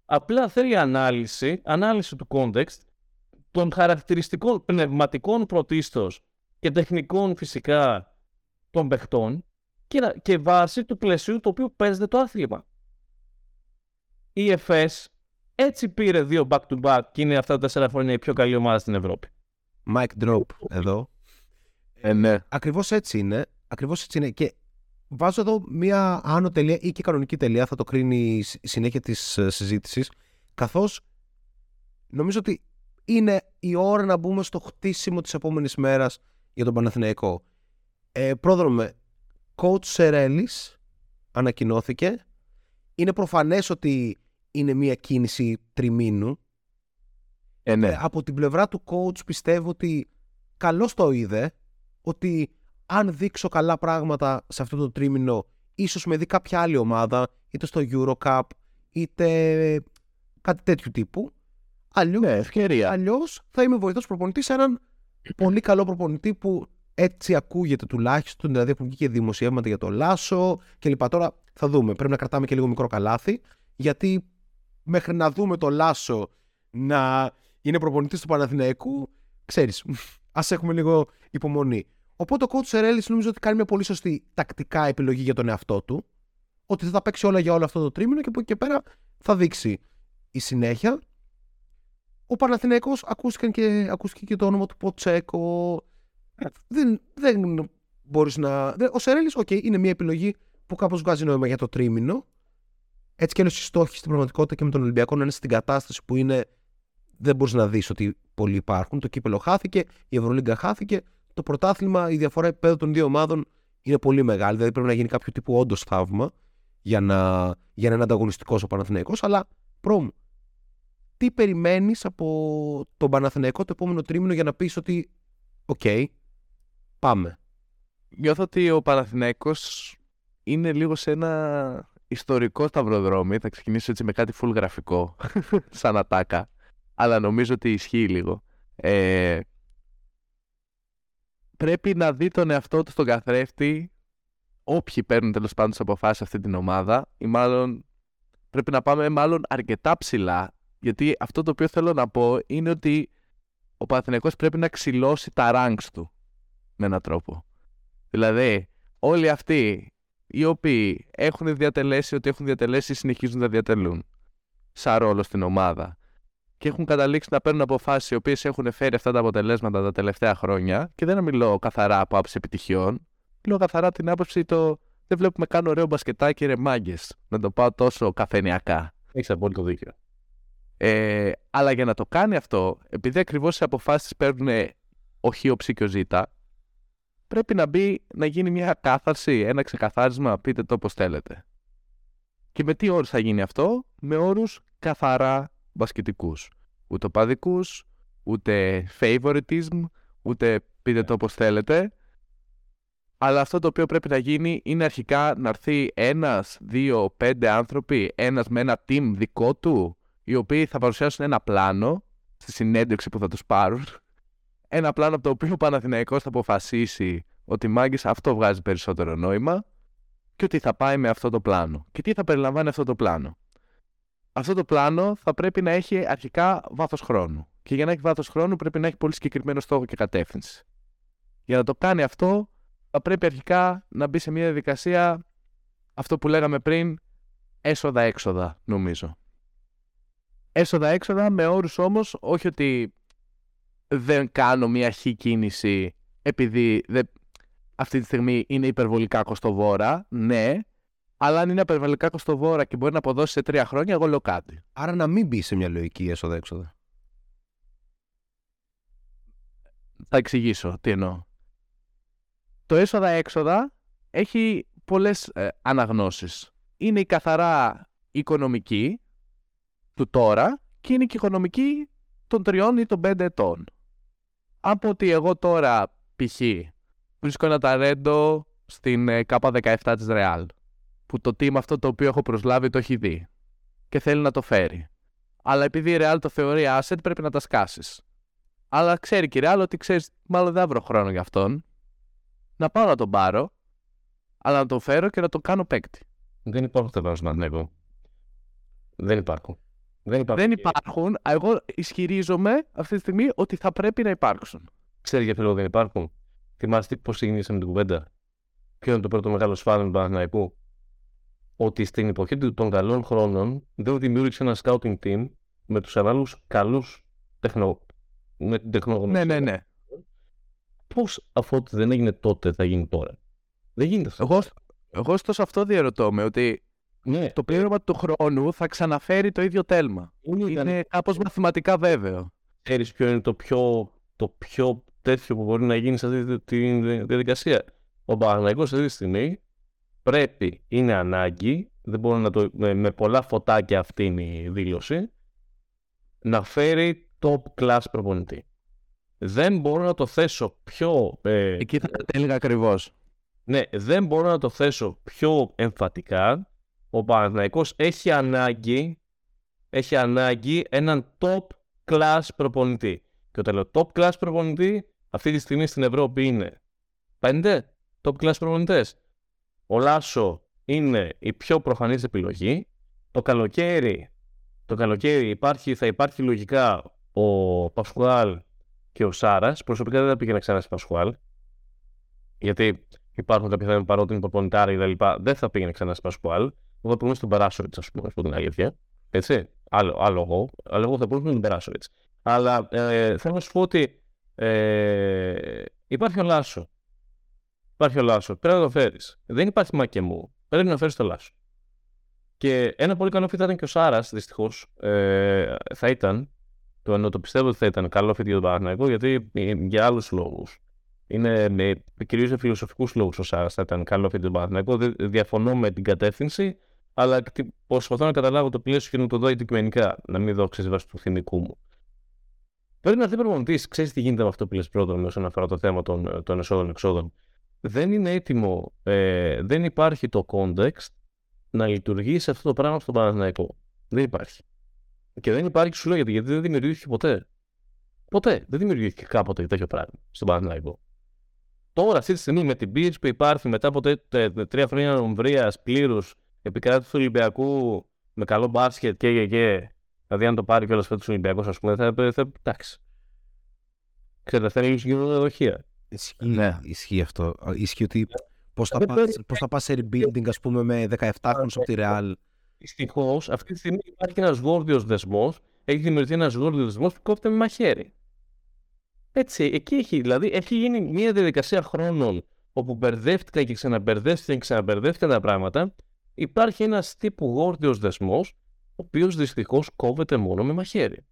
Απλά θέλει ανάλυση, ανάλυση του context, των χαρακτηριστικών πνευματικών πρωτίστως και τεχνικών φυσικά των παιχτών και, και βάση του πλαισίου το οποίο παίζεται το άθλημα. Η ΕΦΕΣ έτσι πήρε δύο back-to-back και είναι αυτά τα τέσσερα χρόνια η πιο καλή ομάδα στην Ευρώπη. Mike Drop εδώ. Ε, ναι. Ακριβώς έτσι είναι. Ακριβώς έτσι είναι. Και βάζω εδώ μία άνω τελεία ή και κανονική τελεία, θα το κρίνει η συνέχεια της ε, συζήτησης, καθώς νομίζω ότι είναι η ώρα να μπούμε στο χτίσιμο της επόμενης μέρας για τον Παναθηναϊκό. Ε, πρόδρομε, coach Σερέλης ανακοινώθηκε. Είναι προφανές ότι είναι μία κίνηση τριμήνου. Ε, ναι. Ε, από την πλευρά του coach πιστεύω ότι καλώς το είδε ότι αν δείξω καλά πράγματα σε αυτό το τρίμηνο, ίσως με δει κάποια άλλη ομάδα, είτε στο Eurocup, είτε κάτι τέτοιου τύπου. Αλλιώ Ναι, ευκαιρία. αλλιώς θα είμαι βοηθός προπονητής σε έναν πολύ καλό προπονητή που έτσι ακούγεται τουλάχιστον. Δηλαδή έχουν βγει και δημοσιεύματα για το Λάσο κλπ. Τώρα θα δούμε. Πρέπει να κρατάμε και λίγο μικρό καλάθι. Γιατί μέχρι να δούμε το Λάσο να είναι προπονητής του Παναθηναϊκού, ξέρεις, ας έχουμε λίγο υπομονή. Οπότε ο coach Σερέλης νομίζω ότι κάνει μια πολύ σωστή τακτικά επιλογή για τον εαυτό του. Ότι θα τα παίξει όλα για όλο αυτό το τρίμηνο και από εκεί και πέρα θα δείξει η συνέχεια. Ο Παναθηναϊκός ακούστηκε και, ακούστηκε και το όνομα του Ποτσέκο. Δεν, δεν μπορείς να... δεν- Ο Σερέλης, οκ, είναι μια επιλογή που κάπως βγάζει νόημα για το τρίμηνο. Έτσι και άλλως οι στόχοι στην πραγματικότητα και με τον Ολυμπιακό να είναι στην κατάσταση που είναι δεν μπορείς να δεις ότι πολλοί υπάρχουν. Το κύπελο χάθηκε, η Ευρωλίγκα χάθηκε. Το πρωτάθλημα, η διαφορά επίπεδου των δύο ομάδων είναι πολύ μεγάλη. Δηλαδή πρέπει να γίνει κάποιο τύπου όντως θαύμα για να, για να είναι ανταγωνιστικός ο Παναθηναϊκός. Αλλά πρόμ, τι περιμένεις από τον Παναθηναϊκό το επόμενο τρίμηνο για να πεις ότι οκ, πάμε. Νιώθω ότι ο Παναθηναϊκός είναι λίγο σε ένα ιστορικό σταυροδρόμι. Θα ξεκινήσω έτσι με κάτι full γραφικό, σαν ατάκα. Αλλά νομίζω ότι ισχύει λίγο. Ε, πρέπει να δει τον εαυτό του στον καθρέφτη όποιοι παίρνουν τέλος πάντων τις αποφάσεις σε αυτή την ομάδα ή μάλλον πρέπει να πάμε μάλλον αρκετά ψηλά γιατί αυτό το οποίο θέλω να πω είναι ότι ο Παναθηναϊκός πρέπει να ξυλώσει τα ranks του με έναν τρόπο. Δηλαδή, όλοι αυτοί οι οποίοι έχουν διατελέσει ότι έχουν διατελέσει ή συνεχίζουν να διατελούν σαν ρόλο στην ομάδα και έχουν καταλήξει να παίρνουν αποφάσεις οι οποίες έχουν φέρει αυτά τα αποτελέσματα τα τελευταία χρόνια και δεν μιλώ καθαρά από άποψη επιτυχιών, μιλώ καθαρά από την άποψη το δεν βλέπουμε καν ωραίο μπασκετάκι ρε μάγκες, να το πάω τόσο καφενιακά. Έχεις απόλυτο δίκιο. Ε, αλλά για να το κάνει αυτό, επειδή ακριβώς οι αποφάσεις παίρνουν ο Χ, ο Ψ και ο Ζ, πρέπει να μπει να γίνει μια κάθαρση, ένα ξεκαθάρισμα, πείτε το όπως θέλετε. Και με τι όρους θα γίνει αυτό, με όρους καθαρά μπασκετικούς. Ούτε οπαδικούς, ούτε favoritism, ούτε πείτε το όπως θέλετε. Αλλά αυτό το οποίο πρέπει να γίνει είναι αρχικά να έρθει ένας, δύο, πέντε άνθρωποι, ένας με ένα team δικό του, οι οποίοι θα παρουσιάσουν ένα πλάνο στη συνέντευξη που θα τους πάρουν. Ένα πλάνο από το οποίο ο Παναθηναϊκός θα αποφασίσει ότι μάγκες αυτό βγάζει περισσότερο νόημα και ότι θα πάει με αυτό το πλάνο. Και τι θα περιλαμβάνει αυτό το πλάνο; Αυτό το πλάνο θα πρέπει να έχει αρχικά βάθος χρόνου. Και για να έχει βάθος χρόνου πρέπει να έχει πολύ συγκεκριμένο στόχο και κατεύθυνση. Για να το κάνει αυτό θα πρέπει αρχικά να μπει σε μια διαδικασία αυτό που λέγαμε πριν έσοδα-έξοδα νομίζω. Έσοδα-έξοδα με όρους όμως όχι ότι δεν κάνω μια χ κίνηση επειδή δεν... αυτή τη στιγμή είναι υπερβολικά κοστοβόρα, ναι, αλλά αν είναι υπερβολικά κοστοβόρα και μπορεί να αποδώσει σε τρία χρόνια, εγώ λέω κάτι. Άρα να μην μπει σε μια λογική έσοδα-έξοδα. Θα εξηγήσω τι εννοώ. Το έσοδα-έξοδα έχει πολλές ε, αναγνώσεις. Είναι η καθαρά οικονομική του τώρα και είναι και η οικονομική των τριών ή των πέντε ετών. Από ότι εγώ τώρα π.χ. βρίσκω ένα ταρέντο στην ε, K17 της Real που το team αυτό το οποίο έχω προσλάβει το έχει δει και θέλει να το φέρει. Αλλά επειδή η Real το θεωρεί asset πρέπει να τα σκάσεις. Αλλά ξέρει και η Real ότι ξέρεις μάλλον δεν βρω χρόνο για αυτόν. Να πάω να τον πάρω αλλά να τον φέρω και να τον κάνω παίκτη. Δεν υπάρχουν θεμάτια στον Παναθηναϊκό. Δεν υπάρχουν. Δεν υπάρχουν. Δεν υπάρχουν. Εγώ ισχυρίζομαι αυτή τη στιγμή ότι θα πρέπει να υπάρξουν. Ξέρει για ποιο λόγο δεν υπάρχουν; Θυμάστε πώς ξεκινήσαμε την κουβέντα; Ποιο είναι το πρώτο μεγάλο σφάλμα του Παναθηναϊκού; Ότι στην εποχή του- των καλών χρόνων δεν δημιούργησε ένα scouting team με τους ανάλογους καλούς τεχνο... με την τεχνογνωσία. Ναι, ναι, ναι. Πώς αφού ότι δεν έγινε τότε θα γίνει τώρα; Δεν γίνεται αυτό. Εγώ, εγώ ωστόσο αυτό διαρωτώ με ότι Ναι, το πλήρωμα του χρόνου θα ξαναφέρει το ίδιο τέλμα. είναι, Είναι κάπως μαθηματικά βέβαιο. ξέρεις ποιο είναι το πιο, το πιο τέτοιο που μπορεί να γίνει σε αυτή τη τη διαδικασία; Ο Παναγιακός αυτή τη στιγμή πρέπει, είναι ανάγκη, δεν μπορώ να το, με, με πολλά φωτάκια αυτή είναι η δήλωση, να φέρει top class προπονητή. δεν μπορώ να το θέσω πιο. Ε, Εκεί θα έλεγα ακριβώς. ναι, δεν μπορώ να το θέσω πιο εμφατικά. Ο Παναθηναϊκός έχει ανάγκη, έχει ανάγκη έναν top class προπονητή. Και όταν λέω top class προπονητή, αυτή τη στιγμή στην Ευρώπη είναι πέντε top class προπονητές. Ο Λάσο είναι η πιο προφανής επιλογή. Το καλοκαίρι, το καλοκαίρι υπάρχει, θα υπάρχει λογικά ο Πασχουάλ και ο Σάρας. Προσωπικά δεν θα πήγαινα ξανά σε Πασχουάλ. Γιατί υπάρχουν κάποια θέματα παρότι είναι προπονητάρι και τα Δεν θα πήγαινε ξανά σε Πασχουάλ. Εγώ θα πήγαινα στον Περάσοβιτ, ας πούμε, να πω την αλήθεια. Έτσι. Άλλο, άλλο εγώ. Αλλά εγώ θα πήγαινα στον Περάσοβιτ. Αλλά ε, θέλω να σου πω ότι ε, υπάρχει ο Λάσο. Υπάρχει ο Λάσος. Πρέπει να το φέρεις. Δεν υπάρχει μακεμού. Πρέπει να φέρεις το Λάσο. Και ένα πολύ καλό fit θα ήταν και ο Σάρας, δυστυχώς. Ε, θα ήταν. Το ενώ το πιστεύω ότι θα ήταν καλό fit για τον Παναθηναϊκό, γιατί ε, για άλλους λόγους. Είναι με, κυρίως για φιλοσοφικούς λόγους ο Σάρας θα ήταν καλό fit για τον Παναθηναϊκό. Δεν- Διαφωνώ με την κατεύθυνση, αλλά κτι- προσπαθώ να καταλάβω το πλαίσιο και να το δω αντικειμενικά. Να μην δω ξέρεις βάσει του θυμικού μου. Πρέπει να δει προπονητής, ξέρεις τι γίνεται με αυτό που λες πρώτον όσον αφορά το θέμα των, των εσόδων-εξόδων. Δεν είναι έτοιμο, ε, δεν υπάρχει το context να λειτουργήσει αυτό το πράγμα στον Παναθηναϊκό. Δεν υπάρχει. Και δεν υπάρχει, σου λέω γιατί, γιατί δεν δημιουργήθηκε ποτέ. Ποτέ. Δεν δημιουργήθηκε κάποτε τέτοιο πράγμα στον Παναθηναϊκό. Τώρα, αυτή τη στιγμή, με την πίεση που υπάρχει μετά από τε- τε- τε- τρία χρόνια νομβρία πλήρους επικράτηση του Ολυμπιακού με καλό μπάσκετ και, και, και δηλαδή αν το πάρει κιόλας φέτος ο Ολυμπιακός, ας πούμε, θα, θα, θα εντάξει. Ξέρετε, θα είναι λίγο συγκεκριμένα Ισχύει, Ναι. ισχύει αυτό. Ισχύει ότι πώς θα, Δεν πας, πρέπει- πώς θα πας σε rebuilding ας πούμε με 17χρονους από τη Real; Δυστυχώς, αυτή τη στιγμή υπάρχει ένας γόρδιος δεσμός. Έχει δημιουργηθεί ένας γόρδιος δεσμός που κόβεται με μαχαίρι. Έτσι, εκεί έχει, δηλαδή, έχει γίνει μια διαδικασία χρόνων όπου μπερδεύτηκαν και ξαναμπερδεύτηκαν και ξαναμπερδεύτηκαν τα πράγματα. Υπάρχει ένας τύπου γόρδιος δεσμός, ο οποίος δυστυχώς κόβεται μόνο με μαχαίρι.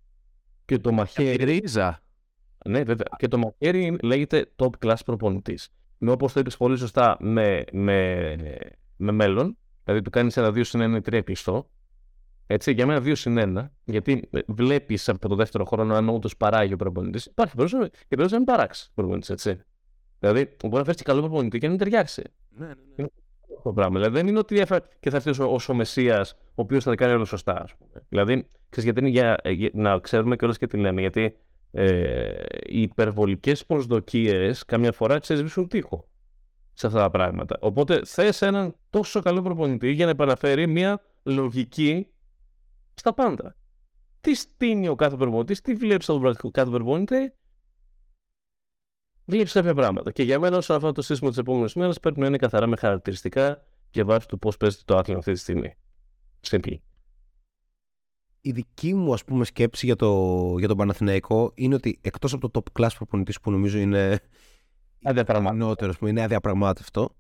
Και το Η μαχαίρι, ρίζα. Ναι, βέβαια. Και το μαχαίρι είναι- λέγεται top class προπονητής. Με όπως το είπες πολύ σωστά, με, με, με μέλλον. Δηλαδή του κάνεις ένα 2 συν 1 ή 3 κλειστό. Έτσι, για μένα 2 συν 1, γιατί βλέπεις από το δεύτερο χρόνο αν όντως παράγει ο προπονητής. Υπάρχει περίπτωση και περίπτωση να μην παράξεις ο προπονητής, έτσι. Δηλαδή, μπορεί να φέρεις και καλό προπονητή και να μην ταιριάξει. Ναι, ναι, ναι. Το πράγμα. Δηλαδή, δεν είναι ότι έφερε και θα έρθει ω ο Μεσσίας, ο οποίος θα τα κάνει όλα σωστά. Ας πούμε. Δηλαδή, ξέρεις, γιατί είναι για, ε, για- να ξέρουμε και και τι λέμε. Γιατί ε, οι υπερβολικές προσδοκίες καμιά φορά ξεσβήσουν τείχο σε αυτά τα πράγματα. Οπότε θες έναν τόσο καλό προπονητή για να επαναφέρει μια λογική στα πάντα. Τι στείνει ο κάθε προπονητής, τι βλέπεις από τον κάθε προπονητή, βλέπεις κάποια πράγματα. Και για μένα, όσον αφορά το σύστημα της επόμενης μέρας, πρέπει να είναι καθαρά με χαρακτηριστικά και βάσει του πώς παίζεται το άθλημα αυτή τη στιγμή. Simple. Η δική μου ας πούμε σκέψη για, το, για τον Παναθηναϊκό είναι ότι εκτός από το top class προπονητής που νομίζω είναι Αδιαπραγμάτευτο. ανώτερο, ας πούμε, είναι αδιαπραγμάτευτο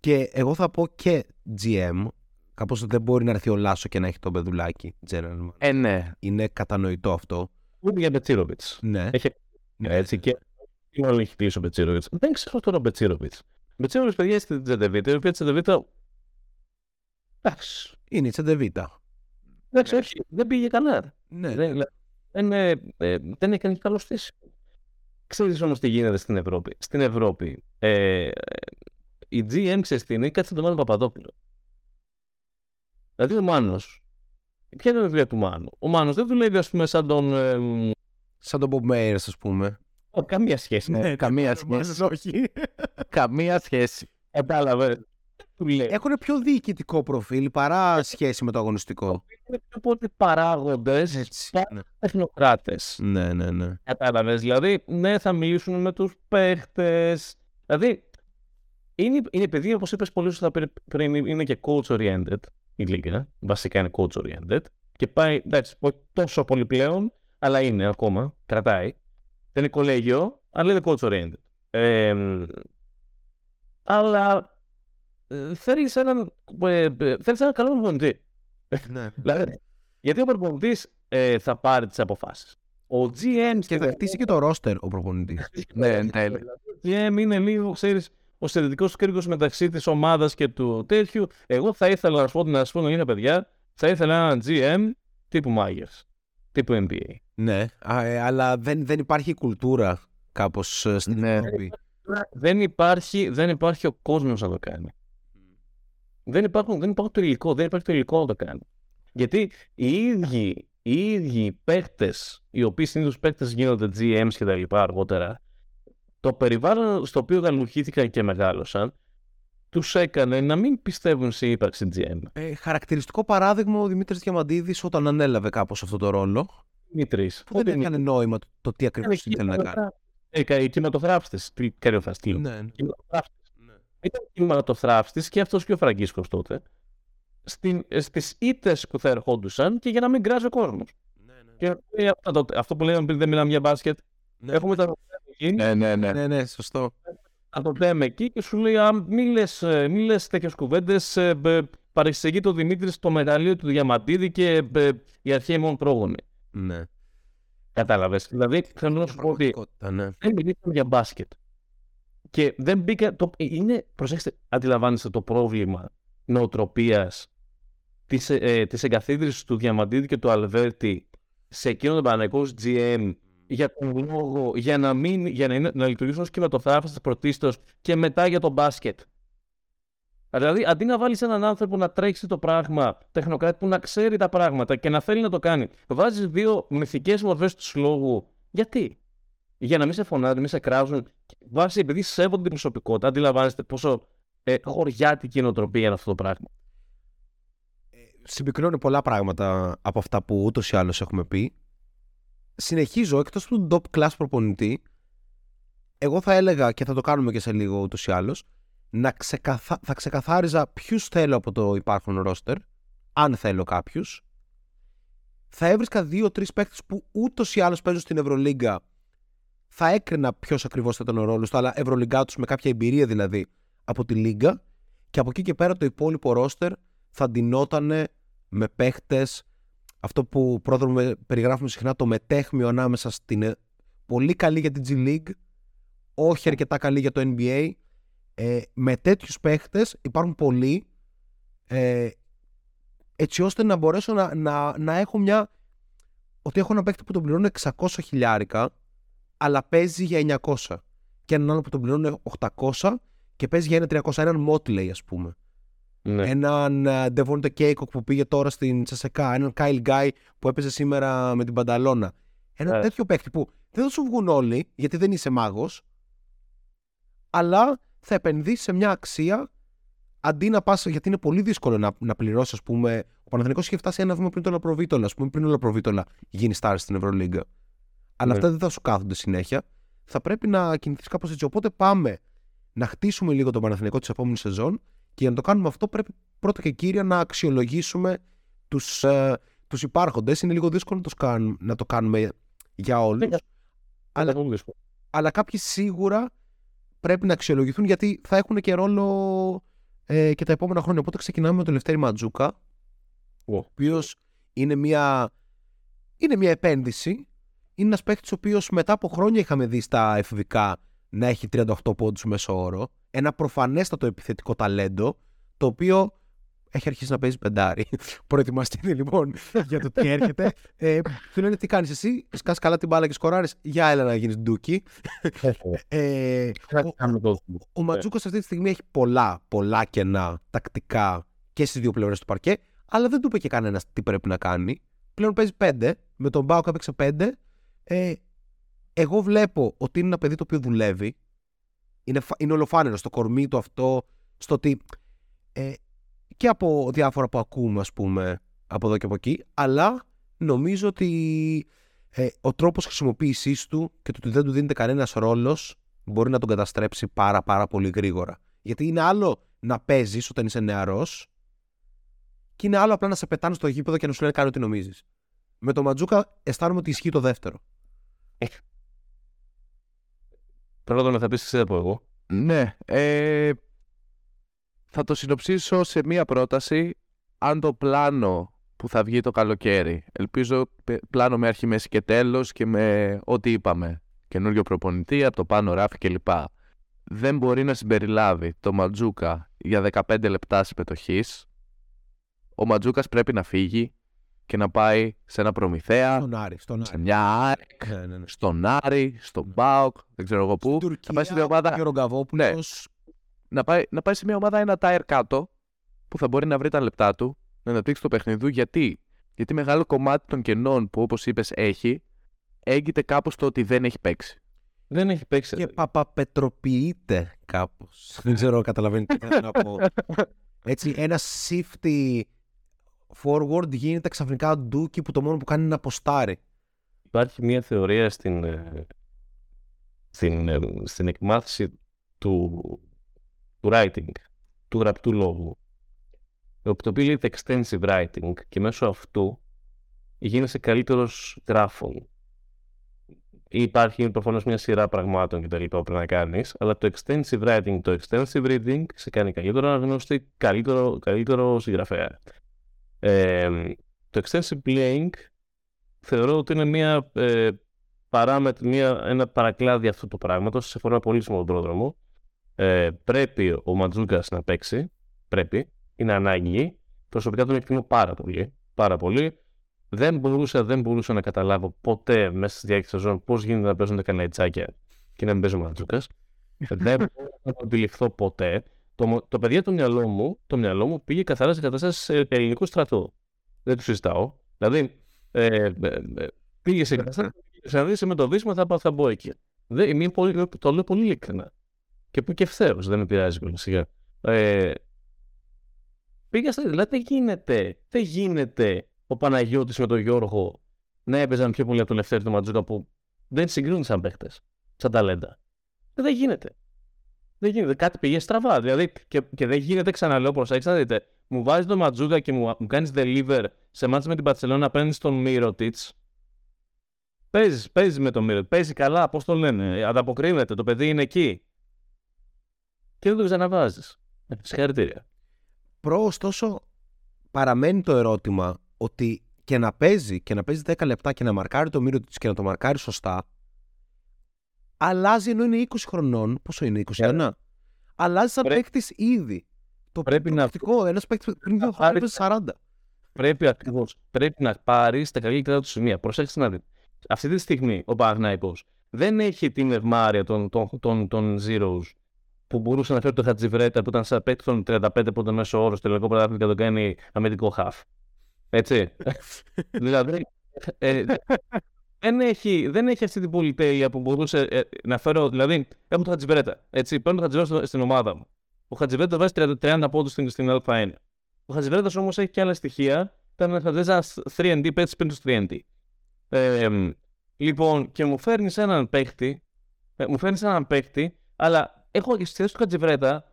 και εγώ θα πω και GM κάπως δεν μπορεί να έρθει ο Λάσο και να έχει τον παιδουλάκι general manager. Ε, ναι. Είναι κατανοητό αυτό. Ούτε για Μπετσίροβιτς. Ναι. Έχει Ναι, έτσι και. Τι άλλο έχει κλείσει ο Μπετσίροβιτς; Δεν ξέρω τώρα ο Μπετσίροβιτς. Μπετσίροβιτς, παιδιά, στην Τζεντεβίτα, η οποία Τζεντεβίτα. Εντάξει. Είναι η Τσεντεβίτα. Εντάξει, όχι, δεν πήγε καλά. Ναι. Δεν, δεν, ε, ε, δεν έκανε καλός στήσιμο. Ξέρεις όμως τι γίνεται στην Ευρώπη. Στην Ευρώπη, ε, η GM ξέρεις τι είναι, κάτσε τον Μάνο Παπαδόπουλο. Δηλαδή ο Μάνος, ποια είναι η δουλειά του Μάνου; Ο Μάνος δεν δουλεύει ας πούμε σαν τον... Ε, μ, Σαν τον Bob Mayers ας πούμε. ω, καμία σχέση. Ναι, καμία σχέση. όχι. Καμία σχέση. Κατάλαβες. Του λέει. Έχουν πιο διοικητικό προφίλ παρά σχέση με το αγωνιστικό. Είναι πιο πολύ παράγοντες, Έτσι. παρά Ναι. τεχνοκράτες. Ναι, ναι, ναι. Κατάλαβες. Δηλαδή, ναι, θα μιλήσουν με τους παίχτες. Δηλαδή, είναι, είναι παιδί, όπως είπες πολύ σωστά πριν, πριν, είναι και coach oriented η λίγα. Βασικά είναι coach oriented. Και πάει, εντάξει, όχι τόσο πολύ πλέον, αλλά είναι ακόμα, κρατάει. Δεν είναι κολέγιο, αλλά είναι coach oriented. Ε, αλλά ε, θέλεις έναν, ε, ε, θέλεις έναν καλό προπονητή. ναι. Δηλαδή, γιατί ο προπονητής ε, θα πάρει τις αποφάσεις. Ο GM Και θα χτίσει και το ρόστερ ο προπονητής. Ναι, εν τέλει. Ο GM είναι λίγο, ξέρεις, ο συνδετικό κρίκος μεταξύ της ομάδας και του τέτοιου. Εγώ θα ήθελα να σου πω την ας πούμε, είναι παιδιά, θα ήθελα έναν GM τύπου Myers, τύπου NBA. Ναι, α, ε, αλλά δεν, δεν υπάρχει κουλτούρα κάπως ε, στην Ναι. Ευρώπη. Δεν υπάρχει, δεν υπάρχει ο κόσμος να το κάνει. Δεν, υπάρχουν, δεν υπάρχει το υλικό, δεν υπάρχει το υλικό να το κάνει. Γιατί οι ίδιοι, οι ίδιοι παίκτες, οι οποίοι συνήθως παίκτες γίνονται GMs και τα λοιπά αργότερα, το περιβάλλον στο οποίο γαλουχήθηκαν και μεγάλωσαν, τους έκανε να μην πιστεύουν σε ύπαρξη GM. Ε, χαρακτηριστικό παράδειγμα ο Δημήτρης Διαμαντίδης όταν ανέλαβε κάπως αυτό το ρόλο Δημήτρης. που δεν έκανε νόημα το, το τι ακριβώς ήθελε να κάνει. Ε, οι κινηματογράφτες, τι κάνει θα στείλω. Ναι, ναι. Κινηματογράφτες. Ήταν κινηματογράφτης και αυτός και ο Φραγκίσκος τότε. Στην, ε, στις ήττες που θα ερχόντουσαν και για να μην κράζει ο κόσμος. Και ε, αυτό, το- αυτό που λέγαμε πριν δεν μιλάμε για μπάσκετ. Ναι. Έχουμε τα εκεί, Ναι, ναι, ναι. ναι, ναι, σωστό. να το λέμε εκεί και σου λέει α, μη λες, ε, μη λες τέτοιες κουβέντες, ε, ε, παρεξηγεί το Δημήτρης στο μεγαλείο του Διαμαντίδη και ε, οι αρχαίοι μόνο πρόγονοι. Ναι. Κατάλαβες. Δηλαδή θέλω να σου πω ότι Πραγματικότητα, ναι. δεν μιλήσαμε για μπάσκετ. Και δεν μπήκα. Το, είναι, προσέξτε, αντιλαμβάνεστε το πρόβλημα νοοτροπίας της ε, της εγκαθίδρυσης του Διαμαντίδη και του Αλβέρτη σε εκείνον τον Παναγικό GM για τον λόγο για να, μην, για να, είναι, να λειτουργήσουν ως κινηματογράφοι πρωτίστως και μετά για το μπάσκετ. Δηλαδή, αντί να βάλεις έναν άνθρωπο να τρέξει το πράγμα, τεχνοκράτη που να ξέρει τα πράγματα και να θέλει να το κάνει, βάζεις δύο μυθικές μορφές του συλλόγου. Γιατί; Για να μην σε φωνάζουν, μην σε κράζουν. Βάσει επειδή σέβονται την προσωπικότητα, αντιλαμβάνεστε πόσο ε, χωριάτικη είναι η νοοτροπία είναι αυτό το πράγμα. συμπυκνώνει πολλά πράγματα από αυτά που ούτως ή άλλως έχουμε πει. Συνεχίζω, εκτός του top class προπονητή, εγώ θα έλεγα και θα το κάνουμε και σε λίγο ούτως ή άλλως, να ξεκαθα... θα ξεκαθάριζα ποιους θέλω από το υπάρχον roster, αν θέλω κάποιους. Θα έβρισκα δύο-τρεις παίκτες που ούτως ή άλλως παίζουν στην Ευρωλίγκα. Θα έκρινα ποιος ακριβώς θα ήταν ο ρόλος του, αλλά Ευρωλιγκά τους με κάποια εμπειρία δηλαδή από τη Λίγκα. Και από εκεί και πέρα το υπόλοιπο roster θα ντυνότανε με παίχτες. Αυτό που πρόδρομο περιγράφουμε συχνά το μετέχμιο ανάμεσα στην ε, πολύ καλή για την G League, όχι αρκετά καλή για το NBA. Ε, με τέτοιους παίχτες υπάρχουν πολλοί ε, έτσι ώστε να μπορέσω να, να, να έχω μια ότι έχω ένα παίχτη που τον πληρώνω 600 χιλιάρικα αλλά παίζει για 900 και έναν άλλο που τον πληρώνω 800 και παίζει για ένα 300 έναν Motley ας πούμε Ναι. έναν ε, Devonte Κέικοκ που πήγε τώρα στην Τσεσεκά, έναν Kyle Guy που έπαιζε σήμερα με την Πανταλώνα. Ένα Ε. τέτοιο παίχτη που δεν θα σου βγουν όλοι γιατί δεν είσαι μάγος αλλά θα επενδύσεις σε μια αξία αντί να πας, γιατί είναι πολύ δύσκολο να, να πληρώσεις, ας πούμε. Ο Παναθηναϊκός είχε φτάσει ένα βήμα πριν τον Λαπροβίτολα, ας πούμε, πριν ο Λαπροβίτολα γίνει star στην Ευρωλίγκα. Αλλά Ναι. αυτά δεν θα σου κάθονται συνέχεια. Θα πρέπει να κινηθείς κάπως έτσι. Οπότε πάμε να χτίσουμε λίγο τον Παναθηναϊκό της επόμενης σεζόν και για να το κάνουμε αυτό πρέπει πρώτα και κύρια να αξιολογήσουμε τους ε, τους υπάρχοντες. Είναι λίγο δύσκολο να, τους κάνουμε- να το κάνουμε για όλους. Ναι, αλλά- πολύ δύσκολο. αλλά κάποιοι σίγουρα πρέπει να αξιολογηθούν γιατί θα έχουν και ρόλο ε, και τα επόμενα χρόνια. Οπότε ξεκινάμε με τον Λευτέρη Ματζούκα, ο οποίος είναι μια, είναι μια επένδυση. Είναι ένας παίκτης ο οποίος μετά από χρόνια είχαμε δει στα εφηβικά να έχει 38 πόντους μέσω όρο. Ένα προφανέστατο επιθετικό ταλέντο, το οποίο έχει αρχίσει να παίζει πεντάρι. Προετοιμαστείτε λοιπόν για το τι έρχεται. Ε, του λένε τι κάνεις εσύ, σκάς καλά την μπάλα και σκοράρεις; Για έλα να γίνεις ντούκι. Ε, ο, Κάνουμε το- ο Ματζούκο αυτή τη στιγμή έχει πολλά, πολλά κενά τακτικά και στις δύο πλευρές του παρκέ, αλλά δεν του είπε και κανένας τι πρέπει να κάνει. Πλέον παίζει 5, με τον Μπάουκ έπαιξε 5. Ε, εγώ βλέπω ότι είναι ένα παιδί το οποίο δουλεύει. Είναι, φα- είναι ολοφάνερο στο κορμί του αυτό, στο ότι. Ε, και από διάφορα που ακούμε, ας πούμε, από εδώ και από εκεί, αλλά νομίζω ότι ε, ο τρόπος χρησιμοποίησής του και το ότι δεν του δίνεται κανένας ρόλος μπορεί να τον καταστρέψει πάρα πάρα πολύ γρήγορα. Γιατί είναι άλλο να παίζεις όταν είσαι νεαρός και είναι άλλο απλά να σε πετάνε στο γήπεδο και να σου λένε κάνει ό,τι νομίζεις. Με το Ματζούκα αισθάνομαι ότι ισχύει το δεύτερο. Πρώτα να θα πεις εσύ από εγώ. Ναι. Ε, θα το συνοψίσω σε μία πρόταση. Αν το πλάνο που θα βγει το καλοκαίρι, ελπίζω πε- πλάνο με αρχή, μέση και τέλος και με ό,τι είπαμε, καινούριο προπονητή, από το πάνω ράφι κλπ. Δεν μπορεί να συμπεριλάβει το Ματζούκα για 15 λεπτά συμμετοχής. Ο Ματζούκας πρέπει να φύγει και να πάει σε ένα προμηθέα, Στον Άρη. Στον σε Άρη. μια ΑΕΚ, Ναι, ναι, ναι. στον Άρη, στον ΠΑΟΚ, δεν ξέρω εγώ πού. Στην να πάει σε μια Τουρκία, ομάδα, ο Ρογκαβόπουλος. να πάει, να πάει σε μια ομάδα ένα tire κάτω που θα μπορεί να βρει τα λεπτά του, να αναπτύξει το παιχνίδι του. Γιατί; Γιατί μεγάλο κομμάτι των κενών που όπως είπες έχει, έγκυται κάπως στο ότι δεν έχει παίξει. Δεν έχει παίξει. και παπαπετροποιείται κάπως. Δεν ξέρω, καταλαβαίνετε τι θέλω να πω. Έτσι, ένα shifty forward γίνεται ξαφνικά ντούκι που το μόνο που κάνει είναι να αποστάρει. Υπάρχει μια θεωρία στην, ε, στην, ε, στην εκμάθηση του, του writing, του γραπτού λόγου, το οποίο λέγεται extensive writing και μέσω αυτού γίνεσαι καλύτερος γράφων. Υπάρχει προφανώς μια σειρά πραγμάτων και τα λοιπά που πρέπει να κάνεις, αλλά το extensive writing, το extensive reading σε κάνει καλύτερο αναγνώστη, καλύτερο, καλύτερο συγγραφέα. Ε, το extensive playing θεωρώ ότι είναι μια, ε, παράμετρο, μια, ένα παρακλάδι αυτού του πράγματος σε φορά πολύ σημαντικό πρόδρομο. Ε, πρέπει ο Ματζούκα να παίξει. Πρέπει. Είναι ανάγκη. Προσωπικά τον εκτιμώ πάρα πολύ. Πάρα πολύ. Δεν μπορούσα, δεν μπορούσα να καταλάβω ποτέ μέσα στη διάρκεια της σεζόν πώς γίνεται να παίζονται κανένα και να μην παίζει ο Ματζούκα. δεν μπορούσα να το αντιληφθώ ποτέ. Το, μο- το παιδί το μυαλό μου, το μυαλό μου πήγε καθαρά σε κατάσταση ε, ελληνικού στρατού. Δεν το συζητάω. Δηλαδή, ε, ε, ε, πήγε σε κατάσταση να δεις με το βίσμα θα, πάω- θα μπω εκεί. Δεν, είμαι πολύ, το λέω πολύ ειλικρινά. Και που και ευθέως, δεν με πειράζει κιόλα σιγά. Ε, πήγα στα. Δηλαδή, δεν γίνεται, δεν γίνεται ο Παναγιώτης με τον Γιώργο να έπαιζαν πιο πολύ από τον Λευτέρη του Ματζούκα που δεν συγκρίνουν σαν παίχτε, σαν ταλέντα. Ε, Δεν γίνεται. Δεν γίνεται. Κάτι πήγε στραβά. Δηλαδή, και, και δεν γίνεται, ξαναλέω, προσέξτε να δείτε. Μου βάζει τον Ματζούκα και μου, μου κάνεις deliver σε μάτς με την Παρσελόνα απέναντι στον Μύρωτιτς. Παίζεις, παίζεις με τον Μύρωτιτς. Παίζει καλά, πώς το λένε. Ανταποκρίνεται. Το παιδί είναι εκεί. Και δεν το ξαναβάζεις. Συγχαρητήρια. Προ, ωστόσο, παραμένει το ερώτημα ότι και να παίζει και να παίζει 10 λεπτά και να μαρκάρει το μύρο της και να το μαρκάρει σωστά, αλλάζει ενώ είναι 20 χρονών. Πόσο είναι, 21? Αλλάζει σαν Πρέπει- παίκτης ήδη. Το Πρέπει να- πρακτικό, ένας παίκτης πριν δύο Να χρόνια πάρει- έπαιζε 40. Πρέπει ακριβώς. Πρέπει να πάρεις τα καλύτερα του σημεία. Προσέξτε να δείτε. Αυτή τη στιγμή ο Παναθηναϊκός δεν έχει την ευμάρεια των, των, των, των Zeros που μπορούσε να φέρει το Χατζιβρέτα που ήταν σαν παίκτης των 35 που ήταν μέσο όρος στο ελληνικό πρωτάθλημα και να το κάνει αμυντικό χαφ. Έτσι. δηλαδή. Ε, δεν, έχει, δεν έχει αυτή την πολυτέλεια που μπορούσε ε, να φέρω. Δηλαδή, έχω το Χατζιβρέτα. Έτσι, παίρνω το Χατζιβρέτα στο- στην ομάδα μου. Ο Χατζιβρέτα βάζει 30, 30 πόντους στην, στην Α1. Ο Χατζιβρέτα όμως έχει και άλλα στοιχεία. Ήταν ένας 3D παίκτη πριν του 3D. Ε, εμ, λοιπόν, και μου φέρνει έναν παίχτη. ε, μου φέρνει έναν παίχτη, αλλά έχω και στη θέση του Χατζιβρέτα.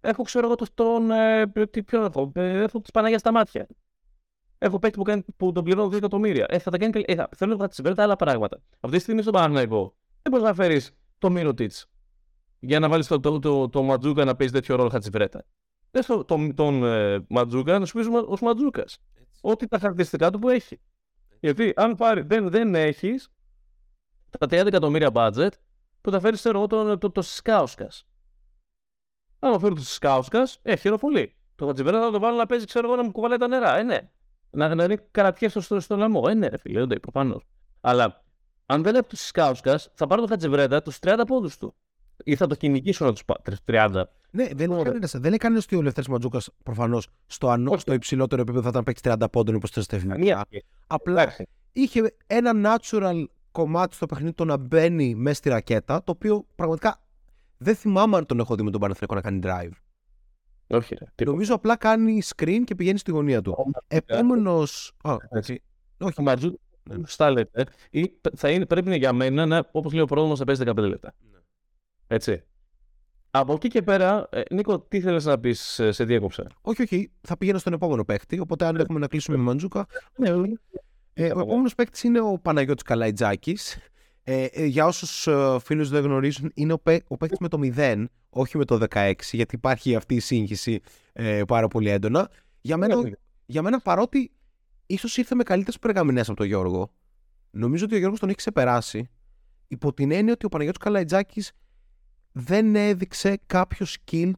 Έχω, ξέρω εγώ, το- τον. Ε, τι, ποιον έχω, ε, έχω τη Παναγία στα μάτια. Έχω παίχτη που, κάνει, που τον πληρώνω 2 εκατομμύρια. Ε, θα τα κάνει. καλ- Ε, θα, θέλω να Χατζιβρέτα άλλα πράγματα. Αυτή τη στιγμή στον Παναγιώτο δεν μπορείς να φέρεις το Μύρο για να βάλεις το, το, το, το Ματζούκα να παίζει τέτοιο ρόλο Χατζιβρέτα. Λες το, τον, τον ε, Ματζούκα να σου πεις ως Ματζούκας. Ό,τι τα χαρακτηριστικά του που έχει. Γιατί αν πάρει, δεν, δεν έχεις τα 30 εκατομμύρια budget που θα φέρεις ξέρω εγώ τον, το, το Σκάουσκα. Αν φέρει το Σκάουσκα, ε, χειροφολεί. Το Χατζιβρέτα θα το βάλω να παίζει, ξέρω εγώ, να μου κουβαλάει τα νερά. Ε, ναι. Να, να είναι καρατιέ στο, στο, στο λαμό. Ε, ναι, ρε φίλε, δεν προφανώς. Αλλά αν δεν έχω του Σκάουσκα, θα πάρω το Χατζιβρέτα τους 30 πόντους του. Ή θα το κυνηγήσω να τους 30. Ναι, δεν Ωραία. είναι κανένα. Δεν είναι κανένα ότι ο Λευτέρη Ματζούκας προφανώς στο, ανώ- Όχι. στο υψηλότερο επίπεδο θα ήταν παίξει 30 πόντων υπό Μία. Απλά Εντάξει. είχε ένα natural κομμάτι στο παιχνίδι το να μπαίνει μέσα στη ρακέτα, το οποίο πραγματικά δεν θυμάμαι αν τον έχω δει με τον Παναθηναϊκό να κάνει drive. Όχι, ρε. τίποτα. Νομίζω απλά κάνει screen και πηγαίνει στη γωνία του. Επόμενο. Έτσι. Όχι, Ο Ματζού, Ναι. σωστά λέτε, ή θα είναι, πρέπει για μένα να, όπως λέει ο πρόδρομος, να παίζει 15 λεπτά. Ναι. Έτσι. Από εκεί και πέρα, ε, Νίκο, τι θέλεις να πεις, ε, σε διέκοψα. όχι, όχι. Θα πήγαινα στον επόμενο παίκτη. Οπότε, αν έχουμε να κλείσουμε με Μαντζούκα. Ναι, Ε, ο επόμενος παίκτης είναι ο Παναγιώτης Καλαϊτζάκης. Ε, ε, για όσους ε, φίλους δεν γνωρίζουν, είναι ο, παί, ο παίκτης με το 0, όχι με το 16, γιατί υπάρχει αυτή η σύγχυση ε, πάρα πολύ έντονα. Για μένα, Ναι, ναι. για μένα παρότι ίσως ήρθε με καλύτερες περγαμηνές από τον Γιώργο, νομίζω ότι ο Γιώργος τον έχει ξεπεράσει. Υπό την έννοια ότι ο Παναγιώτης Καλαϊτζάκης δεν έδειξε κάποιο skill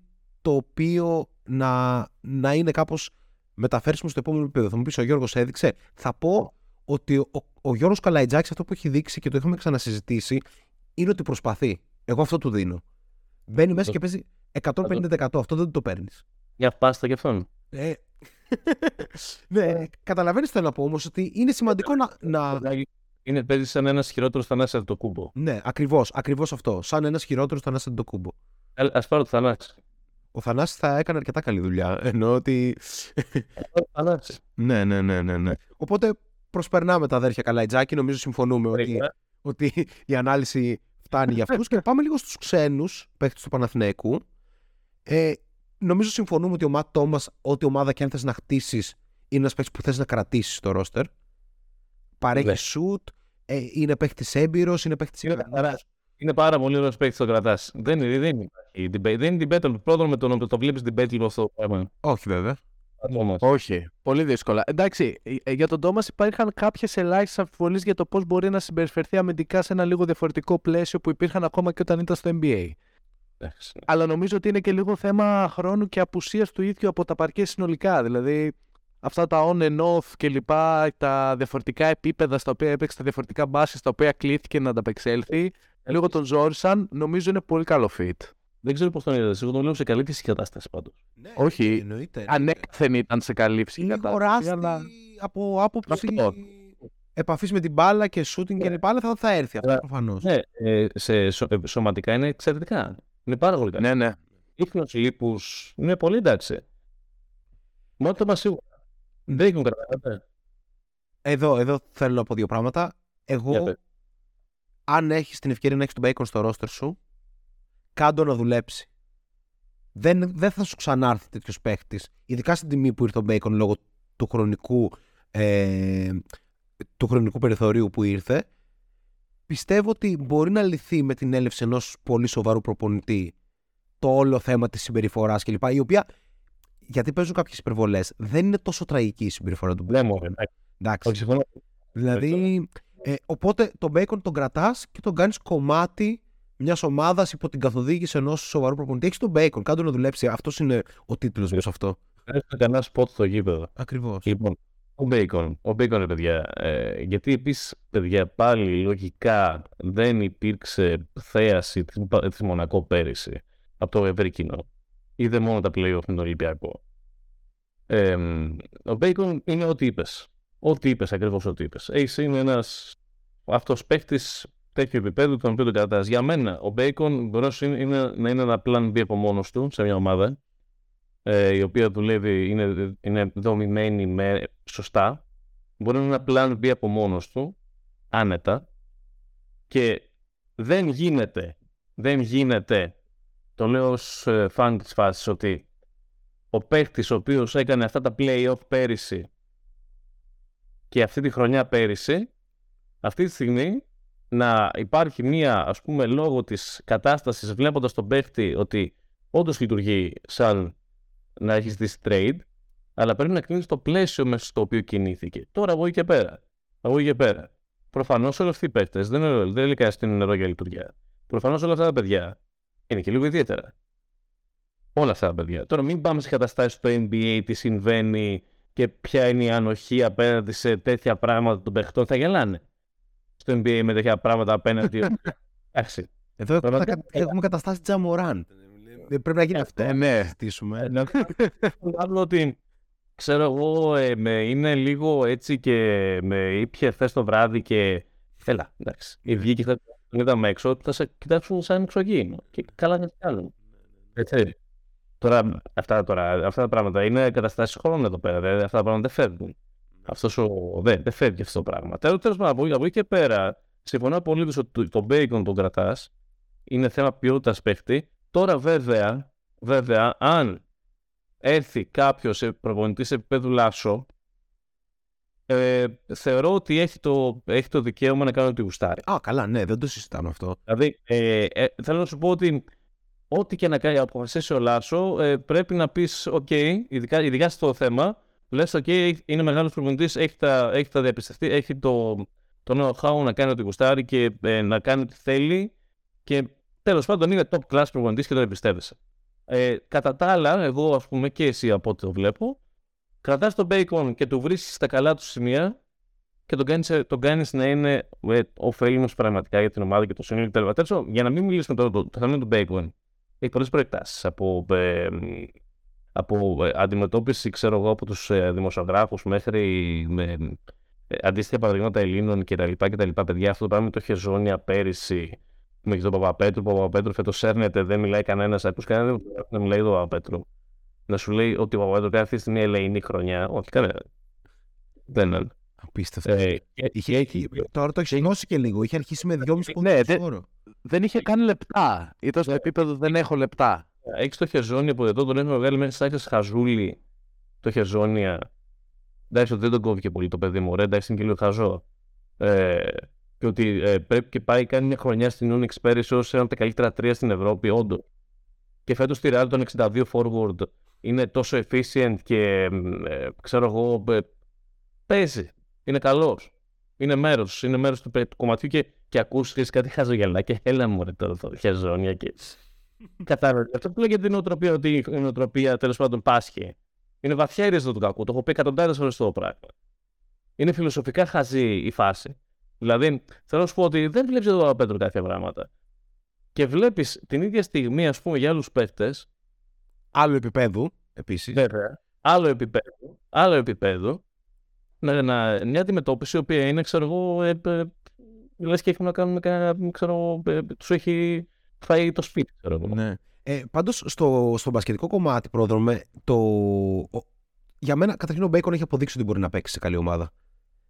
το οποίο να, να είναι κάπως μεταφέρσουμε στο επόμενο επίπεδο. Θα μου πεις ο Γιώργος έδειξε. Θα πω ότι ο, ο Γιώργος Καλαϊτζάκης αυτό που έχει δείξει και το είχαμε ξανασυζητήσει είναι ότι προσπαθεί. Εγώ αυτό του δίνω. Μπαίνει μέσα και παίζει 150%. Αυτό δεν το παίρνεις. Για πάστα και αυτόν. Ε, ναι, καταλαβαίνεις θέλω να πω όμως ότι είναι σημαντικό να. να... Είναι παίζει σαν ένας χειρότερος Θανάσης από το κούμπο. Ναι, ακριβώς ακριβώς αυτό. Σαν ένας χειρότερος Θανάσης από το κούμπο. Α πάρω το Θανάση. Ο Θανάσης θα έκανε αρκετά καλή δουλειά. Ενώ ότι. Θανάσης. ναι, ναι, ναι, ναι, ναι. Οπότε προσπερνάμε τα αδέρφια Καλαϊτζάκη. Νομίζω συμφωνούμε ότι, ότι η ανάλυση φτάνει για αυτούς. και πάμε λίγο στους ξένους παίχτες του Παναθηναϊκού. Ε, νομίζω συμφωνούμε ότι ο Ματ Τόμας, ό,τι ομάδα και αν θες να χτίσεις, είναι ένας παίκτη που θες να κρατήσεις στο ρόστερ. Παρέχει Ναι. σουτ, ε, είναι παίκτη έμπειρος, είναι παίκτη Είναι, άρα, είναι πάρα πολύ ωραίος παίκτη το κρατάς. Δεν, είναι- δεν, υπάρχει debate. δεν είναι debate. Πρώτον με τον το βλέπεις debate λίγο αυτό το πράγμα. Όχι βέβαια. Όμως. Όχι. Πολύ δύσκολα. Εντάξει, ε, για τον Τόμας υπήρχαν κάποιες ελάχιστες αμφιβολίες για το πώς μπορεί να συμπεριφερθεί αμυντικά σε ένα λίγο διαφορετικό πλαίσιο που υπήρχαν ακόμα και όταν ήταν στο NBA. Εντάξει. Αλλά νομίζω ότι είναι και λίγο θέμα χρόνου και απουσίας του ίδιου από τα παρκέ συνολικά. Δηλαδή, αυτά τα on and off και λοιπά, τα διαφορετικά επίπεδα στα οποία έπαιξε, τα διαφορετικά μπάσει στα οποία κλείθηκε να ανταπεξέλθει, λίγο τον ζόρισαν, νομίζω είναι πολύ καλό fit. Δεν ξέρω πώς τον είδε. Εγώ τον βλέπω σε καλή φυσική κατάσταση πάντως. Όχι. Ναι, εννοείται. Ανέκαθεν ήταν σε καλή φυσική Λίγο κατάσταση. ράστη αλλά- από άποψη Αυτό. επαφής με την μπάλα και shooting και λοιπά, αλλά θα, θα έρθει αυτό Ναι. προφανώς. Ναι, ε, σε, σω- ε, σωματικά είναι εξαιρετικά. Είναι πάρα πολύ καλά. Ναι, ναι. Ίχνος λίπους είναι πολύ εντάξει. Μόνο το μα σίγουρα. Δεν έχουν κρατάει. Εδώ, εδώ θέλω να πω δύο πράγματα. Εγώ, Για πες. αν έχεις την ευκαιρία να έχεις τον Bacon στο ρόστερ σου, κάντο να δουλέψει. Δεν, δεν θα σου ξανάρθει τέτοιος παίχτης, ειδικά στην τιμή που ήρθε ο Bacon λόγω του χρονικού, ε, του χρονικού περιθωρίου που ήρθε. Πιστεύω ότι μπορεί να λυθεί με την έλευση ενός πολύ σοβαρού προπονητή το όλο θέμα της συμπεριφοράς κλπ. Η οποία, γιατί παίζουν κάποιες υπερβολές, δεν είναι τόσο τραγική η συμπεριφορά του Bacon. Ναι, μόνο. εντάξει. Εντάξει. Όχι, συμφωνώ. Δηλαδή, ε, οπότε τον Bacon τον κρατάς και τον κάνεις κομμάτι μιας ομάδας υπό την καθοδήγηση ενός σοβαρού προπονητή. Έχει τον Bacon, κάτω να δουλέψει. Αυτός είναι ο τίτλος μου σε αυτό. Χρειάζεται κανένα σποτ στο γήπεδο. Ακριβώς. Λοιπόν, ο Bacon, ο Bacon ρε παιδιά, ε, γιατί επίσης παιδιά πάλι λογικά δεν υπήρξε θέαση της, της Μονακό πέρυσι από το ευρύ κοινό. Είδε μόνο τα playoff με τον Ολυμπιακό. Ε, ο Bacon είναι ό,τι είπες. Ό,τι είπες, ακριβώς ό,τι είπες. Ace είναι ένας αυτός παίχτης τέτοιου επίπεδου τον οποίο τον κρατάς. Για μένα, ο Bacon μπορεί να είναι, είναι, να είναι ένα plan B από μόνος του σε μια ομάδα ε, η οποία δουλεύει, είναι, είναι δομημένη με, σωστά, μπορεί να είναι ένα plan B από μόνος του, άνετα, και δεν γίνεται, δεν γίνεται, το λέω ως ε, φαν της φάσης, ότι ο παίχτης ο οποίος έκανε αυτά τα play-off πέρυσι και αυτή τη χρονιά πέρυσι, αυτή τη στιγμή να υπάρχει μία, ας πούμε, λόγω της κατάστασης, βλέποντας τον παίχτη ότι όντως λειτουργεί σαν να έχεις δει trade, αλλά πρέπει να κρίνει το πλαίσιο μέσα στο οποίο κινήθηκε. Τώρα από εκεί και πέρα. Από εκεί και πέρα. Προφανώς όλοι αυτοί οι παίκτε δεν είναι, δεν είναι κανένα στην νερό για λειτουργία. Προφανώς όλα αυτά τα παιδιά είναι και λίγο ιδιαίτερα. Όλα αυτά τα παιδιά. Τώρα μην πάμε σε καταστάσεις στο NBA, τι συμβαίνει και ποια είναι η ανοχή απέναντι σε τέτοια πράγματα των παιχτών. Θα γελάνε. Στο NBA με τέτοια πράγματα απέναντι. Εντάξει. Εδώ έχουμε, Πραγματικά, κατα- έχουμε καταστάσει Τζαμοράν. Πρέπει να γίνει αυτό. Ε, ναι. να συζητήσουμε. Να Άλλο ότι ξέρω εγώ ε, με, είναι λίγο έτσι και με ήπια χθες το βράδυ και έλα εντάξει η βγήκε χθες τον είδαμε έξω θα σε κοιτάξουν σαν εξωγήινο και καλά να τι κάνουν έτσι τώρα αυτά, τώρα αυτά τα πράγματα είναι καταστάσεις χρόνου εδώ πέρα δηλαδή, αυτά τα πράγματα δεν φεύγουν αυτός ο, δεν, δεν φεύγει αυτό το πράγμα τέλος τέλος πάντων από, από εκεί και πέρα συμφωνώ απολύτως ότι το bacon τον κρατάς είναι θέμα ποιότητας παίχτη τώρα βέβαια βέβαια αν έρθει κάποιος προπονητής σε επίπεδο Λάσο, ε, θεωρώ ότι έχει το, έχει το δικαίωμα να κάνει ό,τι γουστάρει. Α, καλά, ναι, δεν το συζητάμε αυτό. Δηλαδή, ε, ε, θέλω να σου πω ότι ό,τι και να κάνει αποφασίσει ο Λάσο, ε, πρέπει να πεις: OK, ειδικά, ειδικά στο θέμα, λες: OK, είναι μεγάλος προπονητής, έχει τα, έχει τα διαπιστευτεί, έχει το, το know-how να κάνει ό,τι γουστάρει και ε, να κάνει ό,τι θέλει. Και τέλος πάντων είναι top class προπονητής και τον εμπιστεύεσαι. Ε, κατά τα άλλα, εγώ ας πούμε και εσύ από ό,τι το βλέπω, κρατάς τον bacon και του βρίσκεις στα καλά του σημεία και τον κάνεις, τον κάνεις να είναι ε, ωφέλιμος πραγματικά για την ομάδα και το σύνολο κτλ. Τέλος, για να μην μιλήσουμε τώρα το, το θέμα του bacon, έχει πολλές προεκτάσεις από, ε, από ε, αντιμετώπιση, ξέρω εγώ, από τους ε, δημοσιογράφους μέχρι με, ε, αντίστοιχα παραδείγματα Ελλήνων κτλ. Παιδιά, αυτό το πράγμα το είχε ζώνια πέρυσι με τον Παπαπέτρου. Ο Παπαπέτρου φέτος έρνεται, δεν μιλάει κανένας. Ακούς κανένα δεν μιλάει τον Παπαπέτρου. Να σου λέει ότι ο Παπαπέτρου κάνει αυτή τη στιγμή ελεηνή χρονιά. Όχι, κανένα. Δεν είναι. Απίστευτο. Ε, είχε, είχε, τώρα το έχεις γνώσει και λίγο. Είχε αρχίσει με 2,5 πόντους ναι, δεν, δεν είχε καν λεπτά. Ήταν στο επίπεδο δεν έχω λεπτά. Έχεις το χεζόνια που εδώ τον έχουμε βγάλει μέσα στα χαζούλη. Το χεζόνια. Εντάξει, δεν τον κόβει και πολύ το παιδί μου. Ωραία, εντάξει, είναι και λίγο χαζό. Ε, και ότι ε, πρέπει και πάει κάνει μια χρονιά στην Unix πέρυσι ως ένα από τα καλύτερα τρία στην Ευρώπη, όντως. Και φέτος στη Real τον 62 forward είναι τόσο efficient και ε, ξέρω εγώ ε, παίζει. Είναι καλός. Είναι μέρος, είναι μέρος του, του κομματιού και, και ακούσεις κάτι χαζογελά και έλα μου ρε τώρα το χεζόνια και... Κατάλαβε. Αυτό που λέγεται την νοοτροπία, ότι η νοοτροπία τέλος πάντων πάσχει. Είναι βαθιά η του κακού. Το έχω πει εκατοντάδες φορές το πράγμα. Είναι φιλοσοφικά χαζή η φάση. Δηλαδή, θέλω να σου πω ότι δεν βλέπεις εδώ Πέτρο κάποια πράγματα. Και βλέπεις την ίδια στιγμή, ας πούμε, για άλλους παίκτες. Άλλου επίπεδου, επίσης. Βέβαια. Άλλο επίπεδο. Άλλο επίπεδο. Να, να, μια αντιμετώπιση η οποία είναι, ξέρω εγώ, ε, ε, λες και έχουν να κάνουν κανένα, ξέρω ε, τους έχει φάει το σπίτι, ξέρω εγώ. Ναι. Ε, πάντως, στο, στο μπασκετικό κομμάτι, πρόδρομε, το... για μένα, καταρχήν ο Μπέικον έχει αποδείξει ότι μπορεί να παίξει σε καλή ομάδα.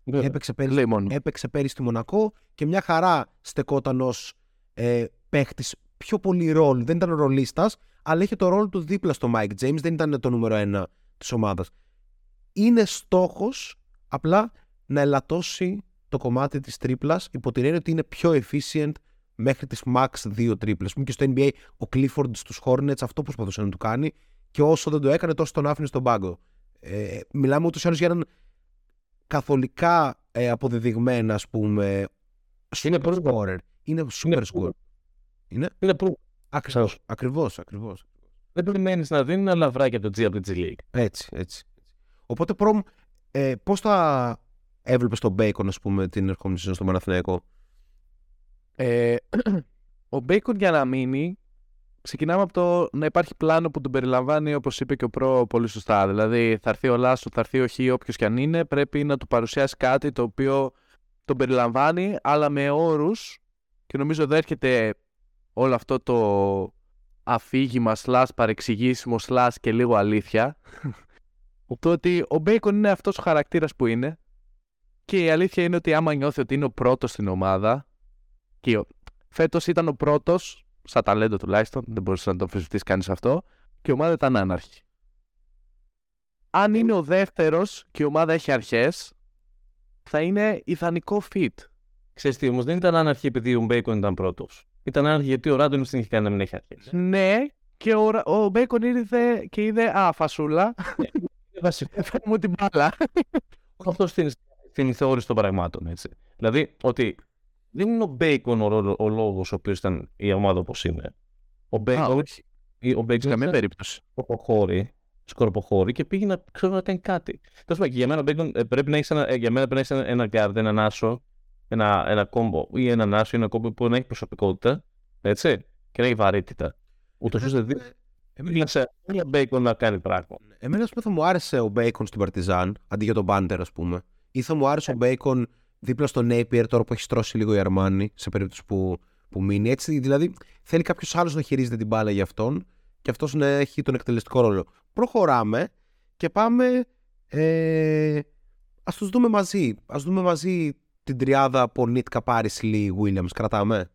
Έπαιξε πέρυσι, έπαιξε πέρυσι στη Μονακό και μια χαρά στεκόταν ως ε, παίχτης πιο πολύ ρόλ. Δεν ήταν ρολίστας, αλλά είχε το ρόλο του δίπλα στο Mike James, δεν ήταν το νούμερο ένα της ομάδας. Είναι στόχος απλά να ελαττώσει το κομμάτι της τρίπλας υπό την έννοια ότι είναι πιο efficient μέχρι τις max δύο τρίπλες. Και στο NBA ο Clifford στους Hornets αυτό προσπαθούσε να του κάνει και όσο δεν το έκανε, τόσο τον άφηνε στον πάγκο. Ε, μιλάμε ούτως ή άλλως για έναν καθολικά ε, αποδεδειγμένα, ας πούμε, είναι scorer. Είναι super scorer. Είναι, είναι προ... Ακριβώς, ακριβώς, ακριβώς. Δεν περιμένεις να δίνει ένα λαβράκι από το G από τη G League. Έτσι, έτσι. Οπότε, προμ, ε, πώς θα έβλεπες τον Bacon, ας πούμε, την ερχόμενη σεζόν στο Παναθηναϊκό; Ε, ο Bacon για να μείνει ξεκινάμε από το να υπάρχει πλάνο που τον περιλαμβάνει, όπως είπε και ο Προ πολύ σωστά. Δηλαδή, θα έρθει ο Λάσο, θα έρθει ο Χ, όποιος κι αν είναι, πρέπει να του παρουσιάσει κάτι το οποίο τον περιλαμβάνει, αλλά με όρους. Και νομίζω εδώ έρχεται όλο αυτό το αφήγημα, σλά, παρεξηγήσιμο, σλά και λίγο αλήθεια. το ότι ο Μπέικον είναι αυτός ο χαρακτήρας που είναι και η αλήθεια είναι ότι άμα νιώθει ότι είναι ο πρώτος στην ομάδα και φέτος ήταν ο πρώτος σαν ταλέντο τουλάχιστον, δεν μπορούσες να το αμφισβητήσεις κανείς αυτό, και η ομάδα ήταν άναρχη. Αν είναι ο δεύτερος και η ομάδα έχει αρχές, θα είναι ιδανικό fit. Ξέρεις τι, όμως δεν ήταν άναρχη επειδή ο Μπέικον ήταν πρώτος. Ήταν άναρχη γιατί ο Ράντονιτς είχε κάνει να μην έχει αρχές. Ναι, και ο, ο Μπέικον ήρθε και είδε Α, φασούλα. Βασικά. Φέρνει μου την μπάλα. Αυτό στην η θεώρηση των πραγμάτων. Έτσι. Δηλαδή ότι δεν είναι ο Μπέικον ο, ο, ο λόγος ο οποίος ήταν η ομάδα όπως είναι. Ο Μπέικον. Ο Μπέικον. Σε καμία περίπτωση. Σκορποχώρι, σκορποχώρι και πήγε να, ξέρω, να κάνει κάτι. Τέλος πάντων, για μένα, Bacon, ε, πρέπει να έχεις ένα, ε, για μένα πρέπει να έχεις ένα, ένα guard, ένα άσο, ένα, ένα combo ή ένα άσο ή ένα combo που να έχει προσωπικότητα έτσι, και να έχει βαρύτητα. Ούτως ώστε δεν. Εμένα σε ένα Bacon να κάνει πράγμα. Εμένα, ας πούμε, θα μου άρεσε ο Bacon στην Παρτιζάν αντί για τον Μπάντερ, ας πούμε. Ή θα μου άρεσε ο Bacon δίπλα στο Napier τώρα που έχει στρώσει λίγο η Αρμάνι σε περίπτωση που, που μείνει. Έτσι, δηλαδή θέλει κάποιος άλλος να χειρίζεται την μπάλα για αυτόν και αυτός να έχει τον εκτελεστικό ρόλο. Προχωράμε και πάμε. Ε, Α τους δούμε μαζί. Α δούμε μαζί την τριάδα Πονίτκα, Πάρις Λι, Williams. Κρατάμε.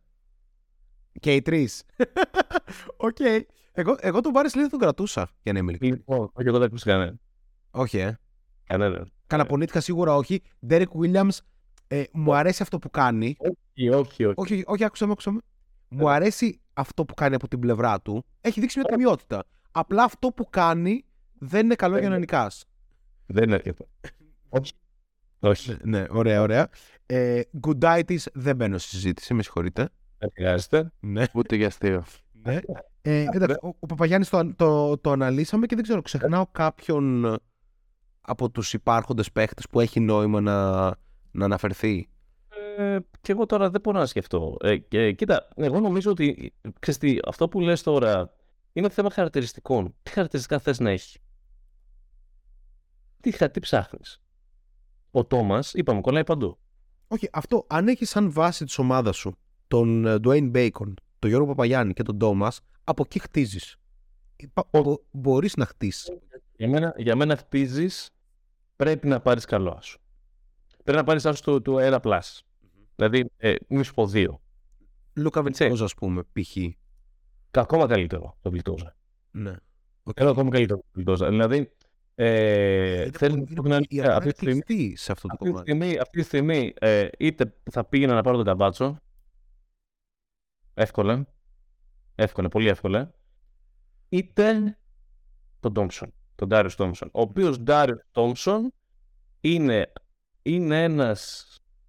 Και οι τρεις. OK. okay. Εγώ, εγώ τον Πάρις Λι δεν τον κρατούσα για να είμαι ειλικρινής. Όχι, εγώ δεν κανένα. Όχι, ε. Κανένα. Πονίτκα σίγουρα όχι. Derek Williams ε, μου αρέσει αυτό που κάνει. Όχι, όχι, όχι. Όχι, όχι, άκουσα με, άκουσα με. Μου αρέσει αυτό που κάνει από την πλευρά του. Έχει δείξει μια τιμιότητα. Απλά αυτό που κάνει δεν είναι καλό για να νικάς. Δεν είναι αρκετό. Όχι. Όχι. Ναι, ωραία, ωραία. Ε, Gooditis δεν μπαίνω στη συζήτηση, με συγχωρείτε. Δεν χρειάζεται. Ναι. Ούτε για αστείο. Ναι. Ε, εντάξει, ο, ο Παπαγιάννης το, το, το αναλύσαμε και δεν ξέρω, ξεχνάω κάποιον από τους υπάρχοντες παίχτες που έχει νόημα να, να αναφερθεί; Ε, και εγώ τώρα δεν μπορώ να σκεφτώ. Ε, και, κοίτα, εγώ νομίζω ότι ξέρεις τι, αυτό που λες τώρα είναι θέμα χαρακτηριστικών. Τι χαρακτηριστικά θες να έχεις; Τι, χα- τι ψάχνεις; Ο Τόμας, είπαμε, κολλάει παντού. Όχι, αυτό αν έχεις σαν βάση της ομάδας σου τον ε, Dwayne Bacon, τον Γιώργο Παπαγιάννη και τον Τόμας, από εκεί χτίζεις. Υπα- μπο- μπορείς να χτίσεις. Για μένα, για μένα χτίζεις, πρέπει να πάρεις καλό άσο. Πρέπει να πάρεις άσο του, του 1 plus. Δηλαδή, ε, μη σου πω 2. Λούκα Έτσι. Βελτόζα, ας πούμε, π.χ. Ακόμα καλύτερο το Βιλτόζα. Ναι. Θέλω ακόμα καλύτερο το Βιλτόζα. Δηλαδή, ε, Είναι θέλεις πολύ- να είναι- η είναι αγορά αυτή είναι τη στιγμή, κλειστή σε αυτό το αυτή τη κομμάτι. στιγμή, αυτή τη στιγμή ε, είτε θα πήγαινα να πάρω τον Καμπάτσο. Εύκολα. Εύκολα, πολύ εύκολα. Είτε τον Τόμψον. Τον Ντάριο Τόμψον. Ο οποίος Ντάριο Τόμψον είναι, είναι ένας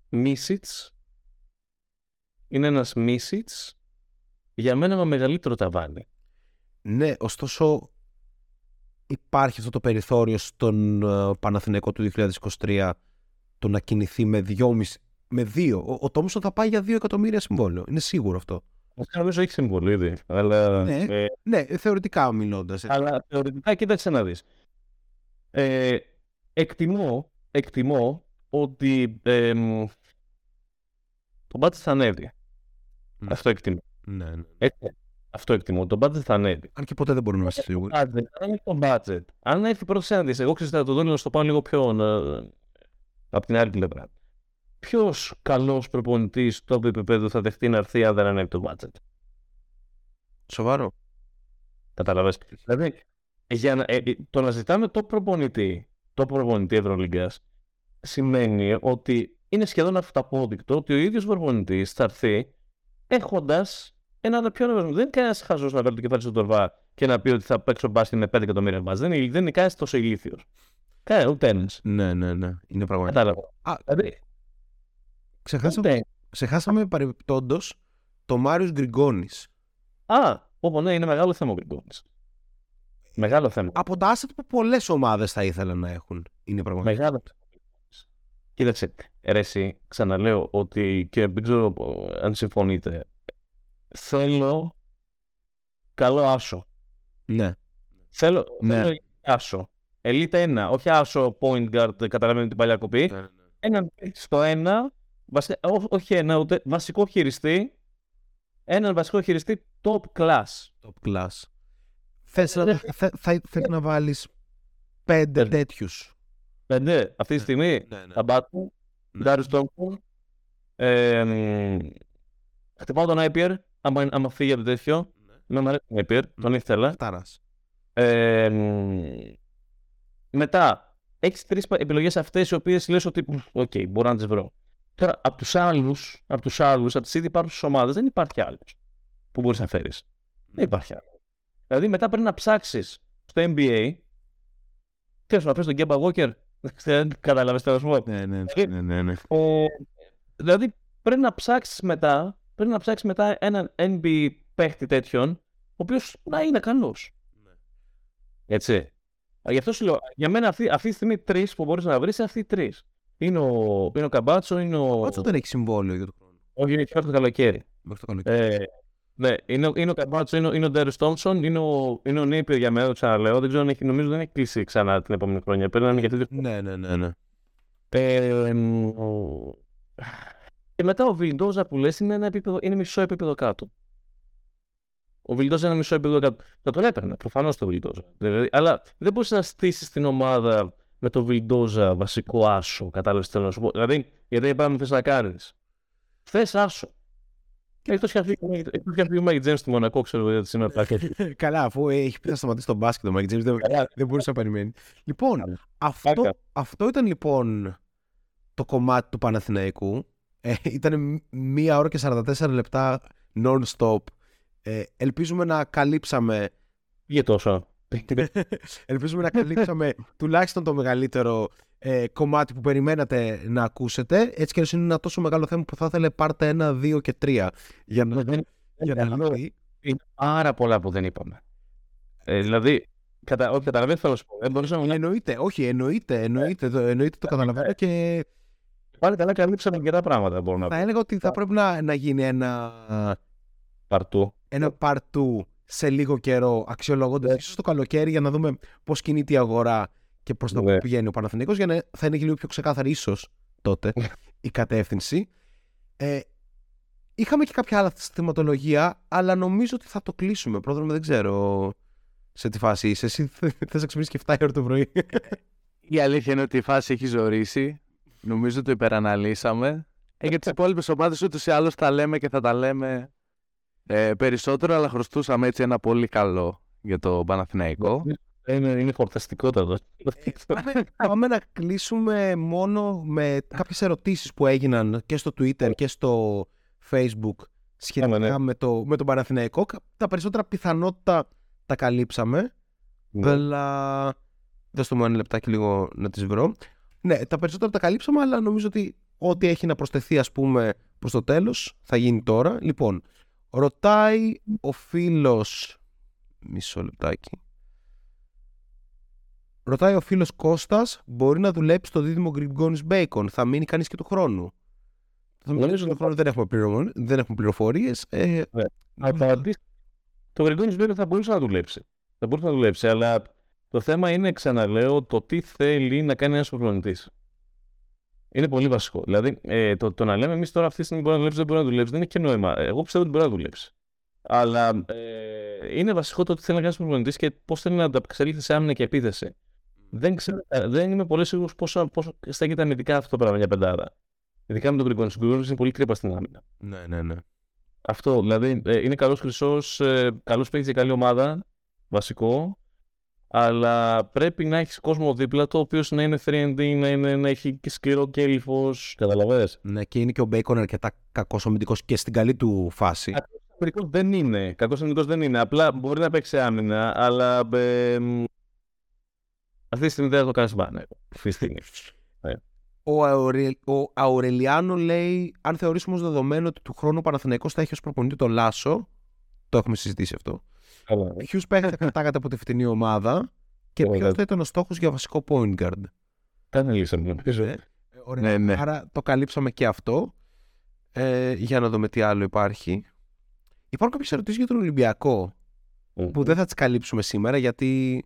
Μίσιτς. Είναι ένας Μίσιτς για μένα με μεγαλύτερο ταβάνι. Ναι, ωστόσο υπάρχει αυτό το περιθώριο στον ε, Παναθηναϊκό του 2023 το να κινηθεί με δυόμιση, με δύο. Ο, ο Τόμσον θα πάει για δύο εκατομμύρια συμβόλαιο. Είναι σίγουρο αυτό. Αυτό νομίζω έχει συμβολή ήδη. Αλλά, Ναι. ε, Ναι, θεωρητικά μιλώντας. αλλά θεωρητικά κοίταξε να δεις. Ε, εκτιμώ, εκτιμώ ότι ε, μ, το budget θα ανέβει. Ναι. Αυτό εκτιμώ. Ναι, ναι. Έτσι. Αυτό εκτιμώ. Το budget θα ανέβει. Αν και ποτέ δεν μπορούμε να είμαστε σίγουροι. Budget, αν έχει το budget, αν έρθει πρώτο ένα δις, εγώ ξέρω θα το δω να στο πάω λίγο πιο ε, από την άλλη πλευρά. Ποιος καλός προπονητής στο top επίπεδο θα δεχτεί να έρθει αν δεν ανέβει το budget. Σοβαρό. Καταλαβες. Δηλαδή, για να, ε, ε, το να ζητάμε το προπονητή, το προπονητή Ευρωλίγκας, σημαίνει ότι είναι σχεδόν αυταπόδεικτο ότι ο ίδιος προπονητής θα έρθει έχοντας ένα πιο ανεβασμό. Δεν είναι κανένας χαζός να βάλει το κεφάλι στον τορβά και να πει ότι θα παίξω μπάσκετ με 5 εκατομμύρια μπάσκετ. Δεν είναι, δεν είναι κανένας τόσο ηλίθιος. Κανένα, ούτε ένας. Ναι, ναι, ναι. Είναι πραγματικά. Κατάλαβα. Α, Δηλαδή, Ξεχάσαμε, ούτε. ξεχάσαμε παρεμπιπτόντως το Μάριος Γκριγκόνης. Α, όπω ναι, είναι μεγάλο θέμα ο Γκριγκόνης. Μεγάλο θέμα. Από τα asset που πολλές ομάδες θα ήθελαν να έχουν. Είναι πραγματικά. Μεγάλο. Κοίταξε, ρε εσύ, ξαναλέω ότι και δεν ξέρω ε, αν συμφωνείτε. Θέλω καλό άσο. Ναι. Θέλω, Ναι. θέλω άσο. Elite 1, όχι άσο point guard, καταλαβαίνετε την παλιά κοπή. Έναν παίκτη στο 1, βασι... ό- όχι ένα, ούτε βασικό χειριστή. Έναν βασικό χειριστή top class. Top class. Θες να, θε, θα, θες να βάλεις πέντε Ναι. τέτοιους; Πέντε, αυτή τη στιγμή. Ναι, ναι. Αμπάτου, Ναι. Ντάριο Τόμπσον. Ε, μ, χτυπάω τον Άιπιερ, άμα, άμα φύγει από το τέτοιο. Με μ' αρέσει τον Άιπιερ, τον ήθελα. Φτάρας. Ε, μ, μετά, έχεις τρεις επιλογές αυτές οι οποίες λες ότι, οκ, μπορώ να τις βρω. Τώρα, από τους άλλους, από τους άλλους, από τις ήδη υπάρχουσες ομάδες, δεν υπάρχει άλλος που μπορείς να φέρεις. Δεν υπάρχει άλλο. Δηλαδή, μετά πρέπει να ψάξεις στο NBA. Θέλω να πει τον Κέμπα Walker. Δεν κατάλαβε τέλο μου. Ναι, ναι, Ε, ναι, ναι, ναι. Ε, δηλαδή πρέπει να ψάξεις μετά, πρέπει να ψάξεις μετά έναν NBA παίχτη τέτοιον, ο οποίος να είναι καλός. Έτσι. Ε, Γι' αυτό σου λέω, για μένα αυτή, αυτή τη στιγμή τρεις που μπορείς να βρεις είναι αυτοί οι τρεις. Είναι ο, είναι ο Καμπάτσο, είναι ο. Πόσο δεν έχει συμβόλαιο για το χρόνο. Όχι, είναι μέχρι το καλοκαίρι. Μέχρι το καλοκαίρι. Ε, ναι, είναι, ο- είναι ο Καμπάτσο, είναι, ο- είναι ο Ντέρι Τόμψον, είναι ο, είναι ο Νίπιο για μένα, το ξαναλέω. Δεν ξέρω αν έχει, νομίζω δεν έχει κλείσει ξανά την επόμενη χρονιά. Πρέπει να είναι για τέτοιο Ναι, ναι, ναι, ναι. Ε, εμ, ο- Και μετά ο Βιλντόζα που λες είναι, ένα επίπεδο, είναι μισό επίπεδο κάτω. Ο Βιλντόζα είναι μισό επίπεδο κάτω. Θα τον έπαιρνα, προφανώς το Βιλντόζα. Δηλαδή, αλλά δεν μπορείς να στήσεις την ομάδα με το Βιλντόζα βασικό άσο. Κατάλαβες τι θέλω να σου πω. Δηλαδή, γιατί πάμε θες να κάνεις; Θες άσο. Και εκτός και αυτή ο Μάικ Τζέιμς στη Μονακό, ξέρω εγώ γιατί σήμερα υπάρχει. Καλά, αφού έχει πει να σταματήσει τον μπάσκετ ο Μάικ James, δεν, δεν μπορούσε να περιμένει. Λοιπόν, αυτό, Πλάκα. αυτό ήταν λοιπόν το κομμάτι του Παναθηναϊκού. Ε, ήταν μία ώρα και 44 λεπτά non-stop. Ε, ελπίζουμε να καλύψαμε Πήγε τόσο. Ελπίζουμε να καλύψαμε τουλάχιστον το μεγαλύτερο ε, κομμάτι που περιμένατε να ακούσετε. Έτσι και είναι ένα τόσο μεγάλο θέμα που θα ήθελε πάρτε ένα, δύο και τρία για να, Δεν- για να δεν- πει. Είναι πάρα πολλά που δεν είπαμε. Ε, δηλαδή, Κατα... Όχι, καταλαβαίνω τι θέλω να σου πω. Δεν μπορούσα να μιλάω. Εννοείται, όχι, εννοείται, εννοείται, το, εννοείται το καταλαβαίνω και Πάλι καλά, καλύψαμε αρκετά πράγματα. Μπορώ να θα πω. έλεγα ότι θα πρέπει να, να γίνει ένα, Παρτού. ένα part 2 σε λίγο καιρό αξιολογώντας ίσως το καλοκαίρι για να δούμε πώς κινείται η αγορά και προς τα Ναι. που πηγαίνει ο Παναθηναϊκός για να θα είναι και λίγο πιο ξεκάθαρη ίσως τότε η κατεύθυνση. Ε, είχαμε και κάποια άλλα στη θεματολογία αλλά νομίζω ότι θα το κλείσουμε. Πρόδρομο δεν ξέρω σε τι φάση είσαι. Εσύ θες να ξυπνήσεις και 7 η ώρα το πρωί. Η αλήθεια είναι ότι η φάση έχει ζωρίσει. Νομίζω το υπεραναλύσαμε. Ε, για τις υπόλοιπες ομάδες ούτως ή άλλως τα λέμε και θα τα λέμε ε, περισσότερο, αλλά χρωστούσαμε έτσι ένα πολύ καλό για το Παναθηναϊκό. Είναι, είναι χορταστικότατο. πάμε, πάμε να κλείσουμε μόνο με κάποιες ερωτήσεις που έγιναν και στο Twitter και στο Facebook σχετικά Πάμε, ναι. με, το, με τον Παναθηναϊκό. Τα περισσότερα πιθανότητα τα καλύψαμε, Ναι. αλλά δώστε μου ένα λεπτάκι λίγο να τις βρω. Ναι, τα περισσότερα τα καλύψαμε, αλλά νομίζω ότι ό,τι έχει να προσθεθεί ας πούμε προς το τέλος θα γίνει τώρα. Λοιπόν, ρωτάει ο φίλος... Μισό λεπτάκι. Ρωτάει ο φίλος Κώστας, μπορεί να δουλέψει στο δίδυμο Γκριγκόνης Μπέικον. Θα μείνει κανείς και του χρόνου. Θα μείνει Νομίζω και του χρόνου δεν έχουμε, πληρωμο- δεν έχουμε πληροφορίες. Ε, Απαντή. Το Γρηγόνη Μπέικον θα μπορούσε να δουλέψει. Θα μπορούσε να δουλέψει, αλλά το θέμα είναι, ξαναλέω, το τι θέλει να κάνει ένας προπονητής. Είναι πολύ βασικό. Δηλαδή, ε, το, το να λέμε εμείς τώρα αυτή τη στιγμή μπορεί να δουλέψεις, δεν μπορεί να δουλέψεις, δεν έχει και νόημα. Εγώ πιστεύω ότι μπορεί να δουλέψεις. Αλλά ε, είναι βασικό το τι θέλει να κάνεις προπονητής και πώς θέλει να ανταπεξέλθεις σε άμυνα και επίθεση. Δεν, ξέρω, ε, δεν είμαι πολύ σίγουρος πόσο, πόσο στέκεται αμυντικά αυτό το πράγμα για πεντάρα. Ειδικά με τον Γκριγκόνη. Ο Γκριγκόνη είναι πολύ κρύπα στην άμυνα. ναι, ναι, ναι. Αυτό, δηλαδή ε, είναι καλός χρυσός, ε, καλός παίκτης για καλή ομάδα, βασικό. Αλλά πρέπει να έχεις κόσμο δίπλα του, ο οποίο να είναι 3D, να, είναι, να έχει και σκληρό κέλυφο. Καταλαβαίνετε. Ναι, και είναι και ο Μπέικον αρκετά κακό αμυντικό και στην καλή του φάση. Αμυντικό δεν είναι. Κακός αμυντικό δεν είναι. Απλά μπορεί να παίξει άμυνα, αλλά. Ε, μ, αυτή τη στιγμή δεν θα το κάνεις μπάνε. Αυτή τη στιγμή. Ο, Αουρε... ο Αουρελιάνο λέει: Αν θεωρήσουμε ως δεδομένο ότι του χρόνου ο Παναθηναϊκός θα έχει ως προπονητή το Λάσο. Το έχουμε συζητήσει αυτό. Καλά. Ποιους παίχτες θα κρατάγατε από τη φετινή ομάδα και Ωραία. ποιος θα ήταν ο στόχος για βασικό point guard; Κάνε λύση μου. Ε, ωραία. Ναι, ναι. Άρα το καλύψαμε και αυτό. Ε, για να δούμε τι άλλο υπάρχει. Υπάρχουν κάποιες ερωτήσεις για τον Ολυμπιακό που δεν θα τις καλύψουμε σήμερα γιατί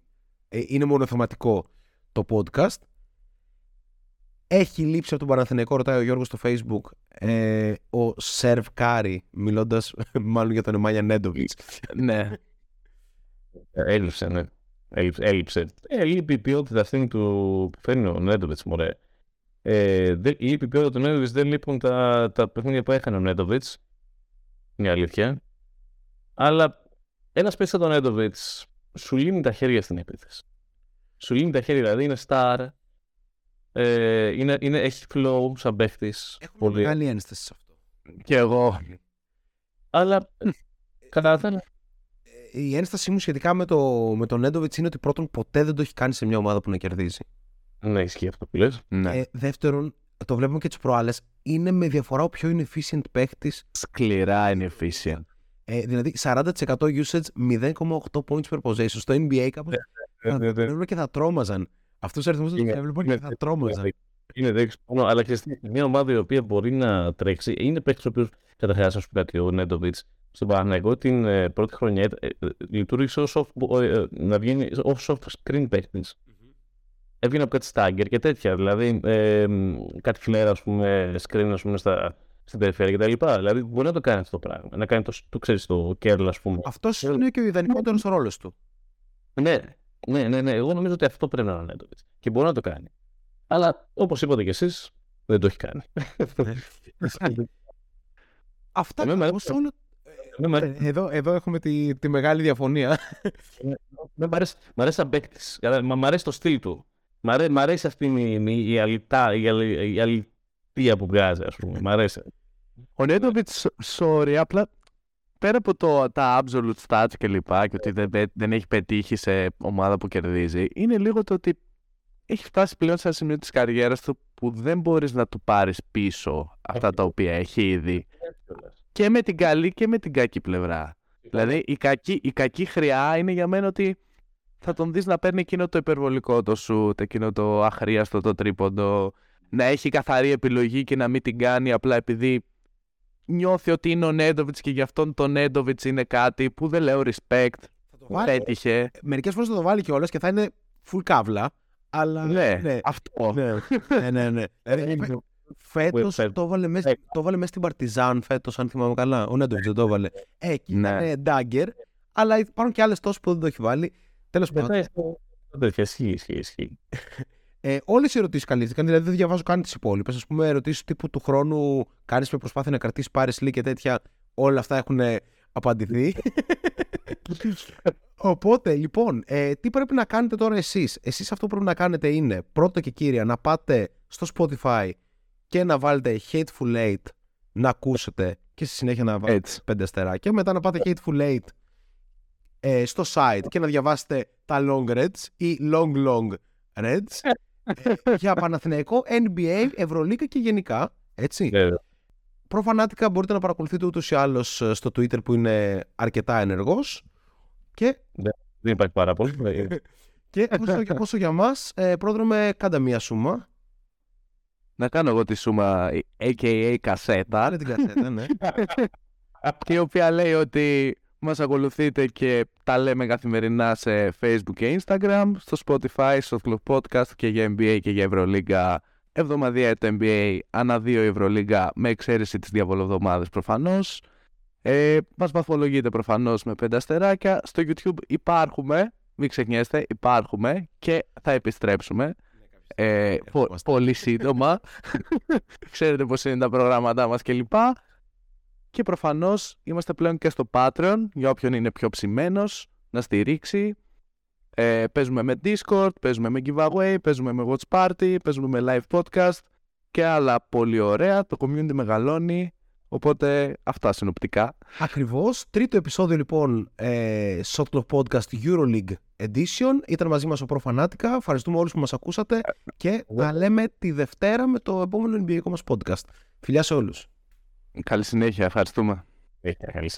ε, είναι μόνο θεματικό το podcast. Έχει λείψει από τον Παναθηναϊκό, ρωτάει ο Γιώργος στο facebook, ε, ο Σέρβος Κάρι, μιλώντας μάλλον για τον Νεμάνια Νέντοβιτς. ναι. Ε, Έλειψε, ναι. Έλειψε. έλειψε. Ε, λείπει η ποιότητα αυτή του που φέρνει ο Νέντοβιτς, μωρέ. Ε, δεν, λείπει η ποιότητα του Νέντοβιτς, δεν λείπουν τα, τα παιχνίδια που έκανε ο Νέντοβιτς. Είναι η αλήθεια. Αλλά ένας παίκτης σαν τον Νέντοβιτς σου λύνει τα χέρια στην επίθεση. Σου λύνει τα χέρια, δηλαδή είναι star. Ε, είναι, είναι, έχει flow σαν παίχτη. Έχω μεγάλη ένσταση σε αυτό. Και εγώ. Αλλά κατά τα άλλα, Ε, Η ένστασή μου σχετικά με, το, με τον Νέντοβιτς είναι ότι πρώτον ποτέ δεν το έχει κάνει σε μια ομάδα που να κερδίζει. ναι, ισχύει αυτό που λες. Ναι. Ε, δεύτερον, το βλέπουμε και τις προάλλες, είναι με διαφορά ο πιο inefficient παίχτης Σκληρά είναι efficient. Ε, δηλαδή 40% usage 0,8 points per possession. Στο NBA κάπως θα ναι, ναι. βλέπουν και θα τρόμαζαν. Αυτούς τους αριθμούς τους Είναι- έβλεπαν και είναι- θα τρόμαζαν. Είναι δύσκολο, αλλά και στην μια ομάδα η οποία μπορεί να τρέξει. Είναι παίκτη ο οποίος καταρχάς, να σου πω κάτι, ο Νέντοβιτς στον Παναγιώτο την ε, πρώτη χρονιά ε, ε, λειτουργήσε ως off, ε, ε, να βγαίνει ως off screen παίκτης. Έβγαινε από κάτι στάγκερ και τέτοια. Δηλαδή ε, μ, κάτι φλέρα, ας πούμε, screen ας πούμε, στα, στην περιφέρεια κτλ. Δηλαδή μπορεί να το κάνει αυτό το πράγμα. Να κάνει το, το ξέρεις, το κέρλ, ας πούμε. Αυτός είναι και ο ιδανικότερος ρόλος του. Ναι, ναι, ναι, ναι. Εγώ νομίζω ότι αυτό πρέπει να είναι ο Νέντοβιτ. Και μπορεί να το κάνει. Αλλά όπως είπατε κι εσείς, δεν το έχει κάνει. Αυτά Εμένα κάπως Εδώ, εδώ έχουμε τη, τη μεγάλη διαφωνία. Δεν μ' αρέσει, μ' αρέσει σαν παίκτης. Μα μ' αρέσει το στυλ του. Μ' αρέσει, μ' αρέσει αυτή η, η, η, αλητά, η, αλη- η αλητία που βγάζει, ας πούμε. Μ' αρέσει. Ο Νέντοβιτς, sorry, απλά πέρα από το, τα absolute stats και λοιπά και ότι δεν, πε- δεν έχει πετύχει σε ομάδα που κερδίζει, είναι λίγο το ότι έχει φτάσει πλέον σε ένα σημείο της καριέρας του που δεν μπορείς να του πάρεις πίσω αυτά τα οποία έχει ήδη και με την καλή και με την κακή πλευρά. Δηλαδή η κακή, η κακή χρειά είναι για μένα ότι θα τον δεις να παίρνει εκείνο το υπερβολικό το σουτ, εκείνο το αχρίαστο το τρίποντο, να έχει καθαρή επιλογή και να μην την κάνει απλά επειδή νιώθει ότι είναι ο Νέντοβιτς και γι' αυτόν το Νέντοβιτς είναι κάτι που δεν λέω respect, βάλει. πέτυχε. Μερικές φορές θα το βάλει κιόλας και θα είναι full καύλα. Αλλά. Ναι, αυτό. ναι, ναι, ναι. ναι. Είναι- Φέτος Φε- το έβαλε μέσα το έβαλε μέσα στην Παρτιζάν φέτος, αν θυμάμαι καλά. Ο Νέντοβιτ δεν το έβαλε. Ε, εκεί Ναι. ήταν ντάγκερ, αλλά υπάρχουν και άλλες τόσες που δεν το έχει βάλει. Τέλος πάντων, Μετά αυτό. Αδέρφια, ισχύει, ισχύει, ισχύει. ε, όλες οι ερωτήσεις καλύφθηκαν, δηλαδή δεν διαβάζω καν τις υπόλοιπες. Α πούμε, ερωτήσεις τύπου του χρόνου κάνεις με προσπάθεια να κρατήσεις πάρεις και τέτοια. Όλα αυτά έχουν ε, απαντηθεί. Οπότε, λοιπόν, ε, τι πρέπει να κάνετε τώρα εσείς; Εσείς αυτό που πρέπει να κάνετε είναι, πρώτα και κύρια, να πάτε στο Spotify και να βάλετε Hateful Eight να ακούσετε και στη συνέχεια να βάλετε Έτσι. πέντε αστεράκια. Μετά να πάτε Hateful Eight ε, στο site και να διαβάσετε τα Long Reds ή Long Long Reds ε, για Παναθηναϊκό, NBA, Ευρωλίκα και γενικά. Έτσι. Βέβαια. Προφανάτικα μπορείτε να παρακολουθείτε ούτως ή άλλως ε, στο Twitter που είναι αρκετά ενεργός. Και, Δεν υπάρχει πάρα πολύ. Ε, και όσο, όσο για μας, ε, πρόδρομε κάντα μία σούμα. Να κάνω εγώ τη σούμα AKA κασέτα Πάρε την κασέτα, ναι. η οποία λέει ότι μας ακολουθείτε και τα λέμε καθημερινά σε Facebook και Instagram, στο Spotify, στο Club Podcast και για NBA και για Ευρωλίγκα εβδομαδιαία το NBA, ανά δύο η Ευρωλίγκα με εξαίρεση τις διαβολοβδομάδες προφανώς. Ε, μας βαθμολογείτε προφανώς με πέντε αστεράκια. Στο YouTube υπάρχουμε, μην ξεχνιέστε, υπάρχουμε και θα επιστρέψουμε. Ε, πο- Ερχόμαστε. πολύ σύντομα. Ξέρετε πώς είναι τα προγράμματά μας κλπ. Και προφανώς είμαστε πλέον και στο Patreon για όποιον είναι πιο ψημένος να στηρίξει. Ε, παίζουμε με Discord, παίζουμε με giveaway, παίζουμε με watch party, παίζουμε με live podcast και άλλα πολύ ωραία. Το community μεγαλώνει, οπότε αυτά συνοπτικά. Ακριβώς. Τρίτο επεισόδιο λοιπόν ε, Shot Clock Podcast Euroleague Edition. Ήταν μαζί μας ο Προφανάτικα. Ευχαριστούμε όλους που μας ακούσατε και τα λέμε τη Δευτέρα με το επόμενο NBA μας podcast. Φιλιά σε όλους. Καλή συνέχεια, ευχαριστούμε. Έχει καλή